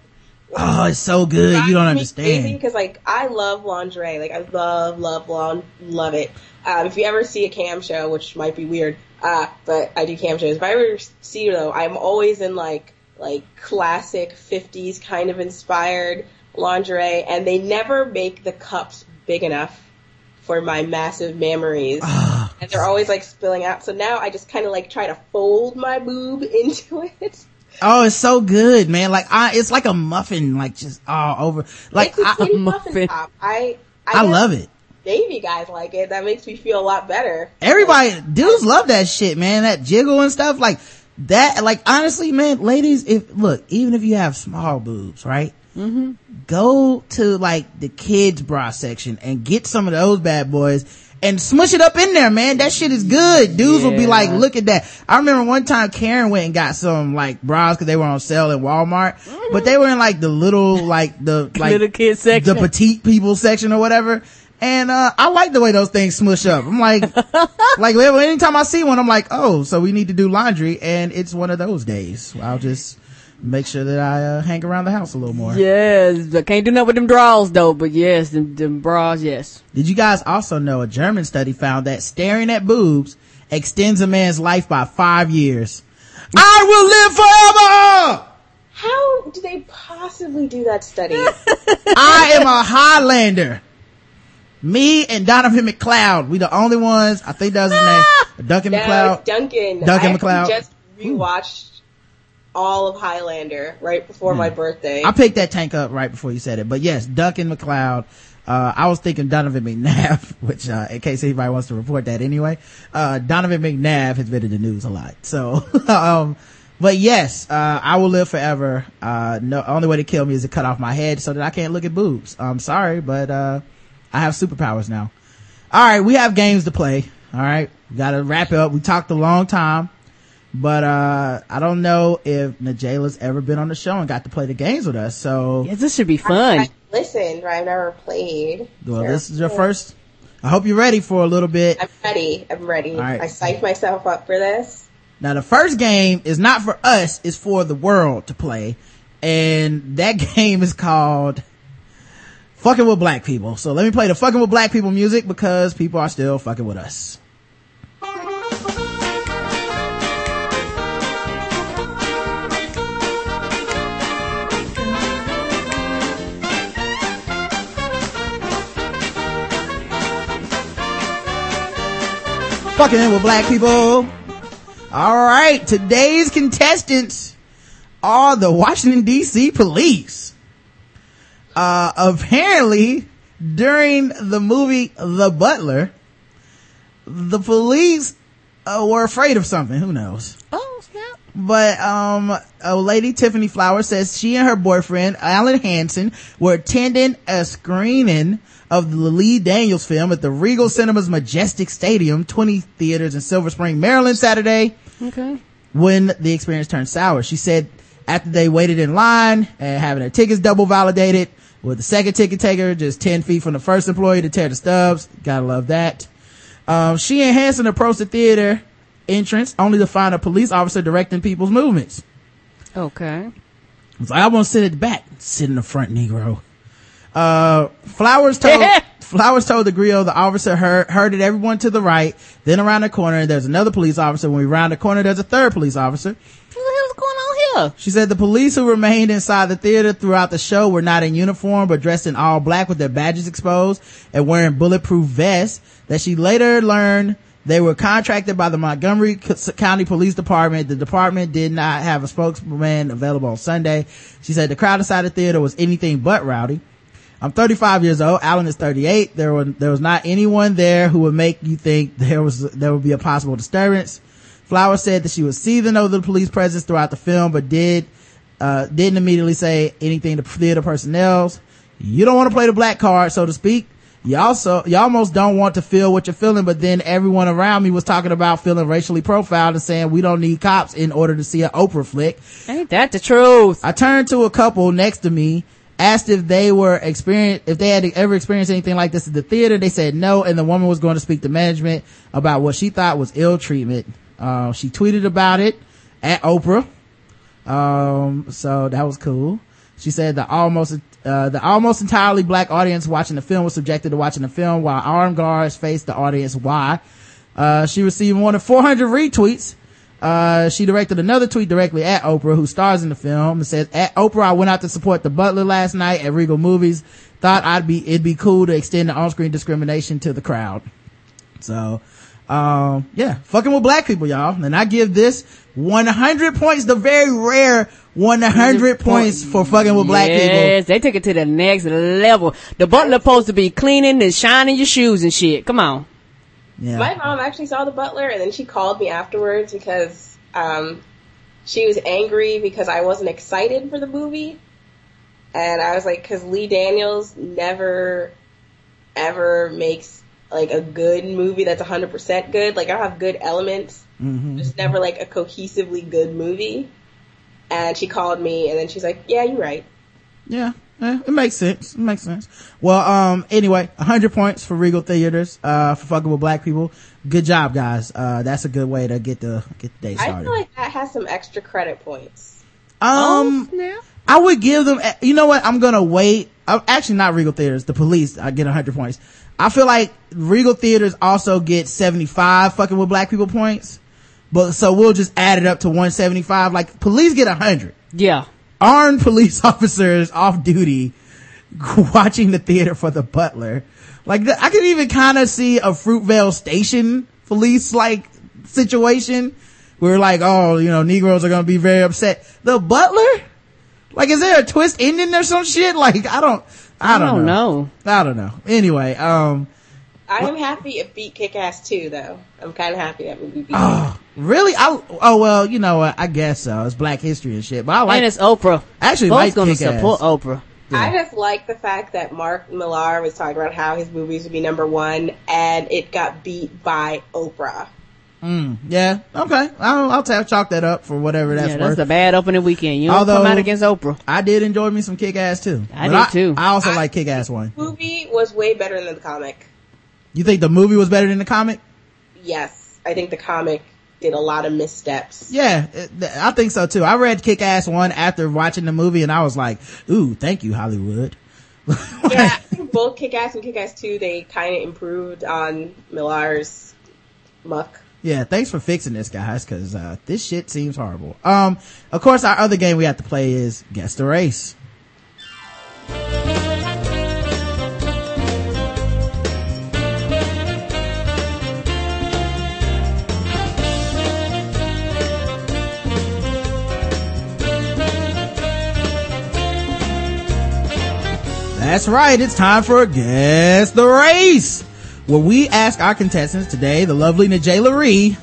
oh, it's so good. You don't understand. Because like I love lingerie. Like I love, love, love, love it. Um, if you ever see a cam show, which might be weird, uh, but I do cam shows. If I ever see you though, I'm always in like like classic 50s kind of inspired lingerie, and they never make the cups big enough for my massive mammaries. Ah. and they're always like spilling out. So now I just kind of like try to fold my boob into it. Oh, it's so good, man. Like I, it's like a muffin, like just all over. Like it's a I, kitty muffin. muffin top. I I guess love it. Navy guys like it. That makes me feel a lot better. Everybody, dudes love that shit, man. That jiggle and stuff. Like that, like, honestly, man, ladies, if, look, even if you have small boobs, right? Mm-hmm. Go to, like, the kids bra section and get some of those bad boys and smush it up in there, man. That shit is good. Dudes will be like, look at that. I remember one time Karen went and got some, like, bras cause they were on sale at Walmart, but they were in, like, the little, like, the, like, Little kid section. the petite people section or whatever. And, uh, I like the way those things smush up. I'm like, like, anytime I see one, I'm like, oh, so we need to do laundry. And it's one of those days. I'll just make sure that I, uh, hang around the house a little more. Yes, I can't do nothing with them draws though, but yes, them, them bras, yes. Did you guys also know a German study found that staring at boobs extends a man's life by five years? I will live forever! How do they possibly do that study? I am a Highlander. Me and Donovan MacLeod, we the only ones, I think that was his name, Duncan no, MacLeod. Duncan. Duncan I actually MacLeod. just rewatched all of Highlander right before my birthday. I picked that tank up right before you said it, but yes, Duncan MacLeod. Uh, I was thinking Donovan McNabb, which, uh, in case anybody wants to report that anyway, uh, Donovan McNabb has been in the news a lot. So, um, but yes, uh, I will live forever. Uh, no, only way to kill me is to cut off my head so that I can't look at boobs. I'm sorry, but, uh, I have superpowers now. All right, we have games to play. All right, we gotta wrap it up. We talked a long time, but uh, I don't know if N'Jaila's ever been on the show and got to play the games with us. So, Yes, this should be fun. I listened, but I've never played. well, So- this is your first. I hope you're ready for a little bit. I'm ready. I'm ready. All right. I psyched myself up for this. Now, the first game is not for us; it's for the world to play, and that game is called "Fucking with Black People." So let me play the "Fucking with Black People" music because people are still fucking with us. Fucking with black people. All right, today's contestants are the Washington DC police. Uh, apparently during the movie The Butler, the police uh, were afraid of something. Who knows? Oh, snap. But um, a lady Tiffany Flowers says she and her boyfriend Alan Hansen were attending a screening of the Lee Daniels film at the Regal Cinemas Majestic Stadium, 20 theaters in Silver Spring, Maryland, Saturday Okay. when the experience turned sour. She said after they waited in line and having their tickets double validated with the second ticket taker just 10 feet from the first employee to tear the stubs. Gotta love that. Um, she and Hanson approached the theater entrance only to find a police officer directing people's movements. Okay. It's like, I want to sit at the back. Sit in the front, Negro. Uh, Flowers told, Flowers told the Grio the officer heard, herded everyone to the right. Then around the corner, there's another police officer. When we round the corner, there's a third police officer. What the hell's going on here? She said the police who remained inside the theater throughout the show were not in uniform, but dressed in all black with their badges exposed and wearing bulletproof vests that she later learned they were contracted by the Montgomery County Police Department. The department did not have a spokesman available on Sunday. She said the crowd inside the theater was anything but rowdy. I'm 35 years old. Alan is 38. There was, there was not anyone there who would make you think there was, there would be a possible disturbance. Flowers said that she was seething over the police presence throughout the film, but did, uh, didn't immediately say anything to theater personnel. You don't want to play the black card, so to speak. You also, you almost don't want to feel what you're feeling, but then everyone around me was talking about feeling racially profiled and saying we don't need cops in order to see an Oprah flick. Ain't that the truth? I turned to a couple next to me, asked if they were experience, if they had ever experienced anything like this at the theater. They said no, and the woman was going to speak to management about what she thought was ill treatment. Uh, she tweeted about it at Oprah. Um, so that was cool. She said the almost, uh, the almost entirely black audience watching the film was subjected to watching the film while armed guards faced the audience. Why? Uh, she received more than 400 retweets. Uh, she directed another tweet directly at Oprah, who stars in the film, and says, at Oprah, I went out to support the Butler last night at Regal Movies. Thought I'd be, it'd be cool to extend the on-screen discrimination to the crowd. So, um, yeah, fucking with black people, y'all. And I give this 100 points, the very rare 100 points for fucking with black people. Yes, they took it to the next level. The butler supposed to be cleaning and shining your shoes and shit. Come on. Yeah. My mom actually saw the butler, and then she called me afterwards because um, she was angry because I wasn't excited for the movie. And I was like, cause Lee Daniels never, ever makes like a good movie that's 100% good. Like I have good elements. Mm-hmm. It's never like a cohesively good movie. And she called me and then she's like, yeah, you're right. Yeah, eh, it makes sense. It makes sense. Well, um, anyway, 100 points for Regal Theaters, uh, for fucking with black people. Good job, guys. Uh, that's a good way to get the, get the day started. I feel like that has some extra credit points. um, I would give them, eh, you know what? I'm gonna wait. I'm actually not Regal Theaters, the police. I get 100 points. I feel like Regal Theaters also get 75 fucking with black people points. But so we'll just add it up to 175. Like police get 100. Yeah. Armed police officers off duty watching the theater for the butler. Like the, I could even kind of see a Fruitvale Station police like situation where like, oh, you know, Negroes are going to be very upset. The butler? Like, is there a twist ending or some shit? Like, I don't, I, I don't, don't know. I don't know. Anyway, um, I am happy it beat Kick Ass 2 though. I'm kind of happy that movie beat oh, really? I, oh well, you know what? I guess so. It's black history and shit, but I like, and it's Oprah. actually Both like gonna Kick-Ass. support Oprah. I just like the fact that Mark Millar was talking about how his movies would be number one, and it got beat by Oprah. Mm, yeah. Okay. I'll, I'll ta- chalk that up for whatever that's yeah, worth. that's a bad opening weekend. You don't Although- come out against Oprah. I did enjoy me some kick ass too. I But did too. I also like kick ass one. Movie was way better than the comic. You think the movie was better than the comic? Yes, I think the comic did a lot of missteps. Yeah, I think so too. I read kick ass one after watching the movie and I was like, ooh, thank you, Hollywood. yeah, both Kick Ass and Kick Ass 2, they kind of improved on Millar's muck. Yeah, thanks for fixing this, guys, cause, uh, this shit seems horrible. Um, of course, our other game we have to play is Guess the Race. That's right, it's time for Guess the Race, where we ask our contestants today, the lovely N'Jaila Ree,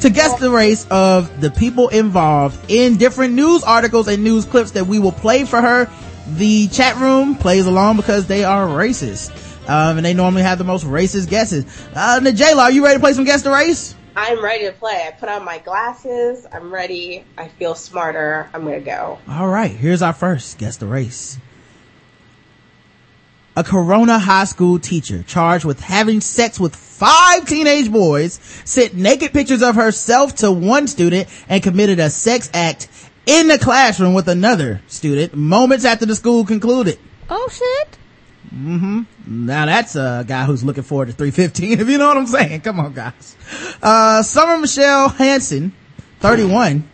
to guess the race of the people involved in different news articles and news clips that we will play for her. The chat room plays along because they are racist. Um, and they normally have the most racist guesses. Uh, N'Jaila, are you ready to play some Guess the Race? I'm ready to play. I put on my glasses. I'm ready. I feel smarter. I'm gonna go. All right, here's our first guess the race. A Corona high school teacher charged with having sex with five teenage boys sent naked pictures of herself to one student and committed a sex act in the classroom with another student moments after the school concluded. Oh shit. Mm-hmm. Now that's a guy who's looking forward to 315, if you know what I'm saying. Come on, guys. Uh, Summer Michelle Hansen, 31,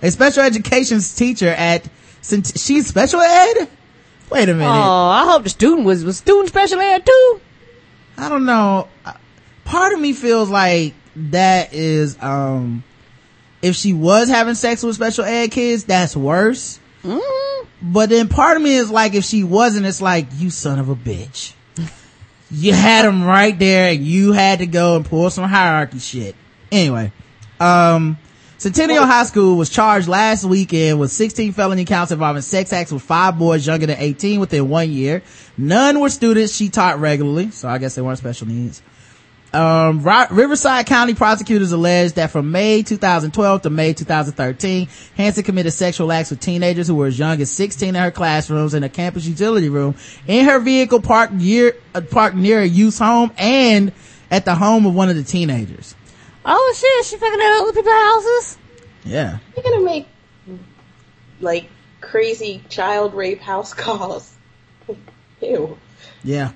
a special education teacher at, she's special ed? Wait a minute. Oh. I hope the student was was student special ed too. I don't know. Part of me feels like that is, um, if she was having sex with special ed kids, that's worse. But then part of me is like, if she wasn't, it's like, you son of a bitch. you had them right there and you had to go and pull some hierarchy shit. Anyway, um, Centennial High School was charged last weekend with 16 felony counts involving sex acts with five boys younger than 18 within one year. None were students she taught regularly, so I guess they weren't special needs. Um, Riverside County prosecutors alleged that from May 2012 to May 2013, Hansen committed sexual acts with teenagers who were as young as 16 in her classrooms in a campus utility room, in her vehicle parked near, uh, parked near a youth home, and at the home of one of the teenagers. Oh shit, she fucking at other people's houses. Yeah. You're gonna make like crazy child rape house calls. Ew. Yeah.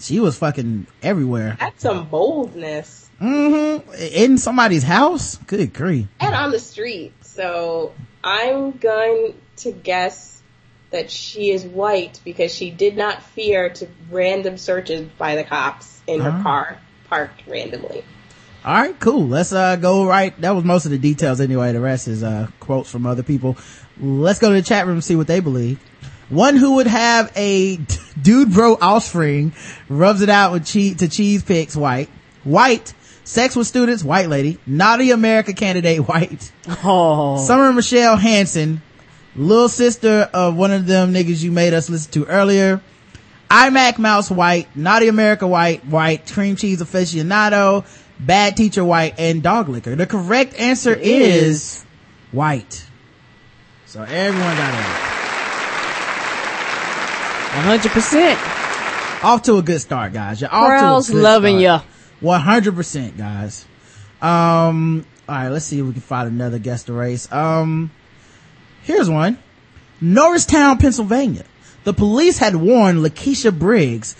She was fucking everywhere. That's some boldness. Mm-hmm. In somebody's house? Good grief. And on the street. So I'm going to guess that she is white because she did not fear to random searches by the cops in her Uh-huh. car parked randomly. All right, cool. Let's uh go right. That was most of the details anyway. The rest is uh quotes from other people. Let's go to the chat room and see what they believe. One who would have a dude bro offspring rubs it out with cheese to cheese picks white. White Sex with Students, white lady. Naughty America candidate, white. Oh. Summer Michelle Hansen, little sister of one of them niggas you made us listen to earlier. iMac Mouse white, Naughty America white, white, cream cheese aficionado, bad teacher white, and dog liquor. The correct answer is white. So everyone got it. 100%. Off to a good start, guys. You're off Crowd's to a good loving you. One hundred percent, guys. Um, all right, let's see if we can find another guest to race. Um, here's one. Norristown, Pennsylvania. The police had warned Lakeisha Briggs.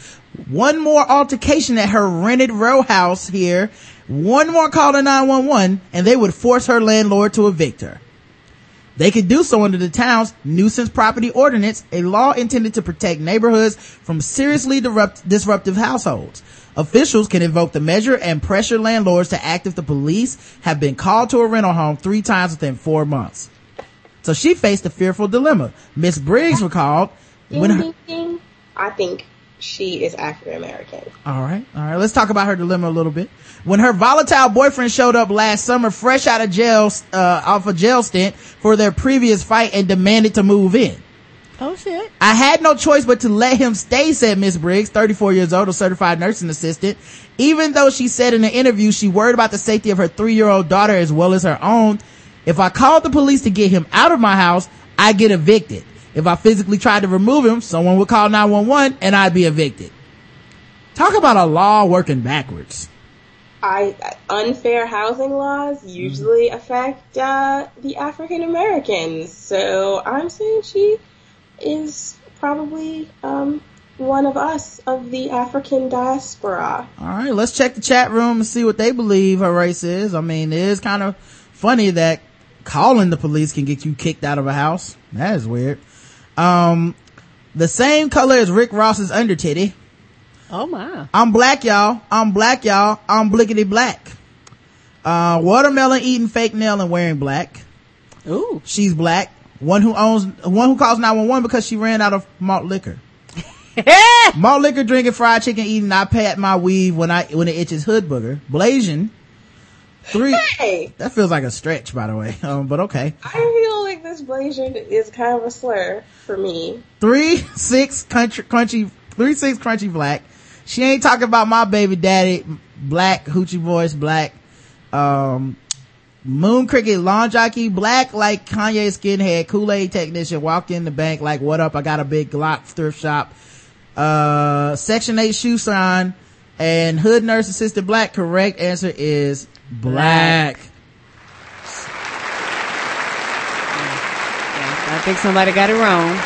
One more altercation at her rented row house here. One more call to 911 and they would force her landlord to evict her. They could do so under the town's nuisance property ordinance, a law intended to protect neighborhoods from seriously disrupt- disruptive households. Officials can invoke the measure and pressure landlords to act if the police have been called to a rental home three times within four months. So she faced a fearful dilemma. Miss Briggs recalled when her, ding, ding. I think she is African American. all right, all right. Let's talk about her dilemma a little bit. When her volatile boyfriend showed up last summer, fresh out of jail, uh, off a jail stint for their previous fight and demanded to move in. Oh shit. I had no choice but to let him stay, said Miss Briggs, 34 years old, a certified nursing assistant. Even though she said in the interview she worried about the safety of her three-year-old daughter as well as her own. If I called the police to get him out of my house, I get evicted. If I physically tried to remove him, someone would call 911 and I'd be evicted. Talk about a law working backwards. I unfair housing laws usually Mm-hmm. affect uh, the African Americans, so I'm saying she is probably um, one of us of the African diaspora. All right, let's check the chat room and see what they believe her race is. I mean, it is kind of funny that calling the police can get you kicked out of a house. That is weird. Um, the same color as Rick Ross's under titty. Oh my. I'm black, y'all. I'm black, y'all. I'm blickety black. Uh, watermelon eating fake nail and wearing black. Ooh. She's black. One who owns, one who calls 911 because she ran out of malt liquor. malt liquor drinking fried chicken eating I pat my weave when I when it itches hood booger blazing three. Hey, that feels like a stretch by the way. Um, but okay. I feel like this Blasian is kind of a slur for me. three six country crunchy three six crunchy black. She ain't talking about my baby daddy black hoochie voice black um moon cricket lawn jockey black like kanye skinhead kool-aid technician walked in the bank like what up? I got a big glock thrift shop. Uh section 8 shoe sign and hood nurse assistant black. Correct answer is black, I think somebody got it wrong.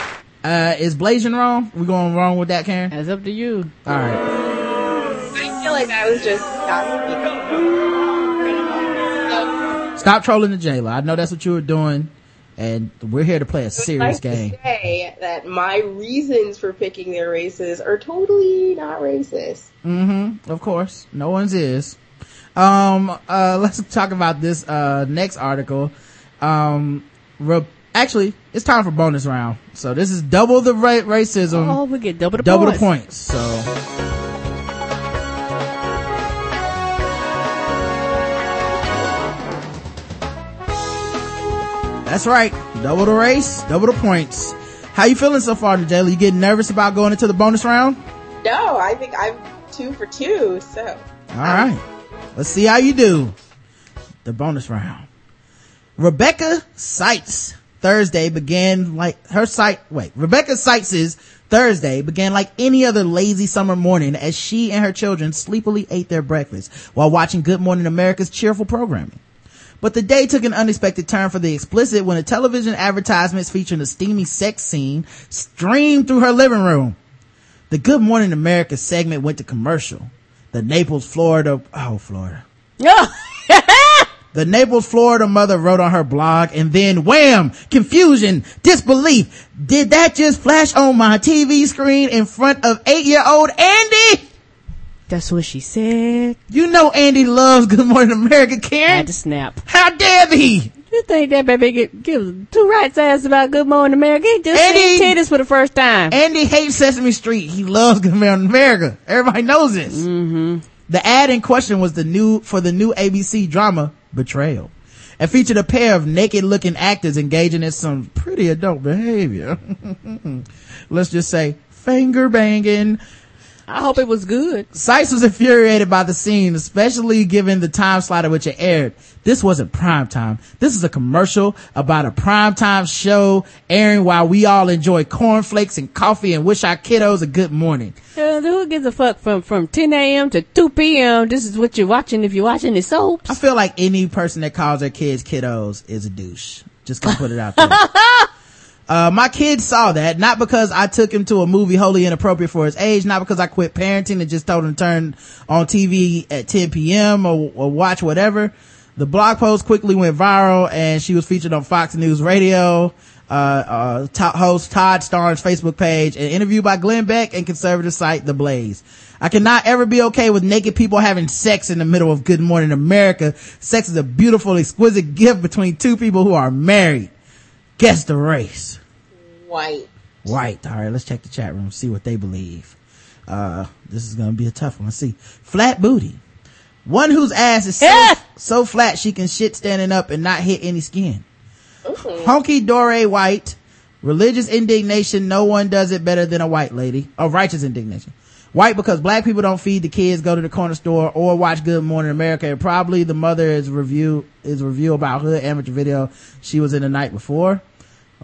uh is blazing wrong we going wrong with that karen That's up to you. all right I feel like that was just not stop trolling the jailer i know that's what you were doing and we're here to play a serious like game to say that my reasons for picking their races are totally not racist. Mm-hmm. Of course. No one's is. Um, uh, let's talk about this, uh, next article. Um, re- actually, it's time for bonus round. So this is double the ra- racism, Oh, we get double the double points. the points. So. That's right. Double the race, double the points. How you feeling so far, Jayla? You getting nervous about going into the bonus round? No, I think I'm two for two, so. All right. Let's see how you do. The bonus round. Rebecca Seitz Thursday began like her site. Wait, Rebecca Seitz's Thursday began like any other lazy summer morning as she and her children sleepily ate their breakfast while watching Good Morning America's cheerful programming. But the day took an unexpected turn for the explicit when a television advertisements featuring a steamy sex scene streamed through her living room. The Good Morning America segment went to commercial. The Naples, Florida, oh, Florida. Oh. The Naples, Florida mother wrote on her blog and then wham! Confusion, disbelief. Did that just flash on my TV screen in front of eight year old Andy? That's what she said. You know Andy loves Good Morning America, Karen. Had to snap. How dare thee? You think that baby get give two rights ass about Good Morning America? He just Eddie- seen titties for the first time. Andy hates Sesame Street. He loves Good Morning America. Everybody knows this. Mm-hmm. The ad in question was the new, for the new ABC drama, Betrayal. And featured a pair of naked looking actors engaging in some pretty adult behavior. Let's just say finger banging. I hope it was good. Sykes was infuriated by the scene, especially given the time slot at which it aired. This wasn't prime time. This is a commercial about a prime time show airing while we all enjoy cornflakes and coffee and wish our kiddos a good morning. Uh, who gives a fuck from, from 10 a.m. to 2 p.m.? This is what you're watching if you're watching the soaps. I feel like any person that calls their kids kiddos is a douche. Just gonna put it out there. Uh, my kids saw that, not because I took him to a movie wholly inappropriate for his age, not because I quit parenting and just told him to turn on TV at 10 p.m. or, or watch whatever. The blog post quickly went viral and she was featured on Fox News Radio, uh, uh, top host Todd Starnes Facebook page, and interview by Glenn Beck and conservative site The Blaze. I cannot ever be okay with naked people having sex in the middle of Good Morning America. Sex is a beautiful, exquisite gift between two people who are married. Guess the race. White. White. All right, let's check the chat room, see what they believe. Uh, this is gonna be a tough one. Let's see. Flat booty. One whose ass is so, Yeah. so flat she can shit standing up and not hit any skin. Ooh. Honky Dore White. Religious indignation. No one does it better than a white lady. Oh, righteous indignation. White because black people don't feed the kids, go to the corner store, or watch Good Morning America. And probably the mother is review is review about her amateur video she was in the night before.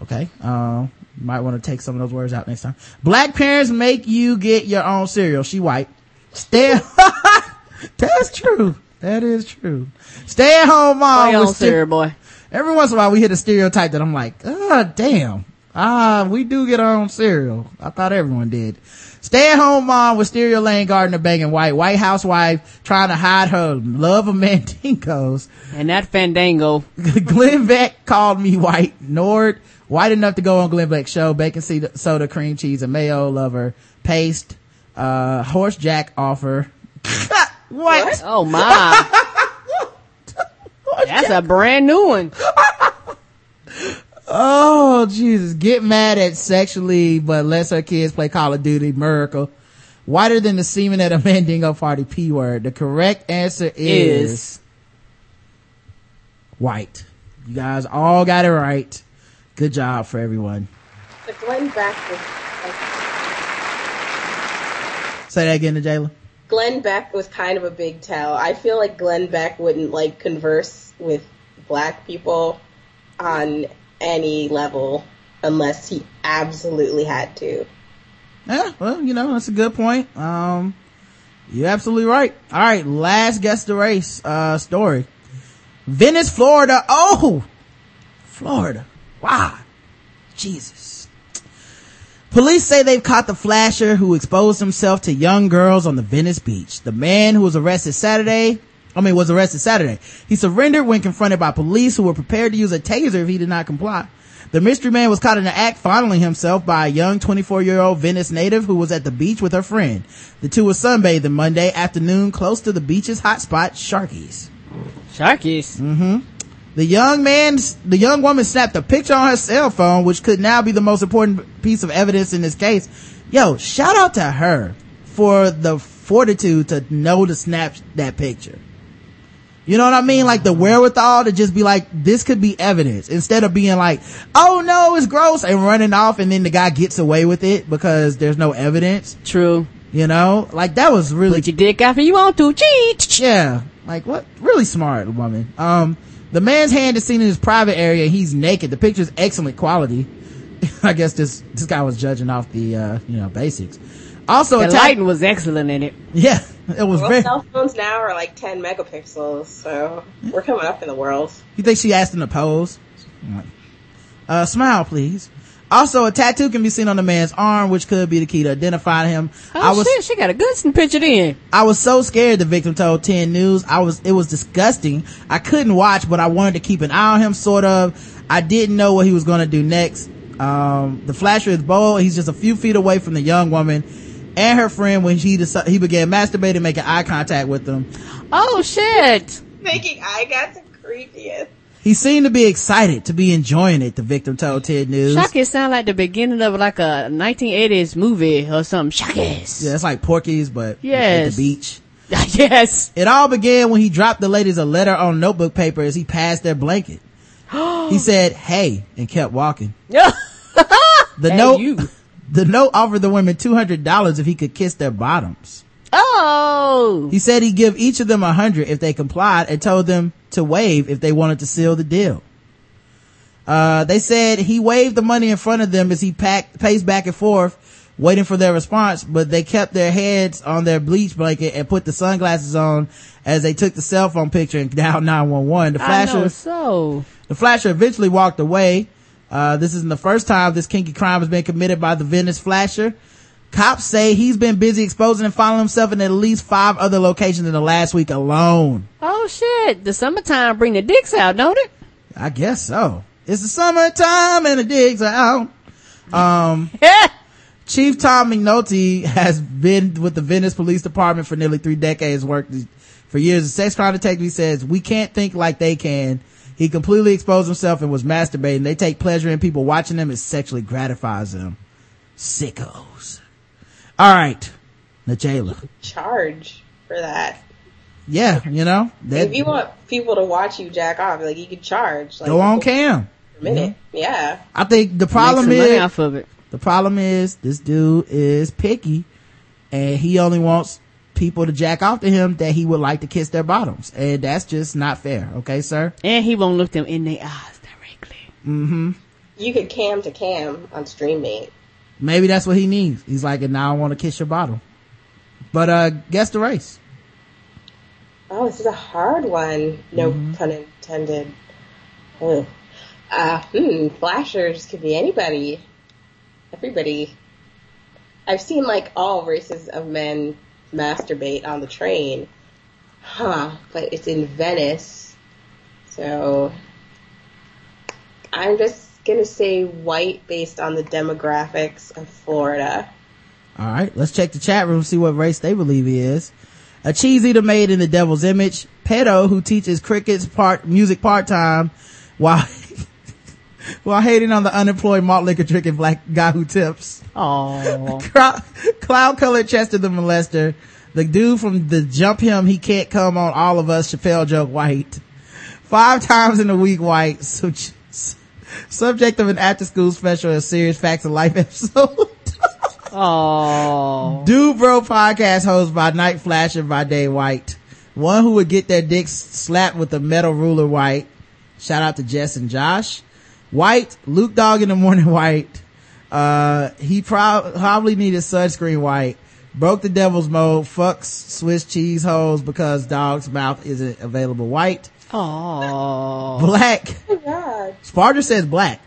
Okay. Um, you might want to take some of those words out next time. Black parents make you get your own cereal. She white. Stay. That's true. That is true. Stay at home mom. On, ster- sir, boy. Every once in a while we hit a stereotype that I'm like, ah, damn. Ah, we do get our own cereal. I thought everyone did. Stay at home mom with stereo lane gardener banging white. White housewife trying to hide her love of mandingos. And that fandango. Glenn Beck called me white. Nord, white enough to go on Glenn Beck's show. Bacon soda, soda, cream cheese, and mayo lover. Paste, uh, horse jack offer. what? Oh my. That's a brand new one. Oh, Jesus. Get mad at sexually, but lets her kids play Call of Duty. Miracle. Whiter than the semen at a Mandingo party. P word. The correct answer is, Is. white. You guys all got it right. Good job for everyone. The Glenn Beck was Say that again to Jayla. Glenn Beck was kind of a big tell. I feel like Glenn Beck wouldn't like converse with black people on any level unless he absolutely had to. Yeah, well, you know, that's a good point. Um, you're absolutely right. All right, last guess the race, uh, story. Venice, Florida. Oh! Florida. Wow. Jesus. Police say they've caught the flasher who exposed himself to young girls on the Venice beach. The man who was arrested Saturday, I mean, was arrested Saturday. He surrendered when confronted by police who were prepared to use a taser if he did not comply. The mystery man was caught in the act fondling himself by a young 24 year old Venice native who was at the beach with her friend. The two were sunbathing Monday afternoon close to the beach's hotspot, Sharkies. Sharkies. Mm-hmm. The young man, the young woman snapped a picture on her cell phone, which could now be the most important piece of evidence in this case. Yo, shout out to her for the fortitude to know to snap that picture. You know what I mean? Like the wherewithal to just be like, this could be evidence instead of being like, oh no, it's gross and running off and then the guy gets away with it because there's no evidence. True. You know, like that was really Put your dick if you want to. Cheat. yeah. Like what? Really smart woman. Um, the man's hand is seen in his private area. He's naked. The picture's excellent quality. I guess this, this guy was judging off the, uh, you know, basics. Also, The attack- lighting was excellent in it. yeah, it was Well, very, cell phones now are like 10 megapixels, so we're coming up in the world. you think she asked him to pose? Uh, smile, please. Also, a tattoo can be seen on the man's arm, which could be the key to identifying him. Oh I was, shit, she got a good picture in. I was so scared the victim told 10 News. I was, it was disgusting. I couldn't watch, but I wanted to keep an eye on him, sort of. I didn't know what he was going to do next. Um, the flasher is bold. He's just a few feet away from the young woman and her friend when he decided, he began masturbating, making eye contact with them. Oh shit. Making eye got the creepiest. He seemed to be excited to be enjoying it, the victim told 10 News. Shockies sound like the beginning of like a 1980s movie or something. Shockies. Yeah, it's like Porky's, but Yes. at the beach. yes. It all began when he dropped the ladies a letter on notebook paper as he passed their blanket. he said, hey, and kept walking. The Hey, note, you. the note offered the women $200 if he could kiss their bottoms. Oh. He said he'd give each of them a hundred if they complied and told them to waive if they wanted to seal the deal. Uh, they said he waved the money in front of them as he packed, paced back and forth, waiting for their response, but they kept their heads on their bleach blanket and put the sunglasses on as they took the cell phone picture and dialed 911. The I flasher, know so. the flasher eventually walked away. Uh, this isn't the first time this kinky crime has been committed by the Venice flasher. Cops say he's been busy exposing and following himself in at least five other locations in the last week alone. Oh shit. The summertime bring the dicks out, don't it? I guess so. It's the summertime and the dicks are out. Um, Chief Tom McNulty has been with the Venice Police Department for nearly three decades, worked for years a sex crime detective. He says, we can't think like they can. He completely exposed himself and was masturbating. They take pleasure in people watching them. It sexually gratifies them. Sickos. All right. N'Jaila. Charge for that. Yeah, you know, that, if you want people to watch you jack off, like you could charge. Like, go on cam. Per minute. Yeah. I think the problem Make some money is, off of it. The problem is this dude is picky and he only wants people to jack off to him that he would like to kiss their bottoms. And that's just not fair. Okay, sir? And he won't look them in their eyes directly. Mm-hmm. You could cam to cam on Streamate. Maybe that's what he needs. He's like, and now I want to kiss your bottom. But, uh, guess the race. Oh, this is a hard one. No pun intended. Uh, hmm, flashers could be anybody. Everybody. I've seen like all races of men masturbate on the train. Huh, but it's in Venice. So, I'm just gonna say white based on the demographics of Florida. All right, let's check the chat room, see what race they believe he is. A cheese eater made in the devil's image. Pedo who teaches crickets part music part time while while hating on the unemployed malt liquor drinking black guy who tips. Oh. Cloud colored Chester the molester. The dude from the jump him he can't come on all of us Chappelle joke white. Five times in a week white. So, subject of an after school special, a serious facts of life episode. Oh. Dude Bro podcast host by Night Flasher by Day White. One who would get their dicks slapped with a metal ruler white. Shout out to Jess and Josh. White, Loose Dog in the morning white. Uh, he prob- probably needed sunscreen white. Broke the devil's mode. Fucks Swiss cheese holes because dog's mouth isn't available white. Oh. Black. Oh God. Sparta says black.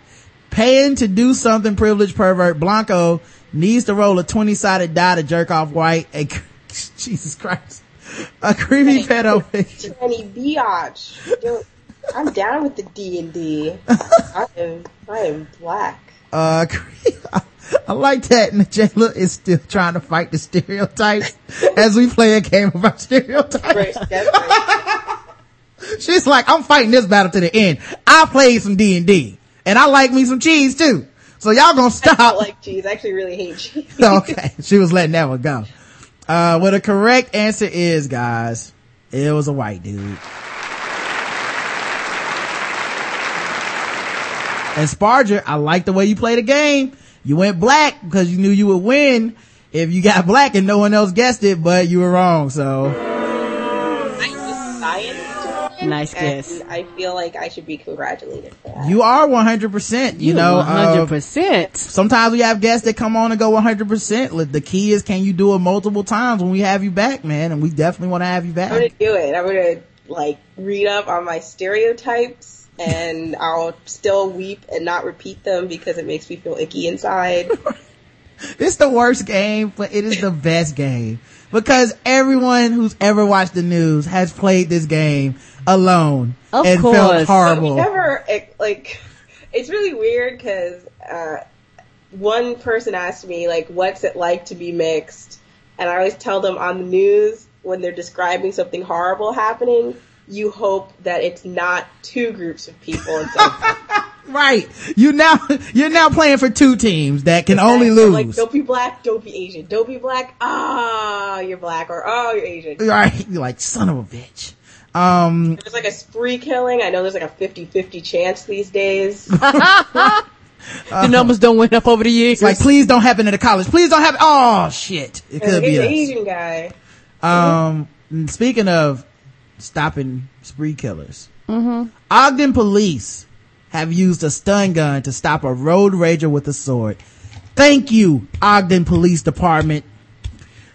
Paying to do something privileged pervert. Blanco needs to roll a 20 sided die to jerk off white. A, Jesus Christ. A creepy pedo. Danny Biatch. Don't- I'm down with the D and D. I am I am black. Uh, I like that N'Jaila is still trying to fight the stereotypes as we play a game about stereotypes. Right. She's like, I'm fighting this battle to the end. I played some D&D and I like me some cheese too. So y'all gonna I stop. don't like cheese. I actually really hate cheese. okay. She was letting that one go. Uh, well, the correct answer is, guys, it was a white dude. And Sparger, I like the way you play the game. You went black because you knew you would win if you got black and no one else guessed it, but you were wrong, so. I use science. Nice and guess. I feel like I should be congratulated for that. You are 100%, you, know. uh, 100%. sometimes we have guests that come on and go 100%. Like, The key is, can you do it multiple times when we have you back, man? And we definitely want to have you back. I'm gonna do it. I'm gonna like read up on my stereotypes and I'll still weep and not repeat them because it makes me feel icky inside. It's the worst game, but it is the best game. Because everyone who's ever watched the news has played this game alone Of and course. felt But we horrible. never it, like. It's really weird because uh, one person asked me like, "What's it like to be mixed?" And I always tell them on the news when they're describing something horrible happening, you hope that it's not two groups of people. And so right. You now, you're now playing for two teams that can only So, Like, lose. don't be black, don't be Asian. Don't be black, ah, you're black, or oh, you're Asian. right. You're like, son of a bitch. Um, There's like a spree killing. I know there's like a 50-50 chance these days. the numbers don't went up over the years. like, please don't happen at the college. Please don't happen. Oh shit. It could He's be an. Asian guy. Um, and speaking of stopping spree killers, Ogden police have used a stun gun to stop a road rager with a sword. Thank you, Ogden Police Department.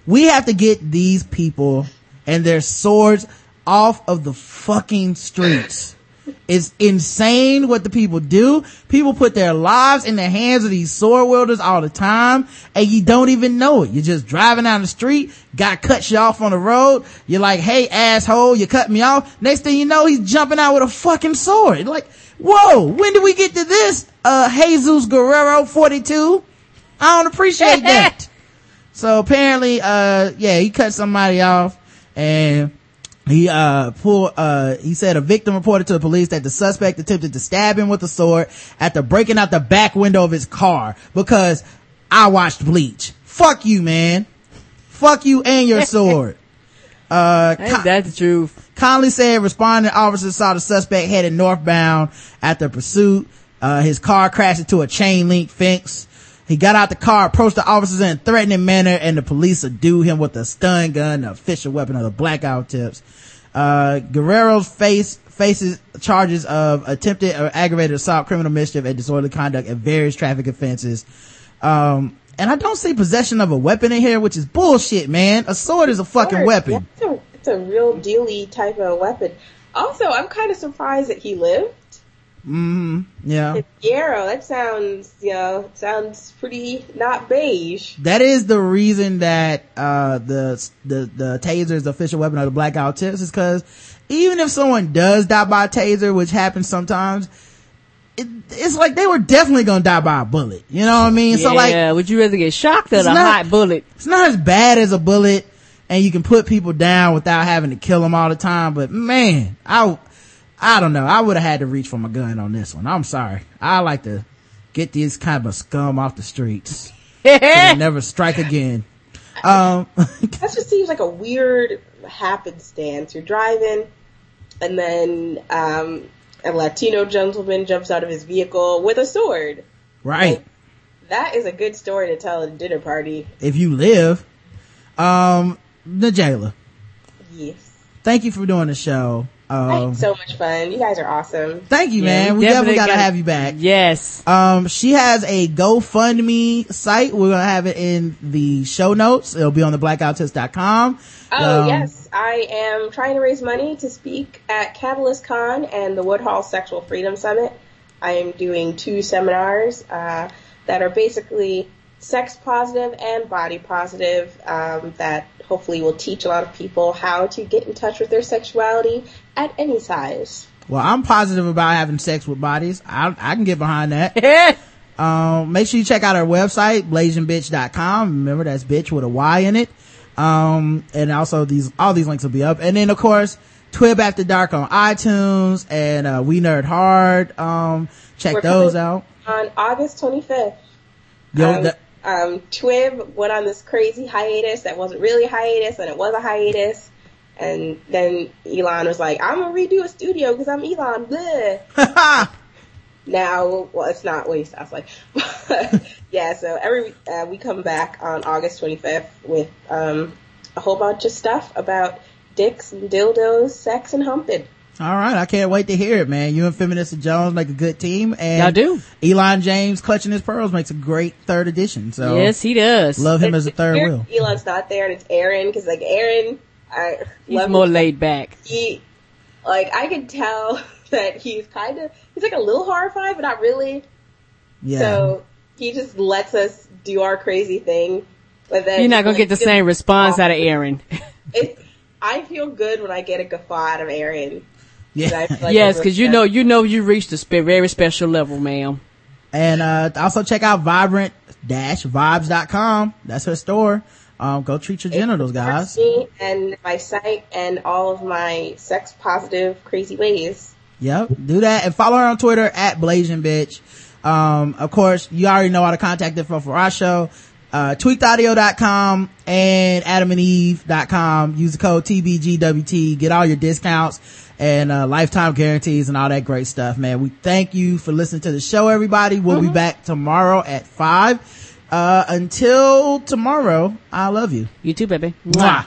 We have to get these people and their swords off of the fucking streets. It's insane what the people do. People put their lives in the hands of these sword wielders all the time and you don't even know it. You're just driving down the street, guy cuts you off on the road. You're like, hey asshole, you cut me off. Next thing you know, he's jumping out with a fucking sword. Like, whoa, when did we get to this? Uh, Jesus Guerrero 42? I don't appreciate that. So apparently, uh, yeah, he cut somebody off and he, uh, pulled, uh, he said a victim reported to the police that the suspect attempted to stab him with a sword after breaking out the back window of his car because I watched Bleach. Fuck you, man. Fuck you and your sword. Uh, the truth? Conley said responding officers saw the suspect headed northbound after the pursuit. Uh, his car crashed into a chain link fence. He got out the car, approached the officers in a threatening manner, and the police subdued him with a stun gun, the official weapon of the Black Guy Who Tips. Uh, Guerrero's face faces charges of attempted or aggravated assault, criminal mischief, and disorderly conduct and various traffic offenses. Um, and I don't see possession of a weapon in here, which is bullshit, man. A sword is a fucking Sword, weapon. It's a, it's a real dealy type of weapon. Also, I'm kind of surprised that he lived. hmm Yeah. Yarrow, that sounds, you know, sounds pretty not beige. That is the reason that, uh, the, the, the taser is the official weapon of the Black Guy Who Tips is cause even if someone does die by taser, which happens sometimes, it, it's like they were definitely gonna die by a bullet. You know what I mean? yeah, So like, would you rather get shocked at a not- hot bullet? it's not as bad as a bullet and you can put people down without having to kill them all the time. But man, I, I don't know. I would have had to reach for my gun on this one. I'm sorry. I like to get these kind of scum off the streets. so they never strike again. Um, That just seems like a weird happenstance. You're driving, and then um, a Latino gentleman jumps out of his vehicle with a sword. right. That is a good story to tell at a dinner party. If you live, um, N'Jaila, Yes. thank you for doing the show. I Um, so much fun. You guys are awesome. thank you, Yeah, man. we We definitely, definitely gotta, gotta- have you back. Yes. Um, she has a GoFundMe site. We're gonna have it in the show notes. It'll be on the blackguywhotips.com. Oh Um, yes, I am trying to raise money to speak at CatalystCon and the Woodhull Sexual Freedom Summit. I am doing two seminars uh, that are basically sex positive and body positive um, that hopefully will teach a lot of people how to get in touch with their sexuality at any size. Well, I'm positive about having sex with bodies. I, I can get behind that. Um, make sure you check out our website, blasianbytch.com. Remember that's bitch with a Y in it. Um, and also these, all these links will be up. And then of course, TWiB After Dark on iTunes and, uh, We Nerd Hard. Um, check We're those out. On August 25th, Yo, um, um, TWiB went on this crazy hiatus that wasn't really a hiatus, and it was a hiatus. And then Elon was like, "I'm gonna redo a studio because I'm Elon." Bleh. now, well, it's not what he sounds like. yeah, so every uh, we come back on August 25th with um, a whole bunch of stuff about dicks and dildos, sex and humping. All right. I can't wait to hear it, man. You and Feminist Jones make a good team and Y'all do. Elon James clutching his pearls makes a great third edition. So Yes, he does. love him as a third wheel. Elon's not there, and it's Aaron because like Aaron, I He's love more him. laid back. he like I can tell that he's kind of he's like a little horrified, but not really. Yeah. So he just lets us do our crazy thing. But then You're not gonna like, get the same response out of Aaron. It, I feel good when I get a guffaw out of Aaron. Yeah. Like yes, because you know, you know, you reached a spe- very special level, ma'am. And uh also check out vibrant-vibes.com. That's her store. Um go treat your genitals, guys. Me and my site and all of my sex positive crazy ways. Yep, do that and follow her on Twitter at BlasianBytch. Um, of course, you already know how to contact info for our show. Uh, tweakedaudio.com and adamandeve.com. Use the code TBGWT. Get all your discounts and, uh, lifetime guarantees and all that great stuff, man. We thank you for listening to the show, everybody. We'll be back tomorrow at five. Uh, until tomorrow, I love you. You too, baby. Mwah.